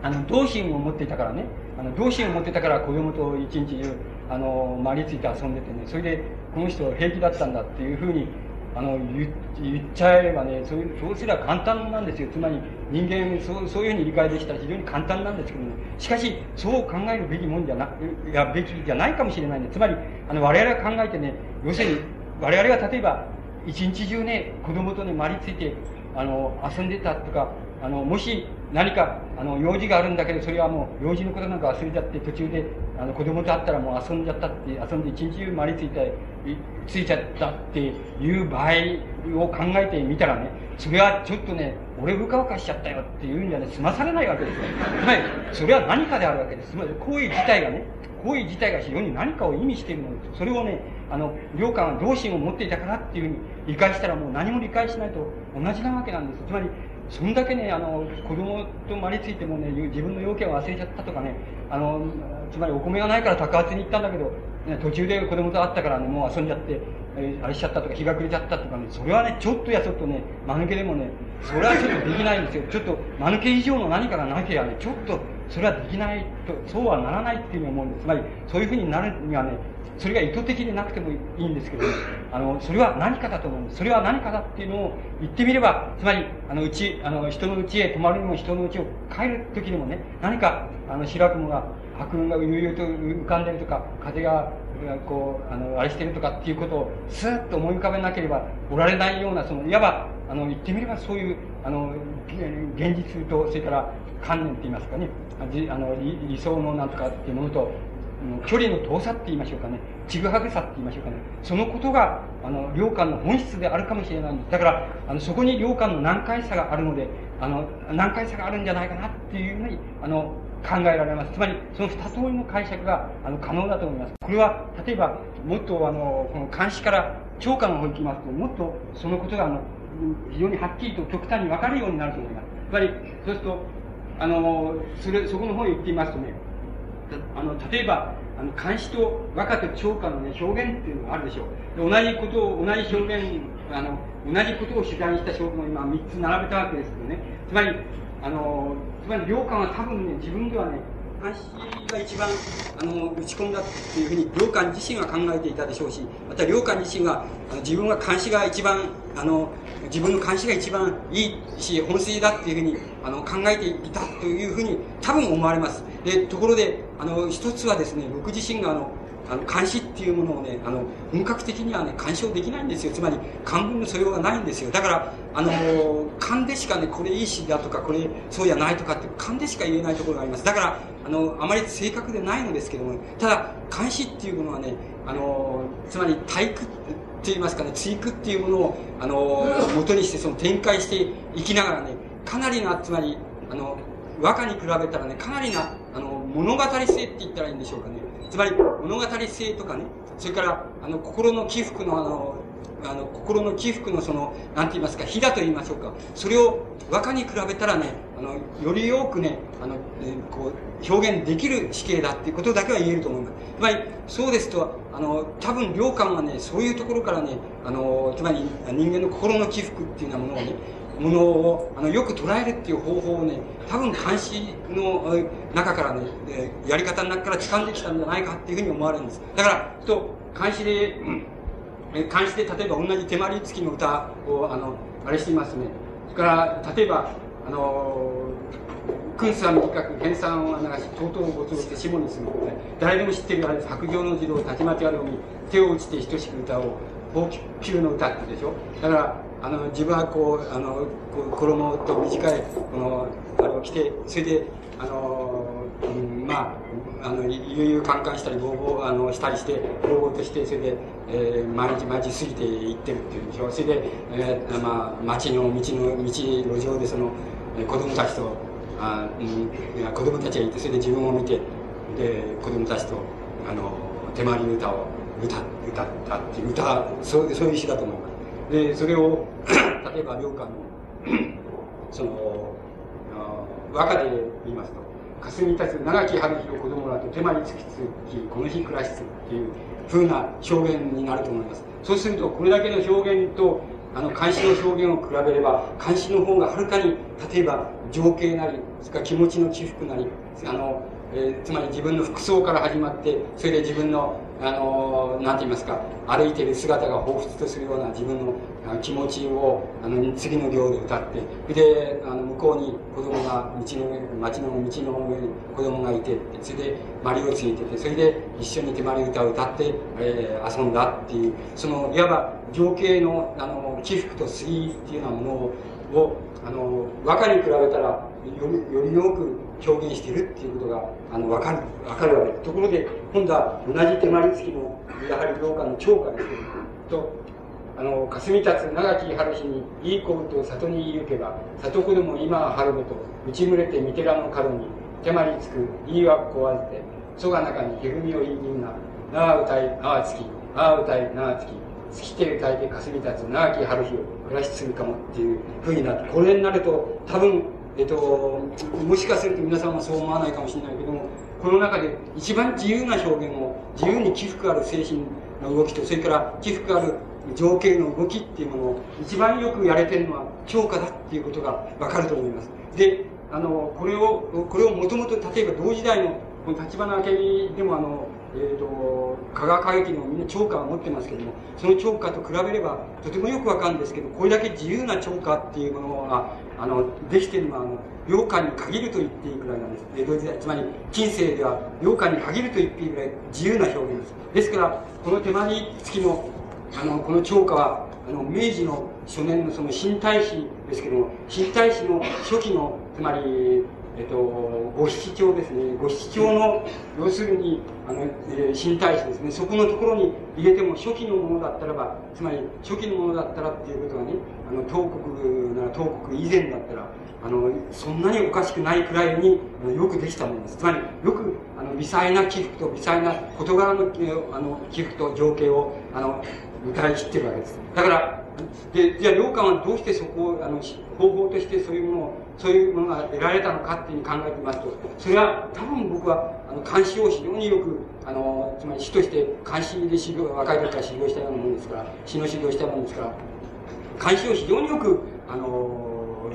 あの、同心を持っていたからね、あの、同心を持ってたから子供と一日中、あの、まりついて遊んでてね、それで、この人平気だったんだっていうふうに、あの、言言っちゃえばね、そういう、そうすれば簡単なんですよ。つまり、人間、そう、そういうふうに理解できたら非常に簡単なんですけどね。しかし、そう考えるべきもんじゃな、いや、べきじゃないかもしれないんで、つまり、あの、我々が考えてね、要するに、我々が例えば、一日中ね、子供とね、まりついて、あの、遊んでたとか、あの、もし何か、あの、用事があるんだけど、それはもう、用事のことなんか忘れちゃって、途中で、あの、子供と会ったらもう遊んじゃったって、遊んで一日中まりついた、ついちゃったっていう場合を考えてみたらね、それはちょっとね、俺うかうかしちゃったよっていうんじゃね、済まされないわけですよ。つまり、それは何かであるわけです。つまり、行為自体がね、行為自体が非常に何かを意味しているのです。それをね、あの、良寛は同心を持っていたからっていうふうに理解したらもう何も理解しないと同じなわけなんです。つまり、そんだけね、あの、子供とまりついてもね、自分の要件を忘れちゃったとかね、あの、つまりお米がないから高圧に行ったんだけど、ね、途中で子供と会ったからね、もう遊んじゃって、えー、あれしちゃったとか、日が暮れちゃったとかね、それはね、ちょっとやそっとね、間抜けでもね、それはちょっとできないんですよ。ちょっと、間抜け以上の何かがなきゃね、ちょっと、それはできないと、そうはならないっていうふうに思うんです。つまり、そういうふうになるにはね、それが意図的でなくてもいいんですけど、あの、それは何かだと思うんです。それは何かだっていうのを言ってみれば、つまり、あの、うち、あの、人の家へ泊まるにも人の家を帰る時にもね、何か、あの、白雲が、白雲が悠々と浮かんでるとか、風が、こう、あの、あれしてるとかっていうことを、スーッと思い浮かべなければおられないような、その、いわば、あの、言ってみればそういう、あの、現実と、それから観念って言いますかね、あの、理想のなんとかっていうものと、距離の遠さって言いましょうかね、ちぐはぐさって言いましょうかね、そのことが、あの、良感の本質であるかもしれないんです。だから、あの、そこに良感の難解さがあるので、あの、難解さがあるんじゃないかなっていうふうに、あの、考えられます。つまり、その二通りの解釈が、あの、可能だと思います。これは、例えば、もっと、あの、この監視から長官の方に行きますと、もっと、そのことが、あの、非常にはっきりと極端に分かるようになると思います。つまり、そうすると、あの、それ、そこの方に言ってみますとね、あの、例えば、あの、監視と和歌と長歌のね、表現っていうのがあるでしょう。同じことを、同じ表現、あの、同じことを取材した証拠も今3つ並べたわけですけどね。つまり、あの、つまり良官は多分ね、自分ではね、が一番、あの、打ち込んだっていうふうに、良官自身は考えていたでしょうし、また良官自身は、あの自分は監視が一番、あの、自分の監視が一番いいし、本筋だっていうふうに、あの、考えていたというふうに、多分思われます。で、ところで、あの、一つはですね、僕自身があの、あの、監視っていうものをね、あの、本格的にはね、干渉できないんですよ。つまり、漢文の素養がないんですよ。だから、あの、勘でしかね、これいい詩だとか、これそうじゃないとかって、勘でしか言えないところがあります。だから、あの、あまり正確でないのですけども、ただ、監視っていうものはね、あの、つまり、体育って言いますかね、追句っていうものを、あの、元にして、その展開していきながらね、かなりな、つまり、あの、和歌に比べたらね、かなりな、あの、物語性って言ったらいいんでしょうかね。つまり、物語性とかね、それから、あの、心の起伏の、あの、あの、心の起伏のその、なんて言いますか、火だと言いましょうか。それを和歌に比べたらね、あの、より多くね、あの、えこう、表現できる死刑だっていうことだけは言えると思います。つまり、そうですと、あの、多分、良寛はね、そういうところからね、あの、つまり、人間の心の起伏っていうようなものをね、ものをあのよく捉えるっていう方法をね多分監視の中からねやり方の中から掴んできたんじゃないかっていうふうに思われるんです。だからと監視で、監視で例えば同じ手まり付きの歌をあのあれしていますね。それから例えばあの君主は短く編纂は流しとうとうごつをして下にする、誰でも知ってるあれ白状の児童たちまちあるに手を打ちて等しく歌を高級の歌ってでしょ。だからあの自分はこうあのこ衣と短いこのあれを着てそれであの、うん、まああの悠々カンカンしたりボーボーあのしたりしてボーボーとしてそれで、えー、毎日毎日過ぎていってるっていうんでしょうそれで、えー、まあ街の道の道路上でその、えー、子供たちとあ、うん、子供たちがいてそれで自分を見てで子供たちとあの手まり歌を歌歌ったっていう歌そうそういう詩だと思います。で、それを、[COUGHS] 例えば、良寛の、[COUGHS] その、和歌で言いますと、霞立つ長き春日の子供らと手間につきつき、この日暮らしつっていう風な表現になると思います。そうすると、これだけの表現と、あの、監視の表現を比べれば、監視の方がはるかに、例えば、情景なり、それから気持ちの起伏なり、あの、えー、つまり自分の服装から始まって、それで自分のあの、なんて言いますか、歩いてる姿が彷彿とするような自分の気持ちを、あの、次の行で歌って、で、あの、向こうに子供が、道の上、町の道の上に子供がいて、それで、マリをついてて、それで一緒に手まり歌を歌って、えー、遊んだっていう、その、いわば情景の、あの、起伏と杉っていうようなものを、あの、和歌に比べたら、より、より多く表現しているっていうことが、あの、わかる、わかるわけ。です。ところで、今度は同じ手まり付きの、やはり廊下の超過ですけど、と、あの、霞立つ長き春日に、いい子と里に行けば、里子供今は春ごと、打ち群れて三寺の角に、手まりつく、いいわこわずて、そが中にひぐみを言いにうな、なあ歌い、なあつき、なあ歌い、なあつき、尽きて歌いて霞立つ長き春日を暮らしするかもっていうふうになって、これになると、多分、えっと、もしかすると皆さんはそう思わないかもしれないけども、この中で一番自由な表現を、自由に起伏ある精神の動きと、それから起伏ある情景の動きっていうものを一番よくやれてるのは超過だっていうことがわかると思います。で、あの、これを、これをもともと例えば同時代の、この立花明美でもあの、えっ、ー、と、香川歌劇のみんな超過を持ってますけども、その超過と比べればとてもよくわかるんですけど、これだけ自由な超過っていうものが、あの、できてるのは、あの、洋館に限ると言っていいくらいなんです。江戸時代、つまり近世では洋館に限ると言っていいくらい自由な表現です。ですから、この手間に付きの、あの、この超過は、あの、明治の初年のその新大使ですけども、新大使の初期の、つまり、えっと、五七帳ですね。五七帳の、要するに、あの、えー、新大使ですね。そこのところに入れても初期のものだったらば、つまり初期のものだったらっていうことはね、あの、東国なら東国以前だったら、あの、そんなにおかしくないくらいによくできたものです。つまり、よく、あの、微細な起伏と微細な事柄の、あの、起伏と情景を、あの、歌い切ってるわけです。だから、で、じゃあ、良寛はどうしてそこを、あの、方法としてそういうものを、そういうものが得られたのかっていうふうに考えてみますと、それは多分僕は、あの、監視を非常によく、あの、つまり師として監視で指導、若い時から指導したようなものですから、師の指導したものですから、監視を非常によく、あの、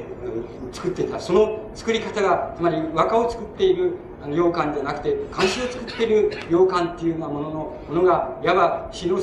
作っていた。その作り方が、つまり和歌を作っているあの洋館じゃなくて、漢詩を作っている洋館っていうようなものの、ものが、いわば詩の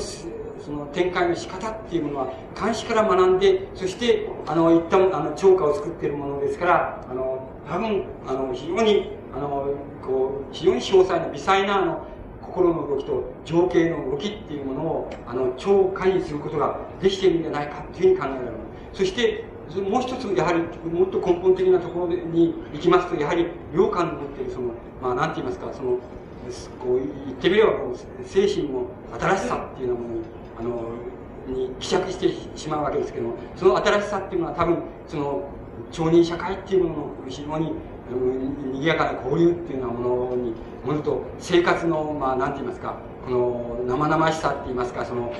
その展開の仕方っていうものは、漢詩から学んで、そして、あの、一旦、あの、超歌を作っているものですから、あの、多分、あの、非常に、あの、こう、非常に詳細な、微細な、あの、心の動きと情景の動きっていうものを、あの、超過にすることができているんじゃないかっていうふうに考えられる。そして、もう一つ、やはり、もっと根本的なところに行きますと、やはり、洋館の持っている、その、まあ、なんて言いますか、その、こう、言ってみれば、こう、精神の新しさっていうようなものに、あの、に希釈してしまうわけですけども、その新しさっていうのは多分、その、町人社会っていうものの非常に、賑やかな交流っていうようなものに、ものと生活の、まあ、なんて言いますか、この生々しさって言いますか、その、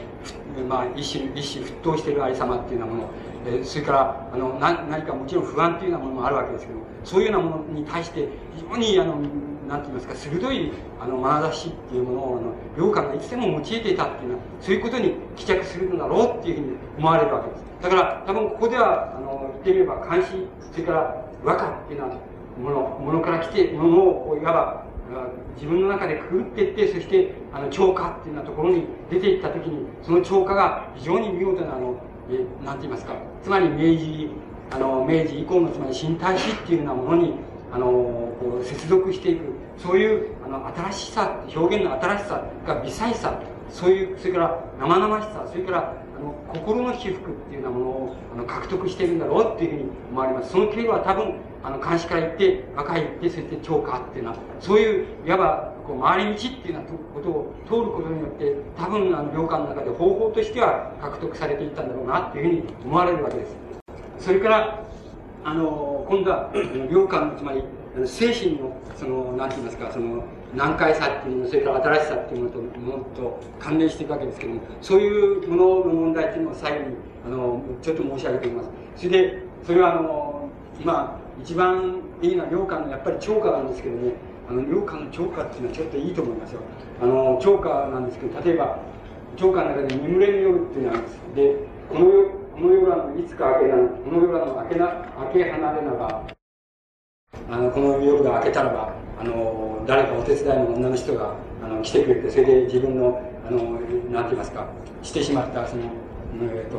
まあ、一種、一種沸騰しているありさまっていうようなもの、えそれからあのな何かもちろん不安というようなものもあるわけですけどそういうようなものに対して非常にあのなんて言いますか鋭いあの眼差しっていうものをあの良寛がいつでも用いていたっていうのはそういうことに帰着するのだろうっていうふうに思われるわけです。だから多分ここではあの言ってみれば監視それから和歌っていうのはものものから来てものをいわば自分の中でくぐっていってそしてあの超過っていうようなところに出ていった時にその超過が非常に見事なあのえなんて言いますか、つまり明治、あの、明治以降のつまり新体史っていうようなものに、あの、接続していく、そういう、あの、新しさ、表現の新しさが微細さ、そういう、それから生々しさ、それから、あの、心の起伏っていうようなものを、あの、獲得しているんだろうっていうふうに思われます。その経路は多分、あの、監視から言って、若い行って、そして超過っていうのは、そういう、いわば、こう、回り道っていうようなことを通ることによって、多分、あの、領館の中で方法としては獲得されていったんだろうなっていうふうに思われるわけです。それから、あの、今度は、領館の、つまり、精神の、その、なんて言いますか、その、難解さっていうのそれから新しさっていうものと、ものと関連していくわけですけども、そういうものの問題っていうのを最後に、あの、ちょっと申し上げておきます。それで、それはあの、今、一番いいのは良寛のやっぱり超過なんですけどね、あの、良寛の超過っていうのはちょっといいと思いますよ。あの、超過なんですけど、例えば、超過の中で眠れる夜っていうのがあるんです。で、この夜、この夜は、いつか明けな、この夜は明けな、明け離れなば、あの、この夜が明けたらば、あの、誰かお手伝いの女の人が、あの、来てくれて、それで自分の、あの、なんて言いますか、してしまった、その、えっ、と、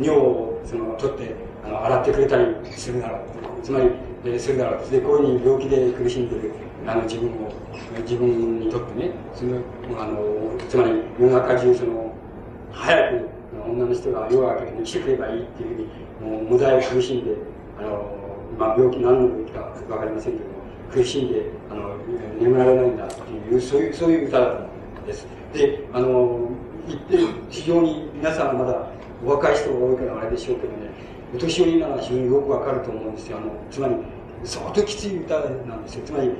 尿を、その、取って、あの、洗ってくれたりするだろう。つまり、えするだろう。で、こういうふうに病気で苦しんでる、あの、自分を、自分にとってね、その、あの、つまり、世の中中、その、早く、女の人が夜明けて来てくればいいっていうふうに、もう、無罪を苦しんで、あの、まあ、病気、何の病気かわかりませんけど、苦しんで、あの、眠られないんだっていう、そういう、そういう歌だと思うんです。で、あの、言って、非常に皆さんまだお若い人が多いからあれでしょうけどね、お年寄りなら非常によくわかると思うんですよ。あの、つまり、相当きつい歌なんですよ。つまり、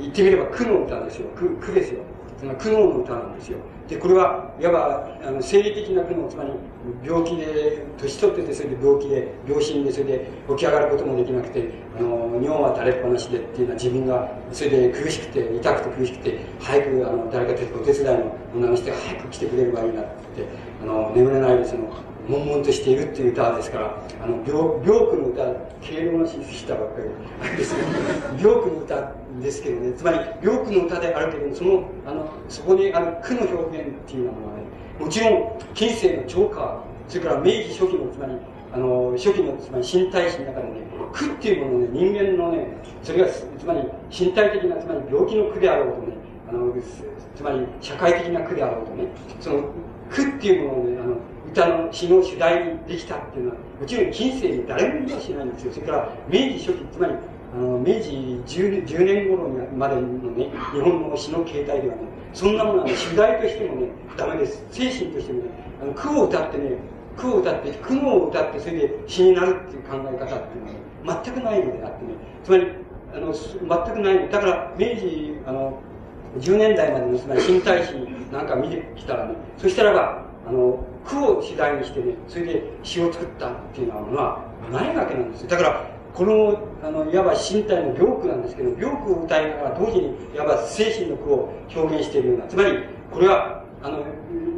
言ってみれば苦の歌ですよ。苦、苦ですよ。その苦悩の歌なんですよ。で、これは、いわば、あの、生理的な苦悩、つまり、病気で、年取ってて、それで病気で、病死で、それで起き上がることもできなくて、あの、尿は垂れっぱなしでっていうのは自分が、それで苦しくて、痛くて苦しくて、早く、あの、誰かお手伝いの女の人が早く来てくれればいいなって、あの、眠れないで、その、悶々としているっていう歌ですから、あの、病、病苦の歌、敬老のししたばっかり、です。ね、[LAUGHS] 病苦の歌ですけどね、つまり、病苦の歌であるけれども、その、あの、そこにある苦の表現っていうのはね、もちろん、近世の超過、それから明治初期の、つまり、あの、初期の、つまり身体史の中でね、苦っていうものね、人間のね、それが、つまり、身体的な、つまり病気の苦であろうとね、あの、つまり、社会的な苦であろうとね、その、苦っていうものをね、あの、歌の詩の主題にできたっていうのは、もちろん近世に誰も言いはしないんですよ。それから明治初期、つまり、あの明治 10, 10年頃にまでのね、日本の詩の形態ではね、そんなものは、ね、主題としてもね、ダメです。精神としてもね、あの苦を歌ってね、苦を歌って、苦を歌って、それで詩になるっていう考え方っていうのは、ね、全くないのであってね、つまり、あの、全くない。だから、明治、あの、10年代までの、つまり新体詩なんか見てきたらね、そしたらば、あの、苦を次第にしてね、それで詩を作ったっていうのはないわけなんですよ。だから、この、あの、いわば身体の病苦なんですけど、病苦を歌いながら同時に、いわば精神の苦を表現しているような、つまり、これは、あの、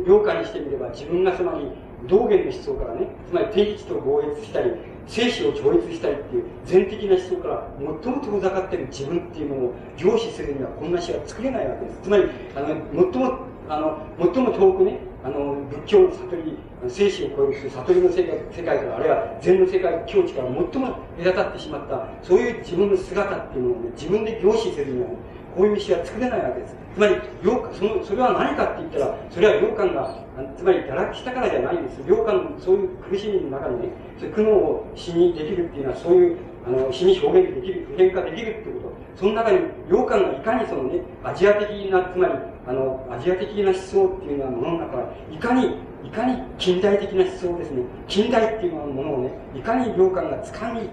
良化にしてみれば、自分がつまり、道元の思想からね、つまり天地と合越したり、生死を超越したりっていう全的な思想から最も遠ざかっている自分っていうものを凝視するにはこんな詩は作れないわけです。つまり、あの、最も、あの、最も遠くね、あの、仏教の悟り、精神を超える悟りの世界世界から、あるいは禅の世界、境地から最も隔たってしまった、そういう自分の姿っていうのを、ね、自分で凝視するには、こういう詩は作れないわけです。つまり、その、それは何かって言ったら、それは良感が、つまり堕落したからじゃないんです。良感、そういう苦しみの中にね、そういう苦悩を詩にできるっていうのは、そういう、あの、詩に表現できる、普遍化できるってこと。その中に、良感がいかにそのね、アジア的な、つまり、あの、アジア的な思想っていうのはものの中から、いかに、いかに近代的な思想ですね、近代っていうものをね、いかに良感が掴み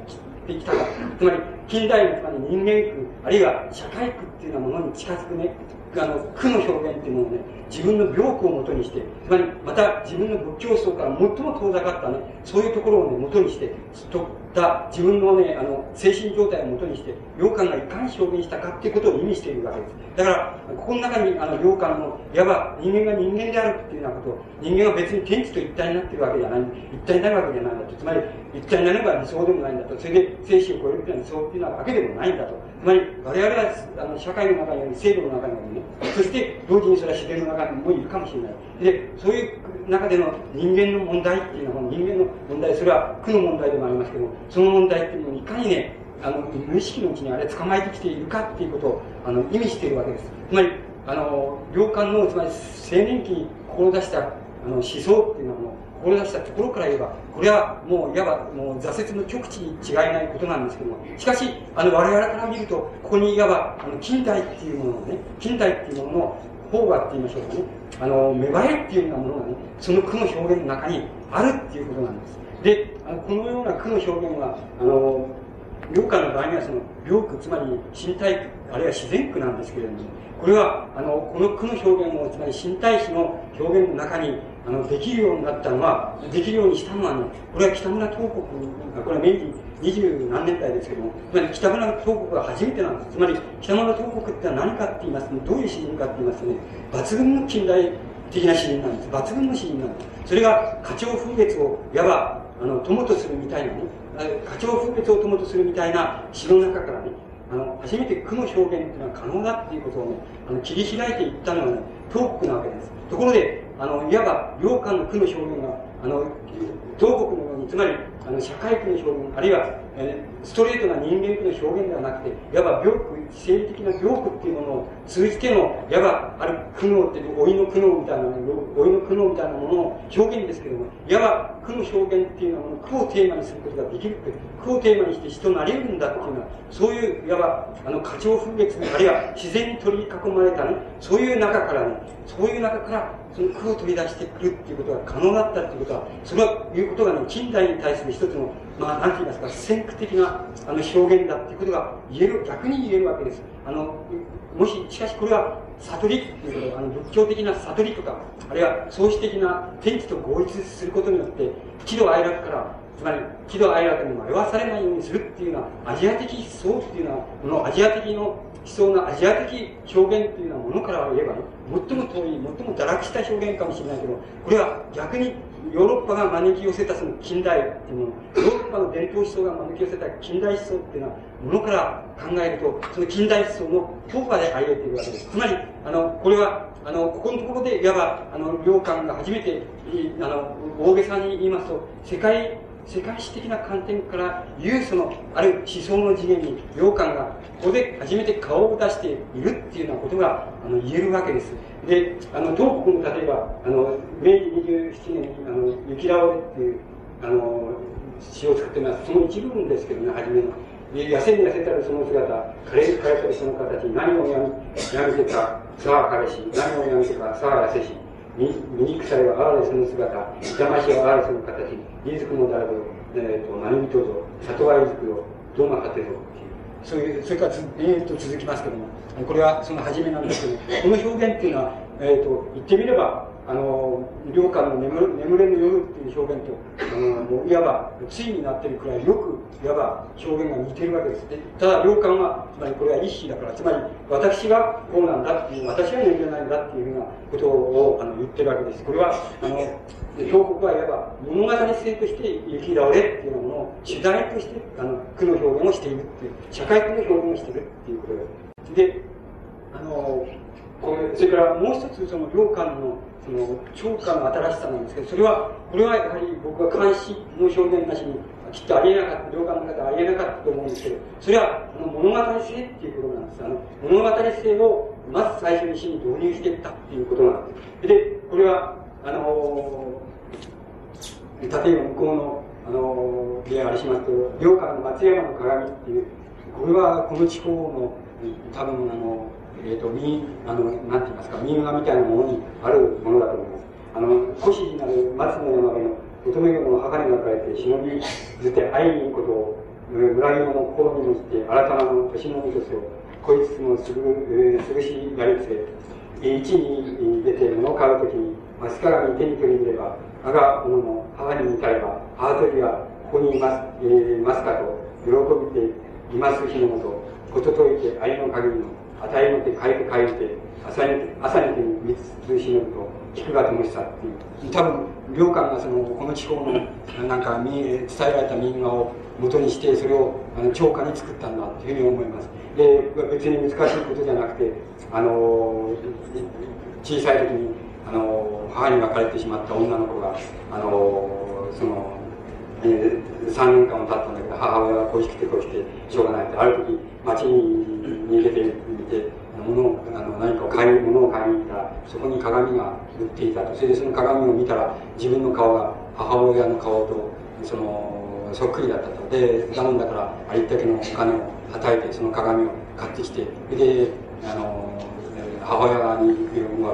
てきたか。つまり、近代のつまり人間苦、あるいは社会苦っていうようなものに近づくね、あの、苦の表現っていうものをね、自分の病苦をもとにして、つまり、また自分の仏教層から最も遠ざかったね、そういうところをね、もとにして、とった自分のね、あの、精神状態をもとにして、良感がいかに表現したかっていうことを意味しているわけです。だから、ここの中に、あの、良感の、いわば人間が人間であるっていうようなこと、人間は別に天地と一体になってるわけじゃない、一体になるわけじゃないんだと。つまり、一体になれば理想でもないんだと。それで、精神を超えるっていうのは理想っていうのはわけでもないんだと。つまり、我々は、あの、社会の中にある、制度の中にあるね、そして、同時にそれは自然の中にもいるかもしれない。で、そういう中での人間の問題っていうのは、人間の問題、それは苦の問題でもありますけども、その問題っていうのをいかにね、あの、無意識のうちにあれ捕まえてきているかっていうことを、あの、意味しているわけです。つまり、あの、良寛の、つまり青年期に志した、あの、思想っていうのはもう、志したところから言えば、これはもういわばもう挫折の極地に違いないことなんですけども、しかし、あの我々から見ると、ここにいわばあの近代っていうものをね、近代っていうものの方がって言いましょうかね、あの、芽生えっていうようなものがね、その句の表現の中にあるっていうことなんです。で、このような句の表現は、あの、良家の場合にはその、病句、つまり身体句、あるいは自然句なんですけれども、これは、あの、この句の表現を、つまり身体詩の表現の中に、あの、できるようになったのは、できるようにしたのはね、これは北村東国、これは明治二十何年代ですけども、つまり北村東国が初めてなんです。つまり、北村東国って何かって言いますと、どういう詩人かって言いますとね、抜群の近代的な詩人なんです。抜群の詩人なんです。それが、花鳥風月を、いわば、あの、友とするみたいなね、花鳥風月を友とするみたいな詩の中からね、あの、初めて句の表現っていうのは可能だっていうことをね、あの、切り開いていったのはね、トークなわけです。ところで、あの、いわば、良寛の句の表現が、あの、東国のように、つまり、あの、社会区の表現、あるいは、えー、ストレートな人間区の表現ではなくて、いわば病苦、生理的な病苦っていうものを通じての、いわば、ある苦悩っていう、老いの苦悩みたいな、老いの苦悩みたいなものの表現ですけども、いわば、苦の表現っていうのは、苦をテーマにすることができる。苦をテーマにして人なれるんだっていうのは、そういう、いわば、あの、花鳥風月、あるいは自然に取り囲まれたね、そういう中からね、そういう中から、その空を取り出してくるっていうことが可能だったっていうことは、それは、いうことがね、近代代に対する一つの、まあ、なんて言いますか、先駆的なあの表現だっていうことが言える、逆に言えるわけです。あの、もし、しかしこれは悟りっていうことあの仏教的な悟りとか、あるいは創始的な天地と合一することによって、喜怒哀楽から、つまり喜怒哀楽に迷わされないようにするっていうのは、アジア的思想っていうのは、このアジア的の思想のアジア的表現っていうようなものから言えばね、最も遠い、最も堕落した表現かもしれないけど、これは逆にヨーロッパが招き寄せたその近代っていうもの、ヨーロッパの伝統思想が招き寄せた近代思想っていうのは、ものから考えると、その近代思想の効果であり得ているわけです。つまり、あの、これは、あの、ここのところで、いわば、あの、良寛が初めて、あの、大げさに言いますと、世界世界史的な観点から言うそのある思想の次元に洋館がここで初めて顔を出しているっていうようなことがあの言えるわけです。で、あの、東北の例えば、あの、明治27年にあの、雪倒れっていう、あの、詩を作ってます。その一部分ですけどね、初めの。痩せに痩せたるその姿、枯れる枯れたるその形、何をやみやめてか、さは彼氏、何をやめてか、さは痩せし、醜されは哀れその姿、痛ましは哀れその形、いずくもだらぶ、えっ、ー、と、何人ぞ、里はいずくよ、どうまかてぞ、そういう、それからず、えー、と続きますけども、これはその初めなんですけど、この表現っていうのは、えっ、ー、と、言ってみれば、あの、良寛の眠眠れぬ夜っていう表現と、あの、もういわば、対になってるくらいよく、いわば表現が似てるわけです。でただ、良寛は、つまりこれは一子だから、つまり、私がこうなんだっていう、私は眠れないんだっていうふうなことをあの言ってるわけです。これは、あの、表告はいわば物語性として雪倒れっていうものを主題としてあの句の表現をしているっていう、社会句の表現をしているっていうことで。で、あの、これそれからもう一つその良寛のその超過の新しさなんですけど、それは、これはやはり僕は監視の表現なしに、きっとありえなかった、良寛の方はありえなかったと思うんですけど、それは物語性っていうことなんです。あの物語性をまず最初に死に導入していったっていうことなんです。で、これは、あの例えば向こうの、あのであれしますと、良寛の松山の鏡っていう、これはこの地方の、多分あの、えっ、ー、と、み、あの、なんて言いますか、民話みたいなものにあるものだと思います。あの、古紙になる松の山辺の乙女魚の墓に描かれて忍びずて会いに行くことを、村人の心に乗せて、新たなの年のみとせを、こいつのすぐ、えー、すぐしやりつけ、一に出て物を買うときに、松鏡手に取り入れば、我が者の母に見たれば、母とりはここにいます、えー、ますかと、喜びています日のもと、ことといて愛の限りの与えの手変えて変えて朝に朝に手に三つ通しのぐと菊が灯したっていう。多分良寛がそのこの地方のなんか伝えられた民話を元にしてそれをあの超過に作ったんだっていうふうに思います。で別に難しいことじゃなくてあの小さい時にあの母に別れてしまった女の子があのそのえ、3年間も経ったんだけど、母親が恋しくて恋しくてしょうがないって、ある時、町に逃げてみて、物を、あの、何かを買い、物を買いに行ったら、そこに鏡が売っていたと。それでその鏡を見たら、自分の顔が母親の顔と、その、そっくりだったと。で、頼んだから、ありったけのお金をはたいて、その鏡を買ってきて、で、あの、母親に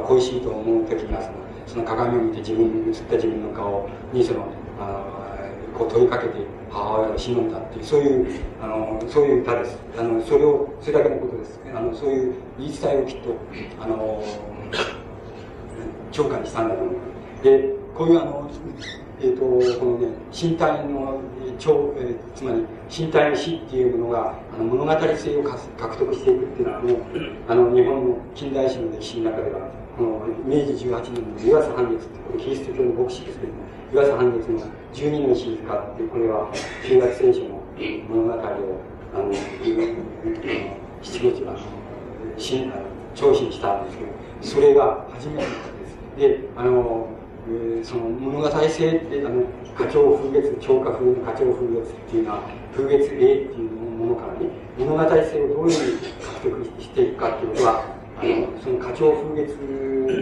恋しいと思う時が、その、その鏡を見て自分、映った自分の顔に、その、あの、こう問いかけて母親を死んだっていうそういうあのそういう歌です。あのそれをそれだけのことです。あのそういう言い伝えをきっとあの超過にしたんだと思う。でこういうあのえーと、このね身体の超、えー、つまり身体の死っていうものがあの物語性を獲得していくっていうのはもうあの日本の近代史の歴史の中ではの明治18年の湯浅半月これキリスト教の牧師ですけど湯浅半月の十二の静かってこれは中学聖書の物語をあの七五あの聴取したんですけどそれが初めてです。であの、えー、その物語性ってあの花鳥風月超過風の花鳥風月っていうのは風月 A っていうものからね物語性をどういうふうに獲得していくかっていうことはあのその花鳥風月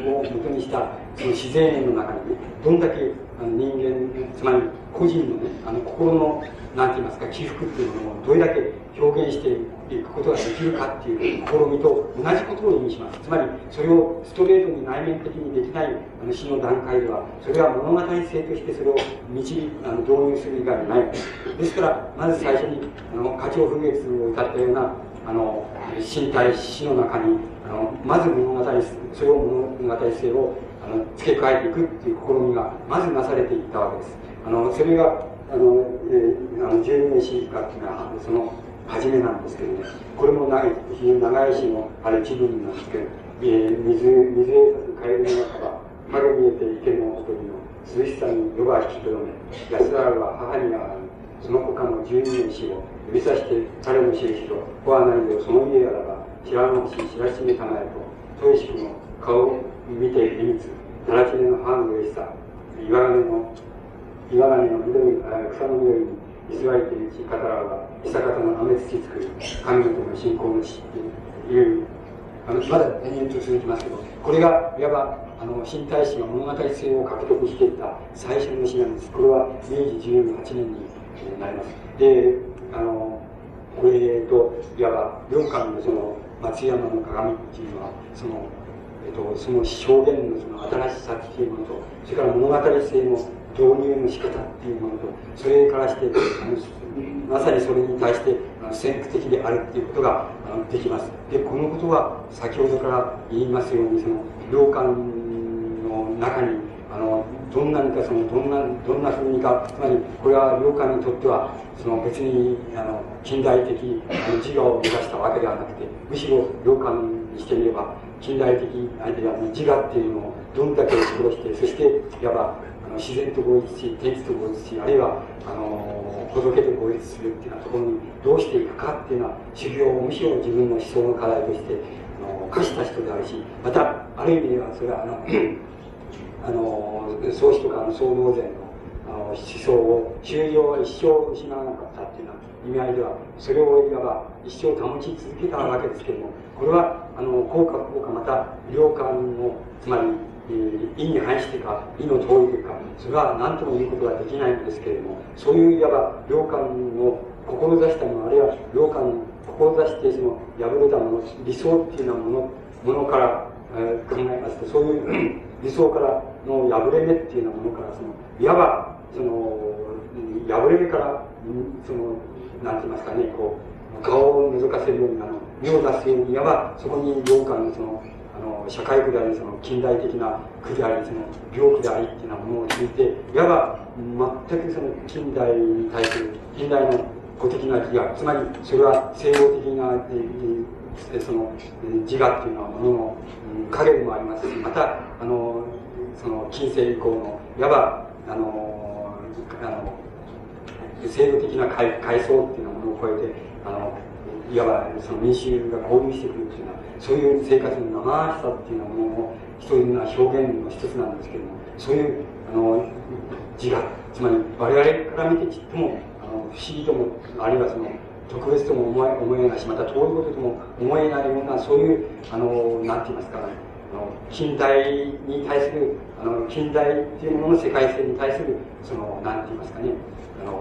を元にしたその自然の中にねどんだけあの人間つまり個人のねあの心のなんて言いますか、起伏っていうものをどれだけ表現していくことができるかっていう試みと同じことを意味します。つまり、それをストレートに内面的にできないあの詩の段階では、それは物語性としてそれを導あの導入する以外にない。ですから、まず最初に、あの、花鳥風月を歌ったような、あの、身体詩の中に、あの、まず物語、それを物語性をあの付け加えていくっていう試みがまずなされていったわけです。あのそれがあの、えー、あの十二名詩歌っていうのはその初めなんですけどね。これも長い非常に長い詩のあれ一部なんですけど、えー、水水へさす帰りの中は春見えて池のほとりの涼しさに夜は引きとどめ安らぐは母にあらぬその他の十二名詩を指さして彼の印と子はないよその家やらば白の星知らしめたまえと豊くの顔を見て秘密奈良地の母の嬉しさ岩金の岩金の緑草の緑に居座りている地語らうが久方の雨土作る神々の信仰の地っていうあのまだ延々と続きますけどこれがいわばあの新大使が物語性を獲得していた最初の詩なんです。これは明治18年になりますであのこれえっといわば四巻のその松山の鏡っていうのはそのえっと、その表現のその新しさっていうものと、それから物語性の導入の仕方っていうものと、それからして、まさにそれに対して先駆的であるっていうことができます。で、このことは先ほどから言いますように、その、良寛の中に、あの、どんなにかその、どんな、どんな風にか、つまり、これは良寛にとっては、その別に、あの、近代的の自我を目指したわけではなくて、むしろ良寛にしてみれば、近代的あるいは自我っていうのをどんだけ殺してそしてい。わばあの自然と合一し天地と合一しあるいはあの仏と合一するっていうようなところにどうしていくかっていうのは修行をむしろ自分の思想の課題としてあの課した人であるしまたある意味ではそれはあのあの創始とかの創造前のあの思想を修行は一生失わなかったっていうような意味合いではそれをいわば一生保ち続けたわけですけれどもこれはあの効果効果また良感をつまり、えー、意に反してか意の通りというかそれは何とも言うことはできないんですけれどもそういういわば良感を志したものあるいは良感を志してその破れたもの理想っていうようなものものから、えー、考えますとそういう理想からの破れ目っていうようなものからそのいわばその破れ目からそのなんて言いますかねこう顔を覗かせるようにあの身を出すようにいわばそこに良寛のそのあの社会区でありその近代的な区でありその病気でありっていうようなものを聞いていわば全くその近代に対する近代の古的な自我つまりそれは西洋的な、えー、その自我っていうのはものの、影でもありますしまたあのその近世以降のいわばあのあの制度的な階層っていうようなものを超えてあのいわばその民衆が交流してくるっていうのはそういう生活の生々しさっていうようなものを一人の表現の一つなんですけどもそういうあの自我つまり我々から見てちっともあの不思議ともあるいはその特別とも思え思えないしまた遠いこととも思えないようなそういうあのなんて言いますかねあの近代に対するあの近代っていうものの世界性に対するそのなんて言いますかねあの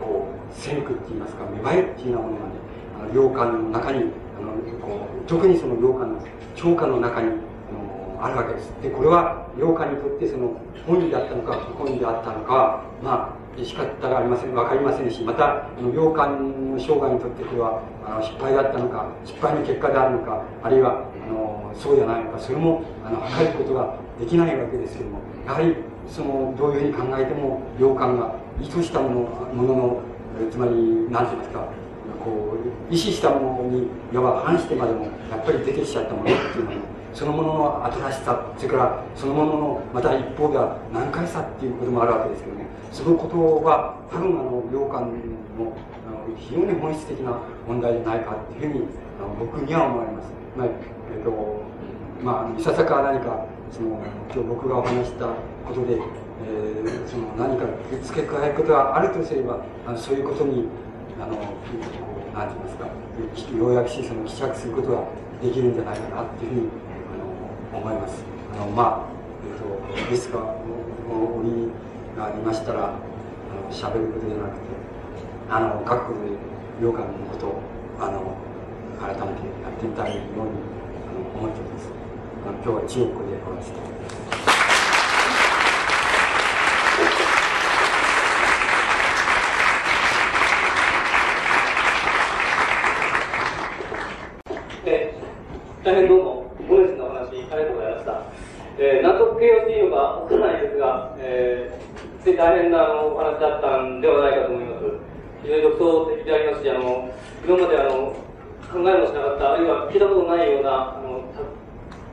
こう先駆って言いますか芽生えっていうようなものがねあの洋館の中にあのこう特にその洋館の長官の中にあのあるわけです。でこれは洋館にとってその本意だったのか不本意であったのかまあ仕方がありません。分かりませんしまた洋館の生涯にとってこれはあの失敗だったのか失敗の結果であるのかあるいはあのそうじゃないのかそれもあの測ることができないわけですけどもやはりそのどういうふうに考えても洋館が意図したものもののつまり何て言いますかこう意識したものにいわば反してまでもやっぱり出てきちゃったものっていうのはそのものの新しさそれからそのもののまた一方では難解さっていうこともあるわけですけどねそのことは多分あの良寛の非常に本質的な問題じゃないかっていうふうに僕には思われます。まあえっとまあ、いささか何かその今日僕がお話したことでえー、その何か付け加えることがあるとすればあのそういうことにあのこう何て言いますかようやくしその希釈することができるんじゃないかなっていうふうに思います。あのまあえっ、ー、とですが折がありましたらあの喋ることじゃなくてあの、各旅館のことを、あの、改めてやってみたいように、あの、思っております。あの、今日は中国でおらせて大変どうも、ゴネスのお話、ありがとうございました。えー、納得形容していいのかわからないですが、えー、大変なあのお話だったんではないかと思います。非常に独創的でありますし、あの、今まであの、考えもしなかった、あるいは聞いたことないような、あの、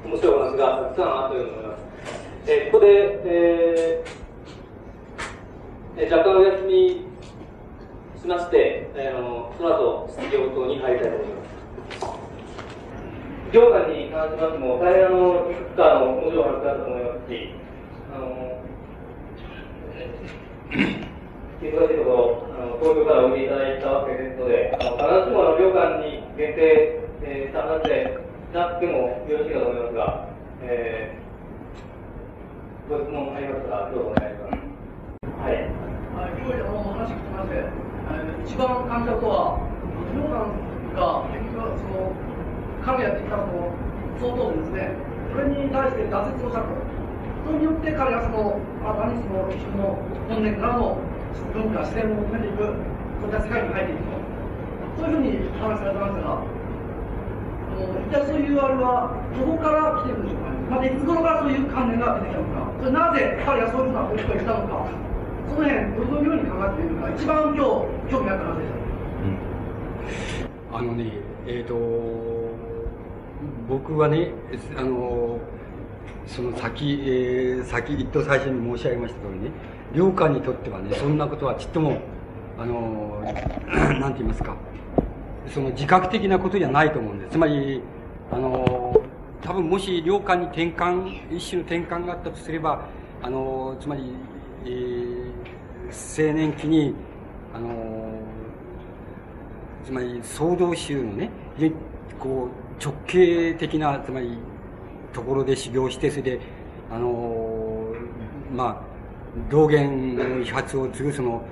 面白いお話がたくさんあったように思います。えー、ここで、えー、若干お休みしまして、えー、あのその後、質疑応答に入りたいと思います。業界に関しましても、大変あの、いくつかの面白い話だったと思いますし、あの、忙しいところ、あの東京からおいでいただいたわけですので、あの必ずしもあの旅館に限定、えー、した話でなくてもよろしいかと思いますが、えー、ご質問ありましたら、どうぞお願いします。はい。はい、今日あの話聞きまして、一番感じたことは、旅館が結局その神やってきたの相当ですね、それに対して挫折をしたと。それによって彼がその新たにその自分の本年からの文化、自然を求めていく、そういった世界に入っていくと。そういうふうに話されてましたが、一体そういうあれは、どこから来てるんでしょうかね。またいつ頃からそういう観念が出てきたのか。それなぜ彼がそういうふうなことをしたのか。その辺、どのように考えているのか、一番今日、興味あった話でした。うん、あのね、えっ、ー、と、僕はね、あの、その先、えー、先、一等最初に申し上げました通りね、領館にとってはね、そんなことはちっとも、あの、[CLEARS THROAT] なんて言いますか、その自覚的なことじゃないと思うんです。つまり、あの、多分もし領館に転換、一種の転換があったとすれば、あの、つまり、えー、青年期に、あの、つまり、総動衆のね、こう、直系的な、つまり、ところで修行して、それで、あのまあ、道元の遺発を継ぐその、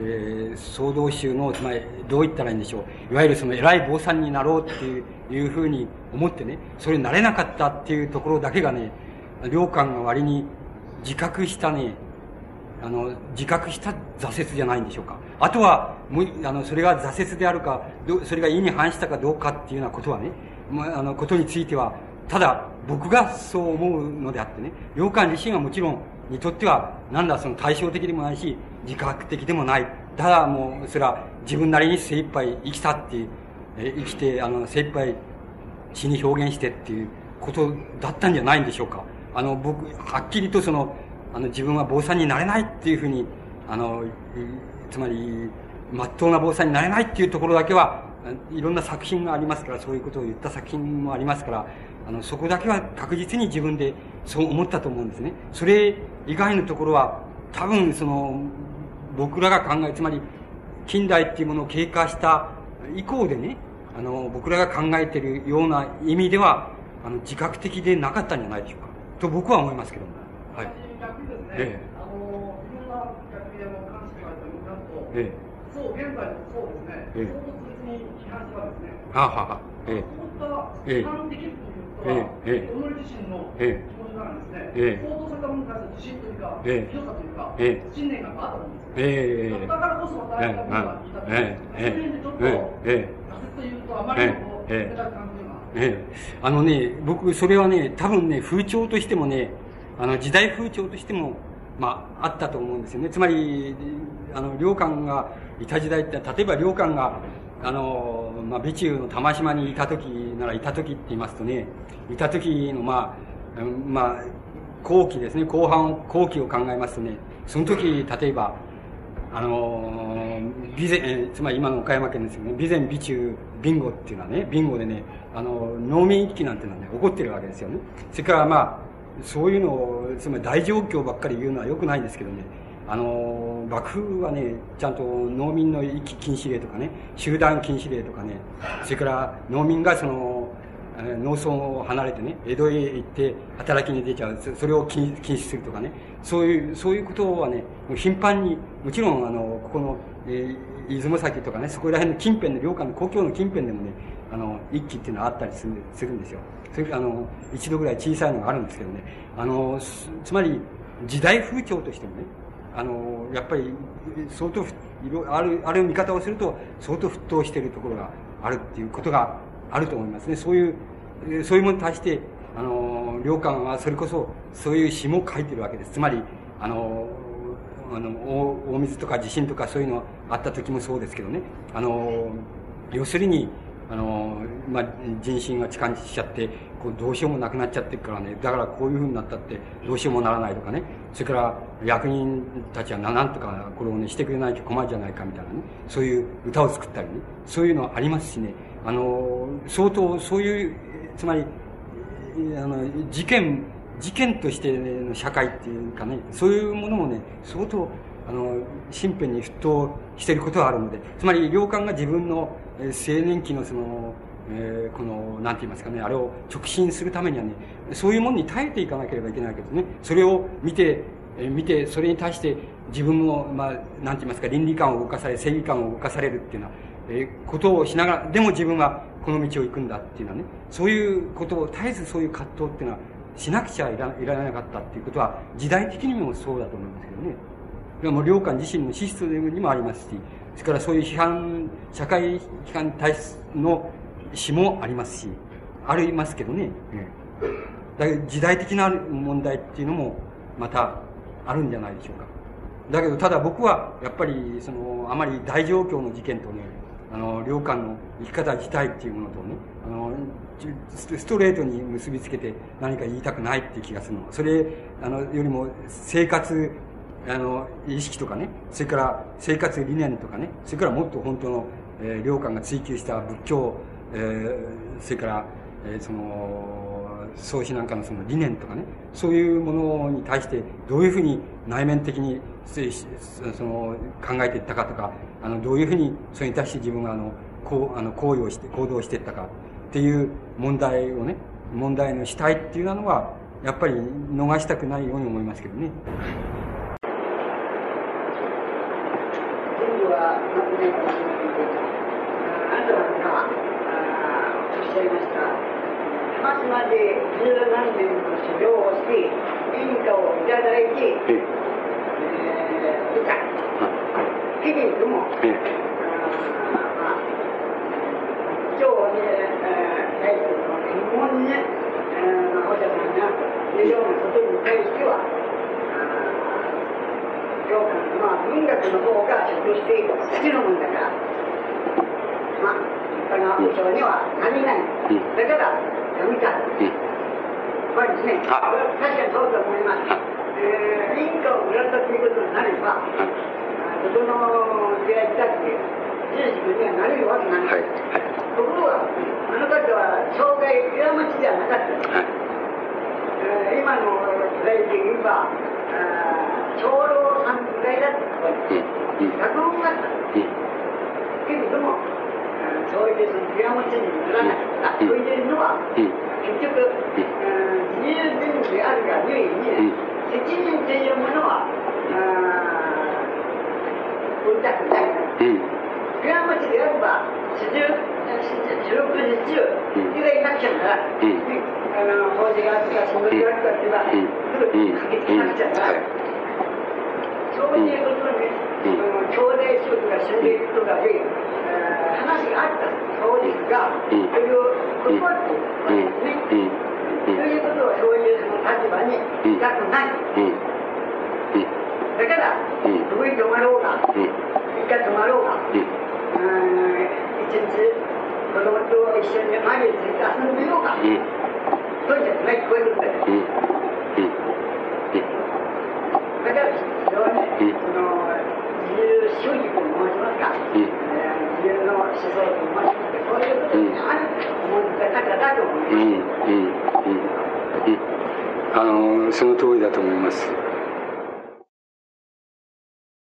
えー、総道宗の、つまり、どう言ったらいいんでしょう。いわゆるその偉い坊さんになろうっていういうふうに思ってね、それになれなかったっていうところだけがね、良寛が割に自覚したね、あの、自覚した挫折じゃないんでしょうか。あとは、あの、それが挫折であるか、それが意に反したかどうかっていうようなことはね、あの、ことについては、ただ、僕がそう思うのであってね、洋館自身はもちろん、にとっては、なんだ、その対照的でもないし、自覚的でもない。ただ、もう、それは自分なりに精一杯生きたっていう、え生きて、あの、精一杯死に表現してっていうことだったんじゃないんでしょうか。あの、僕、はっきりとその、あの、自分は坊さんになれないっていうふうに、あの、つまり、まっとうな坊さんになれないっていうところだけは、いろんな作品がありますから、そういうことを言った作品もありますから、あの、そこだけは確実に自分でそう思ったと思うんですね。それ以外のところは、多分その、僕らが考え、つまり、近代っていうものを経過した以降でね、あの、僕らが考えているような意味では、あの、自覚的でなかったんじゃないでしょうか。と僕は思いますけども。はい。ね、ええ、あの、いろんな逆にあの、関心があったりますと、ええ、そう、現在のそうですね、ええ批判はですね、はあはあ、ええ、そういった批判できるということは、ええ、己自身の気持ちからですね、ええ、されたものに対する自信というか、ええ、強さというか、ええ、信念があったと思うんですよ。ええ、だからこそ私が皆さん言いたくて、ええ、そういう意味でちょっと、ええ、挫折というとあまりにも冷たく感じるような。ええ、あのね、僕、それはね、多分ね、風潮としてもね、あの、時代風潮としても、まあ、あったと思うんですよね。つまり、あの、領官がいた時代って、例えば領官があの、まあ、備中の玉島にいた時ならいた時って言いますとね、いた時の、まあ、まあ、後期ですね、後半、後期を考えますとね、その時、例えば、あの、備前、つまり今の岡山県ですよね、備前備中ビンゴっていうのはね、ビンゴでね、あの、農民一揆なんていうのはね、起こってるわけですよね。それからまあ、そういうのを、つまり大状況ばっかり言うのは良くないんですけどね、あの、幕府はね、ちゃんと農民の遺棄禁止令とかね、集団禁止令とかね、それから農民がその、農村を離れてね、江戸へ行って働きに出ちゃう、それを禁止するとかね、そういう、そういうことはね、頻繁に、もちろん、あの、ここの、えー、出雲崎とかね、そこら辺の近辺の、領下の故郷の近辺でもね、あの、一揆っていうのはあったりするするんですよ。それあの、一度ぐらい小さいのがあるんですけどね、あの、つまり、時代風潮としてもね、あの、やっぱり、相当、ある、ある見方をすると、相当沸騰しているところがあるっていうことがあると思いますね。そういう、そういうものに対して、あの、良寛はそれこそ、そういう詩も書いてるわけです。つまり、あの、あの大水とか地震とかそういうのあった時もそうですけどねあの要するにあの、まあ、人心が痴漢しちゃってこうどうしようもなくなっちゃってるからねだからこういうふうになったってどうしようもならないとかね。それから役人たちは何とかこれをねしてくれないと困るじゃないかみたいなね。そういう歌を作ったりね。そういうのはありますしね。あの相当そういうつまりあの事件事件としての社会っていうかね、そういうものもね、相当、あの、身辺に沸騰していることがあるので、つまり、領官が自分の、えー、青年期のその、えー、この、なんて言いますかね、あれを直進するためにはね、そういうものに耐えていかなければいけないけどね、それを見て、えー、見て、それに対して自分の、まあ、なんて言いますか、倫理観を動かされ、正義感を動かされるっていうのは、えー、ことをしながら、でも自分はこの道を行くんだっていうのはね、そういうことを、絶えずそういう葛藤っていうのは、しなくちゃいらいられなかったっていうことは、時代的にもそうだと思いますけどね。でも、良寛自身の資質にもありますし、それからそういう批判、社会批判に対すの詩もありますし、ありますけどね。だけど、時代的な問題っていうのも、また、あるんじゃないでしょうか。だけど、ただ僕は、やっぱり、その、あまり大状況の事件とね、あの、領館の生き方自体っていうものとね、あの、ストレートに結びつけて何か言いたくないっていう気がするの。それ、あの、よりも生活、あの、意識とかね、それから生活理念とかね、それからもっと本当の、えー、領館が追求した仏教、えー、それから、えー、その、創始なんかのその理念とかね、そういうものに対してどういうふうに内面的にその考えていったかとか、あの、どういうふうにそれに対して自分があの、こう、あの、行為をして、行動していったかっていう問題をね、問題の主体っていうのは、やっぱり逃したくないように思いますけどね。おっしゃいました。浜島で十何年の修行をして、演歌をいただいて、えー、歌、けれども、今日ね、えー、疑問ね、お医者さんがいるようなことに対しては、よく、まあ、文学の方が職して好きなもんだから、まあ、立派な部長にはなりない。だから、読みたい。これですね、確かにそうだと思います。えー、民家を売られたということになれば、どこの出会いだって、事実にはなれるわけない。はいところが、あの方は障害裏町ではなかった。はいえー、今の時代で言えば、長老さん。ぐらいだったと学問があった。けれども、そういうその裏町にならなかったというのは、結局、自由人であるがゆえに、責任というものは、取りたくない。裏町であれば、四十四六時中、それがいなくちゃならない、あの法事があったか、仕事があったっていうのは、すぐ駆けつけなくちゃならない、そういうことで、兄弟仕事が死ん。でいくことがで、話があったそうですが、それを断っているわけですね。ということは、そういうその立場にいたくない。だから、どこに泊まろうが、一回泊まろうが、一日子供と一緒に前について遊ん。でようか。うん。とにかく、こういうことだよ。うん。うん。だから、非常に、その、自由主義と申しますか、うん、自由の思想と申しますか、そういうことにある思ってたからだと思います。あの、その通りだと思います。